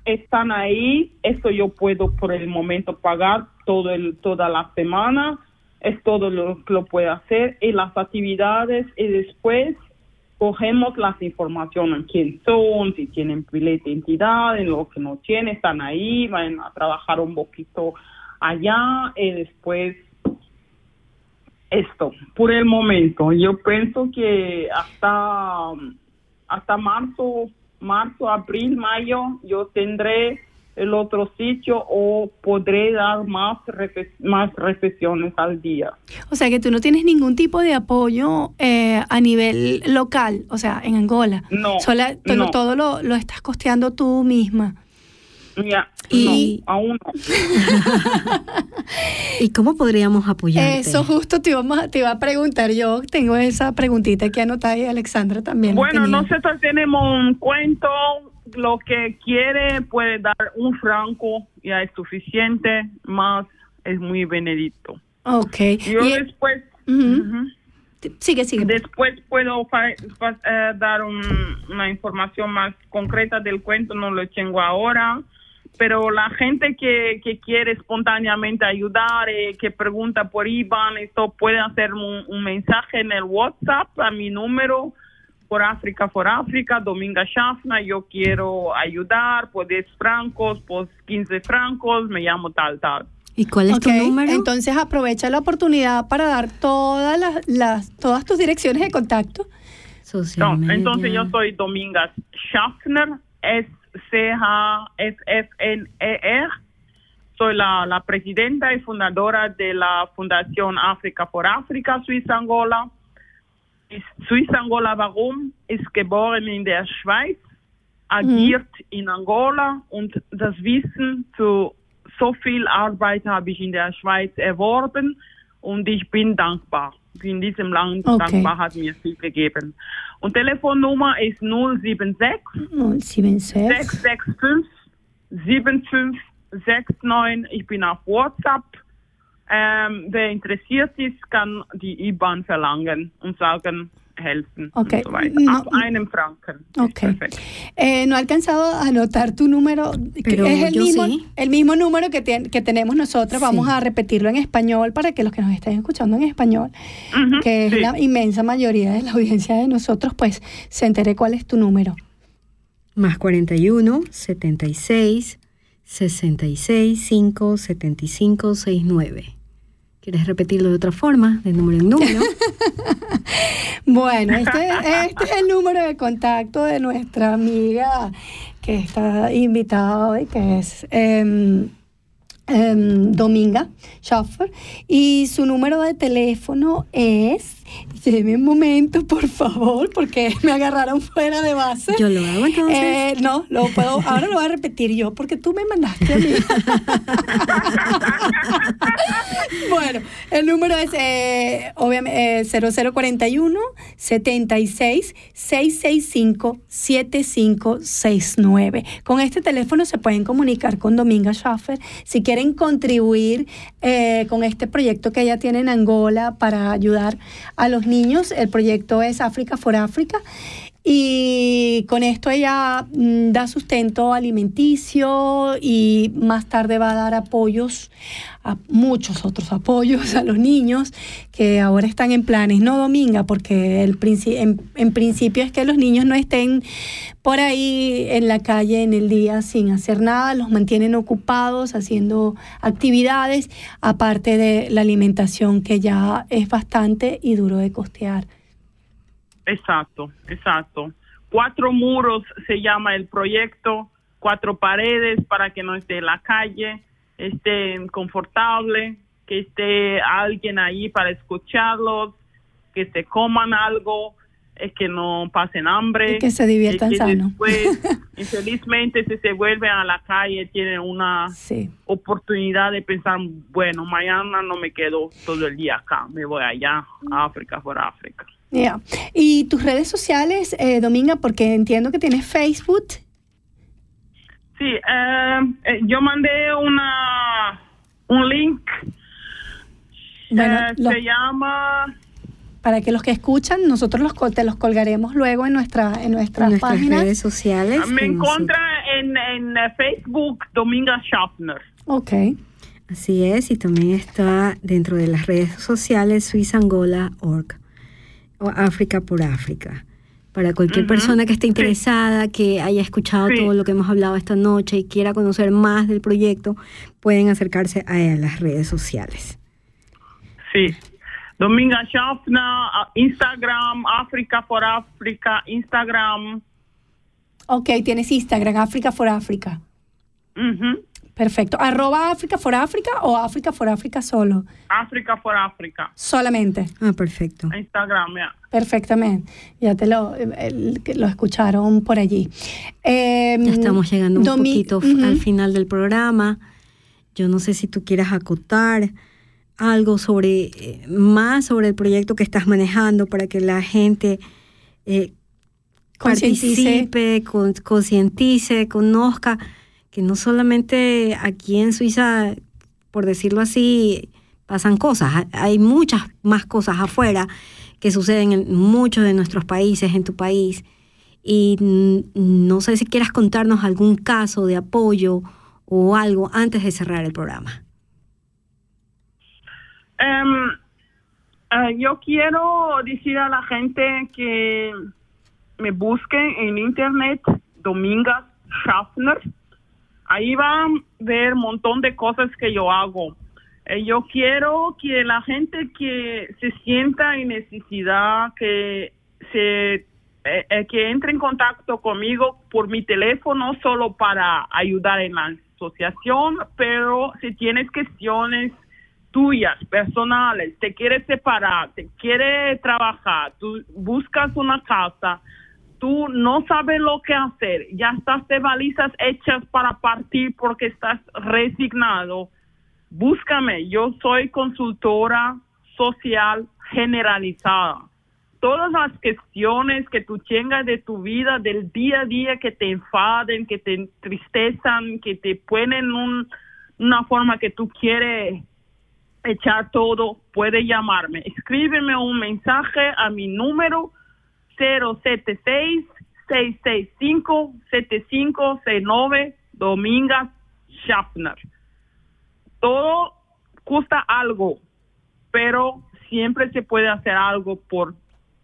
[SPEAKER 8] Están ahí, esto yo puedo por el momento pagar todo el, toda la semana, es todo lo que lo puedo hacer y las actividades y después cogemos las informaciones, quién son, si tienen pila de identidad, en lo que no tienen, están ahí, van a trabajar un poquito allá y después esto, por el momento. Yo pienso que hasta, hasta marzo, marzo, abril, mayo, yo tendré el otro sitio o podré dar más, más reflexiones al día.
[SPEAKER 6] O sea que tú no tienes ningún tipo de apoyo eh, a nivel local, o sea, en Angola.
[SPEAKER 8] No,
[SPEAKER 6] Sola- todo,
[SPEAKER 8] no.
[SPEAKER 6] todo lo, lo estás costeando tú misma.
[SPEAKER 8] Ya,
[SPEAKER 7] Y-
[SPEAKER 8] no, aún no.
[SPEAKER 7] ¿Y cómo podríamos apoyarte?
[SPEAKER 6] Eso justo te, íbamos a- te iba a preguntar yo. Tengo esa preguntita que anotada y Alexandra también.
[SPEAKER 8] Bueno, nosotros tenemos un cuento, lo que quiere puede dar un franco, ya es suficiente, más es muy benedicto.
[SPEAKER 6] Ok.
[SPEAKER 8] Yo
[SPEAKER 6] Y-
[SPEAKER 8] después...
[SPEAKER 6] Ujú.
[SPEAKER 8] Ujú.
[SPEAKER 6] Sigue, sigue.
[SPEAKER 8] Después puedo fa- fa- eh, dar un- una información más concreta del cuento, no lo tengo ahora, pero la gente que, que quiere espontáneamente ayudar, eh, que pregunta por IBAN, esto puede hacer un, un mensaje en el WhatsApp a mi número, por África, por África, Dominga Shafna, yo quiero ayudar por 10 francos, por 15 francos, me llamo tal, tal.
[SPEAKER 7] ¿Y cuál es tu
[SPEAKER 6] Ok,
[SPEAKER 7] número?
[SPEAKER 6] Entonces aprovecha la oportunidad para dar todas las, las todas tus direcciones de contacto.
[SPEAKER 7] Social
[SPEAKER 8] No, entonces yo soy Domingas Schaffner, S-C-H-F-F-N-E-R. Soy la, la presidenta y fundadora de la Fundación África por África, Suiza-Angola. Suiza-Angola, warum? Ist geboren in der Schweiz, agiert in Angola und das Wissen zu so viel Arbeit habe ich in der Schweiz erworben und ich bin dankbar. In diesem Land
[SPEAKER 6] Okay.
[SPEAKER 8] dankbar hat mir viel gegeben. Und Telefonnummer ist 076
[SPEAKER 6] 676
[SPEAKER 8] 665 7569. Ich bin auf WhatsApp. Ähm, wer interessiert ist, kann die IBAN verlangen und sagen, helfen
[SPEAKER 6] Okay.
[SPEAKER 8] und so weiter.
[SPEAKER 6] No-
[SPEAKER 8] Ab einem Franken. Ist
[SPEAKER 6] Ok.
[SPEAKER 8] perfekt.
[SPEAKER 6] Eh, no he alcanzado a anotar tu número, que
[SPEAKER 7] Pero
[SPEAKER 6] es el
[SPEAKER 7] yo
[SPEAKER 6] mismo,
[SPEAKER 7] sí.
[SPEAKER 6] el mismo número que, que tenemos nosotros. Vamos
[SPEAKER 7] Sí.
[SPEAKER 6] a repetirlo en español para que los que nos estén escuchando en español, que es
[SPEAKER 8] sí.
[SPEAKER 6] la inmensa mayoría de la audiencia de nosotros, pues se entere cuál es tu número.
[SPEAKER 7] Más 41, 76, 66, 5, 75, 69. ¿Quieres repetirlo de otra forma? De número en número.
[SPEAKER 6] Bueno, este, este es el número de contacto de nuestra amiga que está invitada hoy, que es em, em, Dominga Schaffer. Y su número de teléfono es Deme un momento, por favor, porque me agarraron fuera de base.
[SPEAKER 7] Yo lo hago entonces.
[SPEAKER 6] Eh, no, lo puedo, ahora lo voy a repetir yo, porque tú me mandaste a mí. bueno, el número es eh, obviamente eh, 0041 76 665 7569. Con este teléfono se pueden comunicar con Dominga Schaffer si quieren contribuir eh, con este proyecto que ella tiene en Angola para ayudar a los niños. El proyecto es África for África. Y con esto ella mm, da sustento alimenticio y más tarde va a dar apoyos, a muchos otros apoyos a los niños que ahora están en planes, no Dominga, porque el en, en principio es que los niños no estén por ahí en la calle en el día sin hacer nada, los mantienen ocupados haciendo actividades, aparte de la alimentación que ya es bastante y duro de costear.
[SPEAKER 8] Exacto, exacto. Cuatro muros se llama el proyecto, cuatro paredes para que no esté en la calle, esté confortable, que esté alguien ahí para escucharlos, que se coman algo, es que no pasen hambre.
[SPEAKER 6] Y que se diviertan
[SPEAKER 8] y que
[SPEAKER 6] sano.
[SPEAKER 8] Después, infelizmente, si se vuelven a la calle, tienen una oportunidad de pensar, bueno, mañana no me quedo todo el día acá, me voy allá, a África por África.
[SPEAKER 6] Ya. Y tus redes sociales, eh, Dominga, porque entiendo que tienes Facebook.
[SPEAKER 8] Sí, eh, eh, yo mandé una un link.
[SPEAKER 6] Bueno,
[SPEAKER 8] Eh,
[SPEAKER 6] lo-
[SPEAKER 8] se llama
[SPEAKER 6] para que los que escuchan, nosotros los te los colgaremos luego en nuestra en nuestra
[SPEAKER 7] En nuestras
[SPEAKER 6] página.
[SPEAKER 7] redes sociales.
[SPEAKER 8] me
[SPEAKER 7] en su-
[SPEAKER 8] encuentra en, en Facebook Dominga Schaffner.
[SPEAKER 6] Ok.
[SPEAKER 7] Así es, y también está dentro de las redes sociales suizangola.org África por África. Para cualquier persona que esté
[SPEAKER 8] sí.
[SPEAKER 7] interesada, que haya escuchado
[SPEAKER 8] Sí.
[SPEAKER 7] todo lo que hemos hablado esta noche y quiera conocer más del proyecto, pueden acercarse a, las redes sociales.
[SPEAKER 8] Sí. Dominga Schaffner, Instagram, África por África, Instagram.
[SPEAKER 6] Ok, tienes Instagram, África for África.
[SPEAKER 8] Ujú.
[SPEAKER 6] Perfecto. ¿Arroba África for África o África for África solo?
[SPEAKER 8] África por África.
[SPEAKER 6] Solamente.
[SPEAKER 7] Ah, perfecto.
[SPEAKER 8] Instagram, ya.
[SPEAKER 6] Perfectamente. Ya te lo, el- que lo escucharon por allí. Eh,
[SPEAKER 7] Ya estamos llegando un
[SPEAKER 6] Domi-
[SPEAKER 7] poquito al final del programa. Yo no sé si tú quieras acotar algo sobre eh, más sobre el proyecto que estás manejando para que la gente eh,
[SPEAKER 6] Concientice.
[SPEAKER 7] participe, con- concientice, conozca no solamente aquí en Suiza, por decirlo así, pasan cosas, ha- hay muchas más cosas afuera que suceden en muchos de nuestros países, en tu país. Y no sé si quieras contarnos algún caso de apoyo o algo antes de cerrar el programa.
[SPEAKER 8] Em, eh, yo quiero decir a la gente que me busquen en internet Domingas Schaffner. Ahí van a ver un montón de cosas que yo hago. Eh, yo quiero que la gente que se sienta en necesidad, que se eh, eh, que entre en contacto conmigo por mi teléfono solo para ayudar en la asociación, pero si tienes cuestiones tuyas, personales, te quieres separar, te quieres trabajar, tú buscas una casa, tú no sabes lo que hacer, ya estás de balizas hechas para partir porque estás resignado, búscame, yo soy consultora social generalizada. Todas las cuestiones que tú tengas de tu vida, del día a día, que te enfaden, que te entristezan, que te ponen un, una forma que tú quieres echar todo, puede llamarme. Escríbeme un mensaje a mi número 076-665-7569 Domingas Schaffner. Todo cuesta algo, pero siempre se puede hacer algo por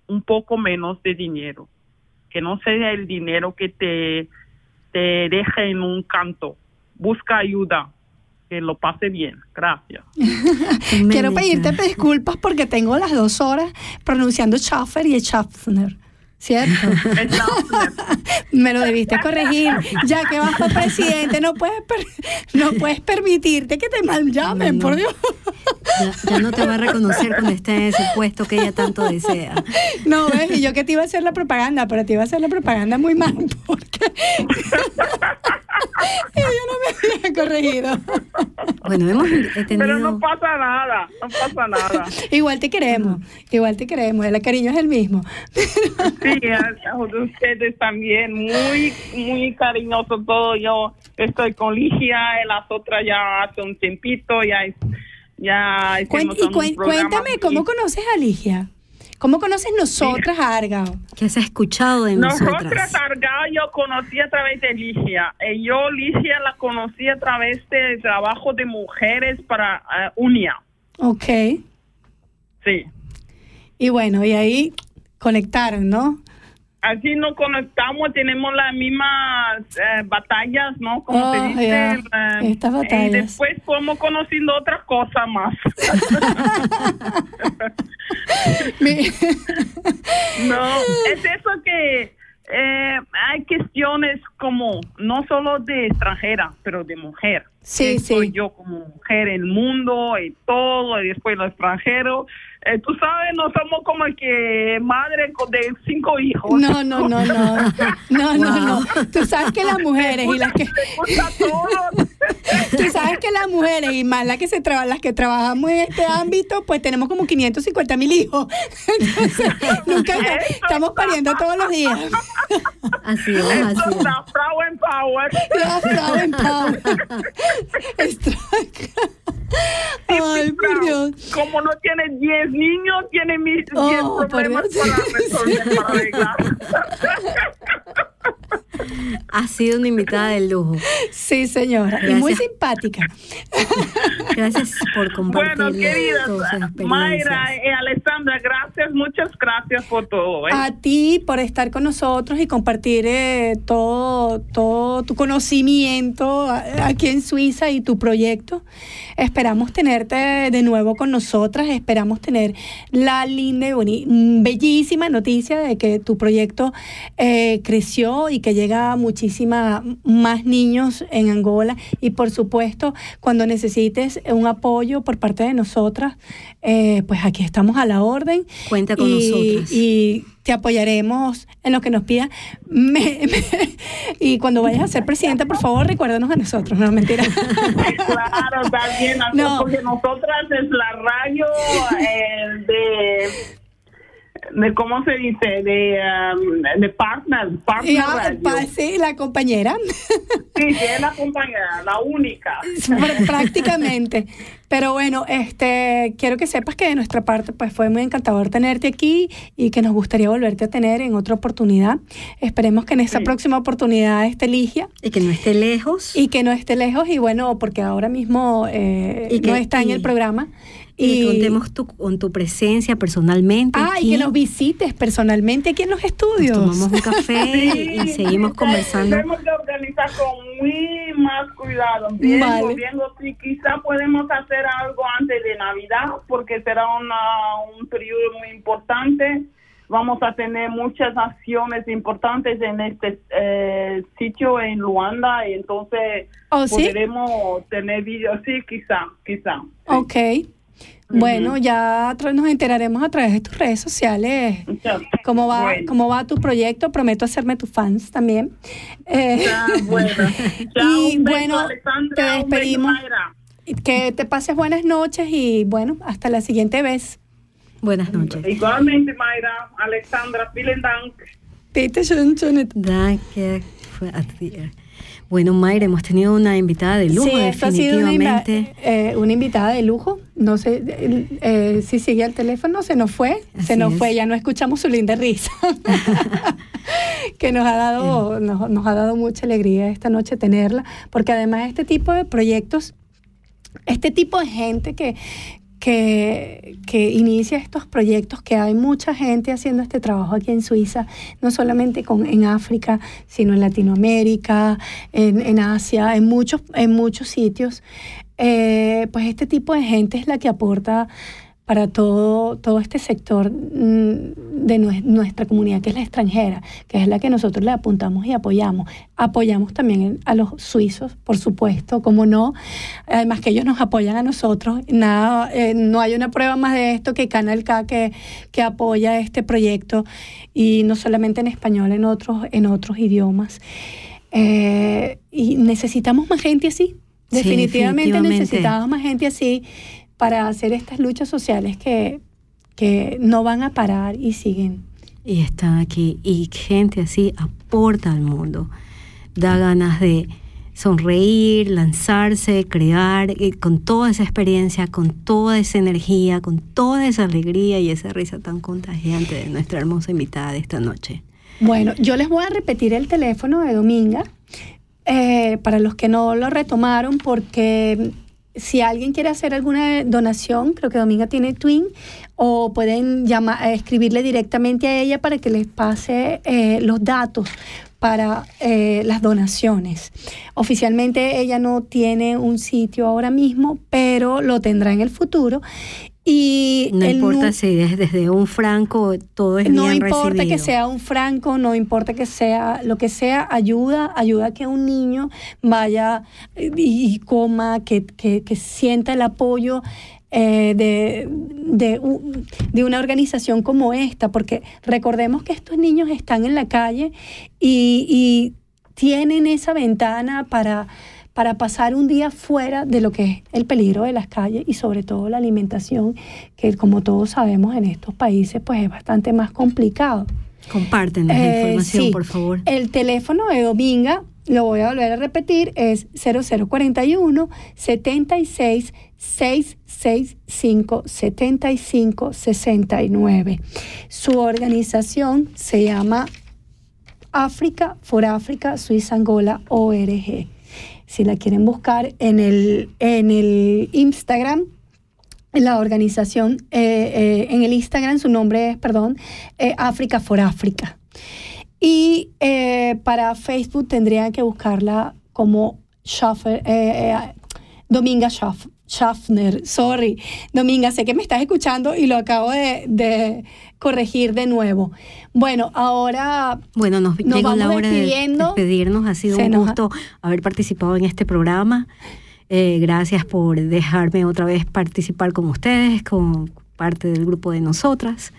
[SPEAKER 8] un poco menos de dinero. Que no sea el dinero que te, te deje en un canto. Busca ayuda. Que lo pase bien. Gracias.
[SPEAKER 6] Quiero pedirte disculpas porque tengo las dos horas pronunciando Schaffer y Schaffner. ¿Cierto? Me lo debiste corregir. Ya que vas por presidente, no puedes, per- no puedes permitirte que te mal llamen, por Dios.
[SPEAKER 7] Ya, ya no te va a reconocer cuando esté en ese puesto que ella tanto desea.
[SPEAKER 6] No, ves, y yo que te iba a hacer la propaganda, pero te iba a hacer la propaganda muy mal porque ella no me había corregido.
[SPEAKER 7] Bueno, hemos
[SPEAKER 8] Pero no pasa nada, no pasa nada.
[SPEAKER 6] Igual te queremos, igual te queremos, el cariño es el mismo.
[SPEAKER 8] Sí, a, a ustedes también, muy, muy cariñoso todo. Yo estoy con Ligia, y las otras ya hace un tiempito, ya, es- ya hicimos
[SPEAKER 6] y
[SPEAKER 8] un
[SPEAKER 6] cuen-
[SPEAKER 8] programa
[SPEAKER 6] cuéntame, ¿cómo conoces a Ligia? ¿Cómo conoces nosotras a Argao?
[SPEAKER 7] ¿Qué has escuchado de
[SPEAKER 8] Nosotras, Argao, yo conocí a través de Ligia. Eh, yo, Ligia, la conocí a través del trabajo de mujeres para eh, UNIA.
[SPEAKER 6] Ok.
[SPEAKER 8] Sí.
[SPEAKER 6] Y bueno, y ahí conectaron, ¿no?
[SPEAKER 8] Así nos conectamos, tenemos las mismas eh, batallas, ¿no? Como
[SPEAKER 6] Oh,
[SPEAKER 8] se dice. eh,
[SPEAKER 6] Estas
[SPEAKER 8] Y
[SPEAKER 6] batallas.
[SPEAKER 8] después fuimos conociendo otras cosas más. no, es eso que eh, hay cuestiones como, no solo de extranjera, pero de mujer.
[SPEAKER 6] Sí,
[SPEAKER 8] Que Soy yo como mujer el mundo y todo, y después lo extranjero. Eh, tú sabes, no somos como el que madre de cinco hijos.
[SPEAKER 6] No, no, no, no. No, no, no. Tú sabes que las mujeres y las que. Tú sabes que las mujeres y más las que se traba- las que trabajamos en este ámbito, pues tenemos como 550 mil hijos. Entonces, nunca estamos pariendo todos los días.
[SPEAKER 7] Así es, así
[SPEAKER 8] es la Frauen Power.
[SPEAKER 6] La Frauen Power. Ay, por Dios.
[SPEAKER 8] Como no tiene 10 niños, tiene mis 10
[SPEAKER 6] Oh,
[SPEAKER 8] problemas para resolver, para arreglar.
[SPEAKER 7] Ha sido una invitada de lujo.
[SPEAKER 6] Sí, señora. Y muy simpática.
[SPEAKER 7] Gracias por compartir
[SPEAKER 8] Bueno,
[SPEAKER 7] experiencias.
[SPEAKER 8] Mayra y Alessandra, gracias, muchas gracias por todo. ¿eh?
[SPEAKER 6] A ti por estar con nosotros y compartir eh, todo, todo tu conocimiento aquí en Suiza y tu proyecto. Esperamos tenerte de nuevo con nosotras. Esperamos tener la linda y bellísima noticia de que tu proyecto eh, creció y que llega a muchísima más niños en Angola. Y por supuesto, cuando necesites un apoyo por parte de nosotras, eh, pues aquí estamos a la orden.
[SPEAKER 7] Cuenta con
[SPEAKER 6] y,
[SPEAKER 7] nosotras.
[SPEAKER 6] Y te apoyaremos en lo que nos pidas. Me- me- y cuando vayas a ser presidenta, por favor, recuérdanos a nosotros. No, mentira.
[SPEAKER 8] Claro, también,
[SPEAKER 6] No.
[SPEAKER 8] porque nosotras es la radio eh, de, de, ¿cómo se dice? De, um, de partner, partner
[SPEAKER 6] Ya,
[SPEAKER 8] radio.
[SPEAKER 6] pa- sí, la compañera.
[SPEAKER 8] Sí, que es la compañera, la única.
[SPEAKER 6] Pr- prácticamente. Pero bueno, este quiero que sepas que de nuestra parte pues fue muy encantador tenerte aquí y que nos gustaría volverte a tener en otra oportunidad. Esperemos que en esa próxima oportunidad esté Ligia.
[SPEAKER 7] Y que no esté lejos.
[SPEAKER 6] Y que no esté lejos y bueno, porque ahora mismo eh,
[SPEAKER 7] Y que-
[SPEAKER 6] no está en el programa.
[SPEAKER 7] Y, que contemos tu, con tu presencia personalmente.
[SPEAKER 6] Ah, y
[SPEAKER 7] aquí.
[SPEAKER 6] que nos visites personalmente aquí en los estudios.
[SPEAKER 7] tomamos un café y, y seguimos conversando.
[SPEAKER 8] Tenemos que organizar con muy más cuidado. Bien,
[SPEAKER 6] Vale.
[SPEAKER 8] viendo si quizá podemos hacer algo antes de Navidad, porque será una, un periodo muy importante. Vamos a tener muchas acciones importantes en este eh, sitio en Luanda, y entonces
[SPEAKER 6] ¿Oh, sí?
[SPEAKER 8] podremos tener vídeos. Sí, quizá, quizá.
[SPEAKER 6] Ok. Bueno, ya nos enteraremos a través de tus redes sociales cómo va,
[SPEAKER 8] Bueno.
[SPEAKER 6] cómo va tu proyecto. Prometo hacerme tu fans también. Eh,
[SPEAKER 8] Ya, bueno. Ya,
[SPEAKER 6] y
[SPEAKER 8] beso,
[SPEAKER 6] bueno,
[SPEAKER 8] Alexandra,
[SPEAKER 6] te
[SPEAKER 8] beso,
[SPEAKER 6] despedimos. Que te pases buenas noches y bueno, hasta la siguiente vez.
[SPEAKER 7] Buenas noches.
[SPEAKER 8] Igualmente, Mayra, Alexandra, vielen Dank.
[SPEAKER 6] Bitte schön, schön.
[SPEAKER 7] Danke für. Bueno, Mayra, hemos tenido una invitada de lujo,
[SPEAKER 6] sí, esto ha sido una,
[SPEAKER 7] definitivamente.
[SPEAKER 6] eh, una invitada de lujo. No sé eh, si sigue al teléfono, se nos fue. se nos
[SPEAKER 7] es.
[SPEAKER 6] fue, ya no escuchamos su linda risa. que nos ha dado, nos, nos ha dado mucha alegría esta noche tenerla, porque además este tipo de proyectos, este tipo de gente que, que, que inicia estos proyectos, que hay mucha gente haciendo este trabajo aquí en Suiza, no solamente con, en África, sino en Latinoamérica, en, en Asia, en muchos, en muchos sitios. Eh, pues este tipo de gente es la que aporta para todo, todo este sector mm, de nue- nuestra comunidad, que es la extranjera, que es la que nosotros le apuntamos y apoyamos. Apoyamos también a los suizos, por supuesto, como no. Además que ellos nos apoyan a nosotros. Nada, eh, no hay una prueba más de esto que Canal K que, que apoya este proyecto y no solamente en español, en otros, en otros idiomas. Eh, y necesitamos más gente así.
[SPEAKER 7] Sí,
[SPEAKER 6] Definitivamente,
[SPEAKER 7] definitivamente.
[SPEAKER 6] necesitamos más gente así para hacer estas luchas sociales que, que no van a parar y siguen.
[SPEAKER 7] Y está aquí. Y gente así aporta al mundo. Da ganas de sonreír, lanzarse, crear, y con toda esa experiencia, con toda esa energía, con toda esa alegría y esa risa tan contagiante de nuestra hermosa invitada de esta noche.
[SPEAKER 6] Bueno, yo les voy a repetir el teléfono de Dominga eh, para los que no lo retomaron, porque si alguien quiere hacer alguna donación, creo que Dominga tiene Twin, o pueden llamar, eh, escribirle directamente a ella para que les pase eh, los datos para eh, las donaciones. Oficialmente ella no tiene un sitio ahora mismo, pero lo tendrá en el futuro. Y
[SPEAKER 7] No
[SPEAKER 6] el
[SPEAKER 7] importa si es desde un franco, todo es
[SPEAKER 6] no
[SPEAKER 7] bien
[SPEAKER 6] importa que
[SPEAKER 7] recibido.
[SPEAKER 6] sea un franco, no importa que sea lo que sea, ayuda, ayuda a que un niño vaya eh, y, coma, que, que- que sienta el apoyo eh, de, de, de una organización como esta, porque recordemos que estos niños están en la calle y, y tienen esa ventana para para pasar un día fuera de lo que es el peligro de las calles y sobre todo la alimentación, que como todos sabemos en estos países pues es bastante más complicado.
[SPEAKER 7] Compártenos la
[SPEAKER 6] Eh,
[SPEAKER 7] información,
[SPEAKER 6] sí.
[SPEAKER 7] por favor.
[SPEAKER 6] El teléfono de Dominga, lo voy a volver a repetir, es 0041 76 665 75 69. Su organización se llama África for África Suiza Angola ORG. Si la quieren buscar en el, en el Instagram, la organización, eh, eh, en el Instagram su nombre es, perdón, eh, África for África. Y para Facebook tendrían que buscarla como Schaffer, Dominga Schaff- Schaffner, sorry. Dominga, sé que me estás escuchando y lo acabo de corregir de nuevo. Bueno, ahora
[SPEAKER 7] Bueno, nos,
[SPEAKER 6] Nos
[SPEAKER 7] llegó la hora de despedirnos. Ha sido
[SPEAKER 6] Se
[SPEAKER 7] un
[SPEAKER 6] nos
[SPEAKER 7] gusto haber participado en este programa. Eh, gracias por dejarme otra vez participar con ustedes, como parte del grupo de nosotras.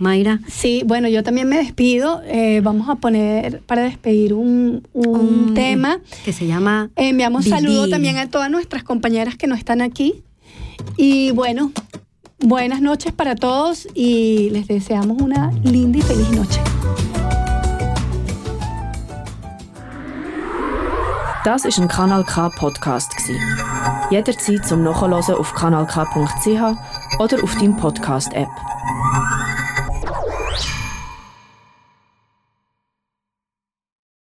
[SPEAKER 7] Mayra.
[SPEAKER 6] Sí, bueno, yo también me despido. Eh, vamos a poner para despedir un, un tema.
[SPEAKER 7] Que se llama
[SPEAKER 6] Enviamos
[SPEAKER 7] Vivir.
[SPEAKER 6] saludos también a todas nuestras compañeras que no están aquí. Y bueno, buenas noches para todos y les deseamos una linda y feliz noche.
[SPEAKER 1] Das ist ein Kanal K Podcast. Jederzeit zum Nachhören auf kanalk.ch oder auf deinem Podcast App.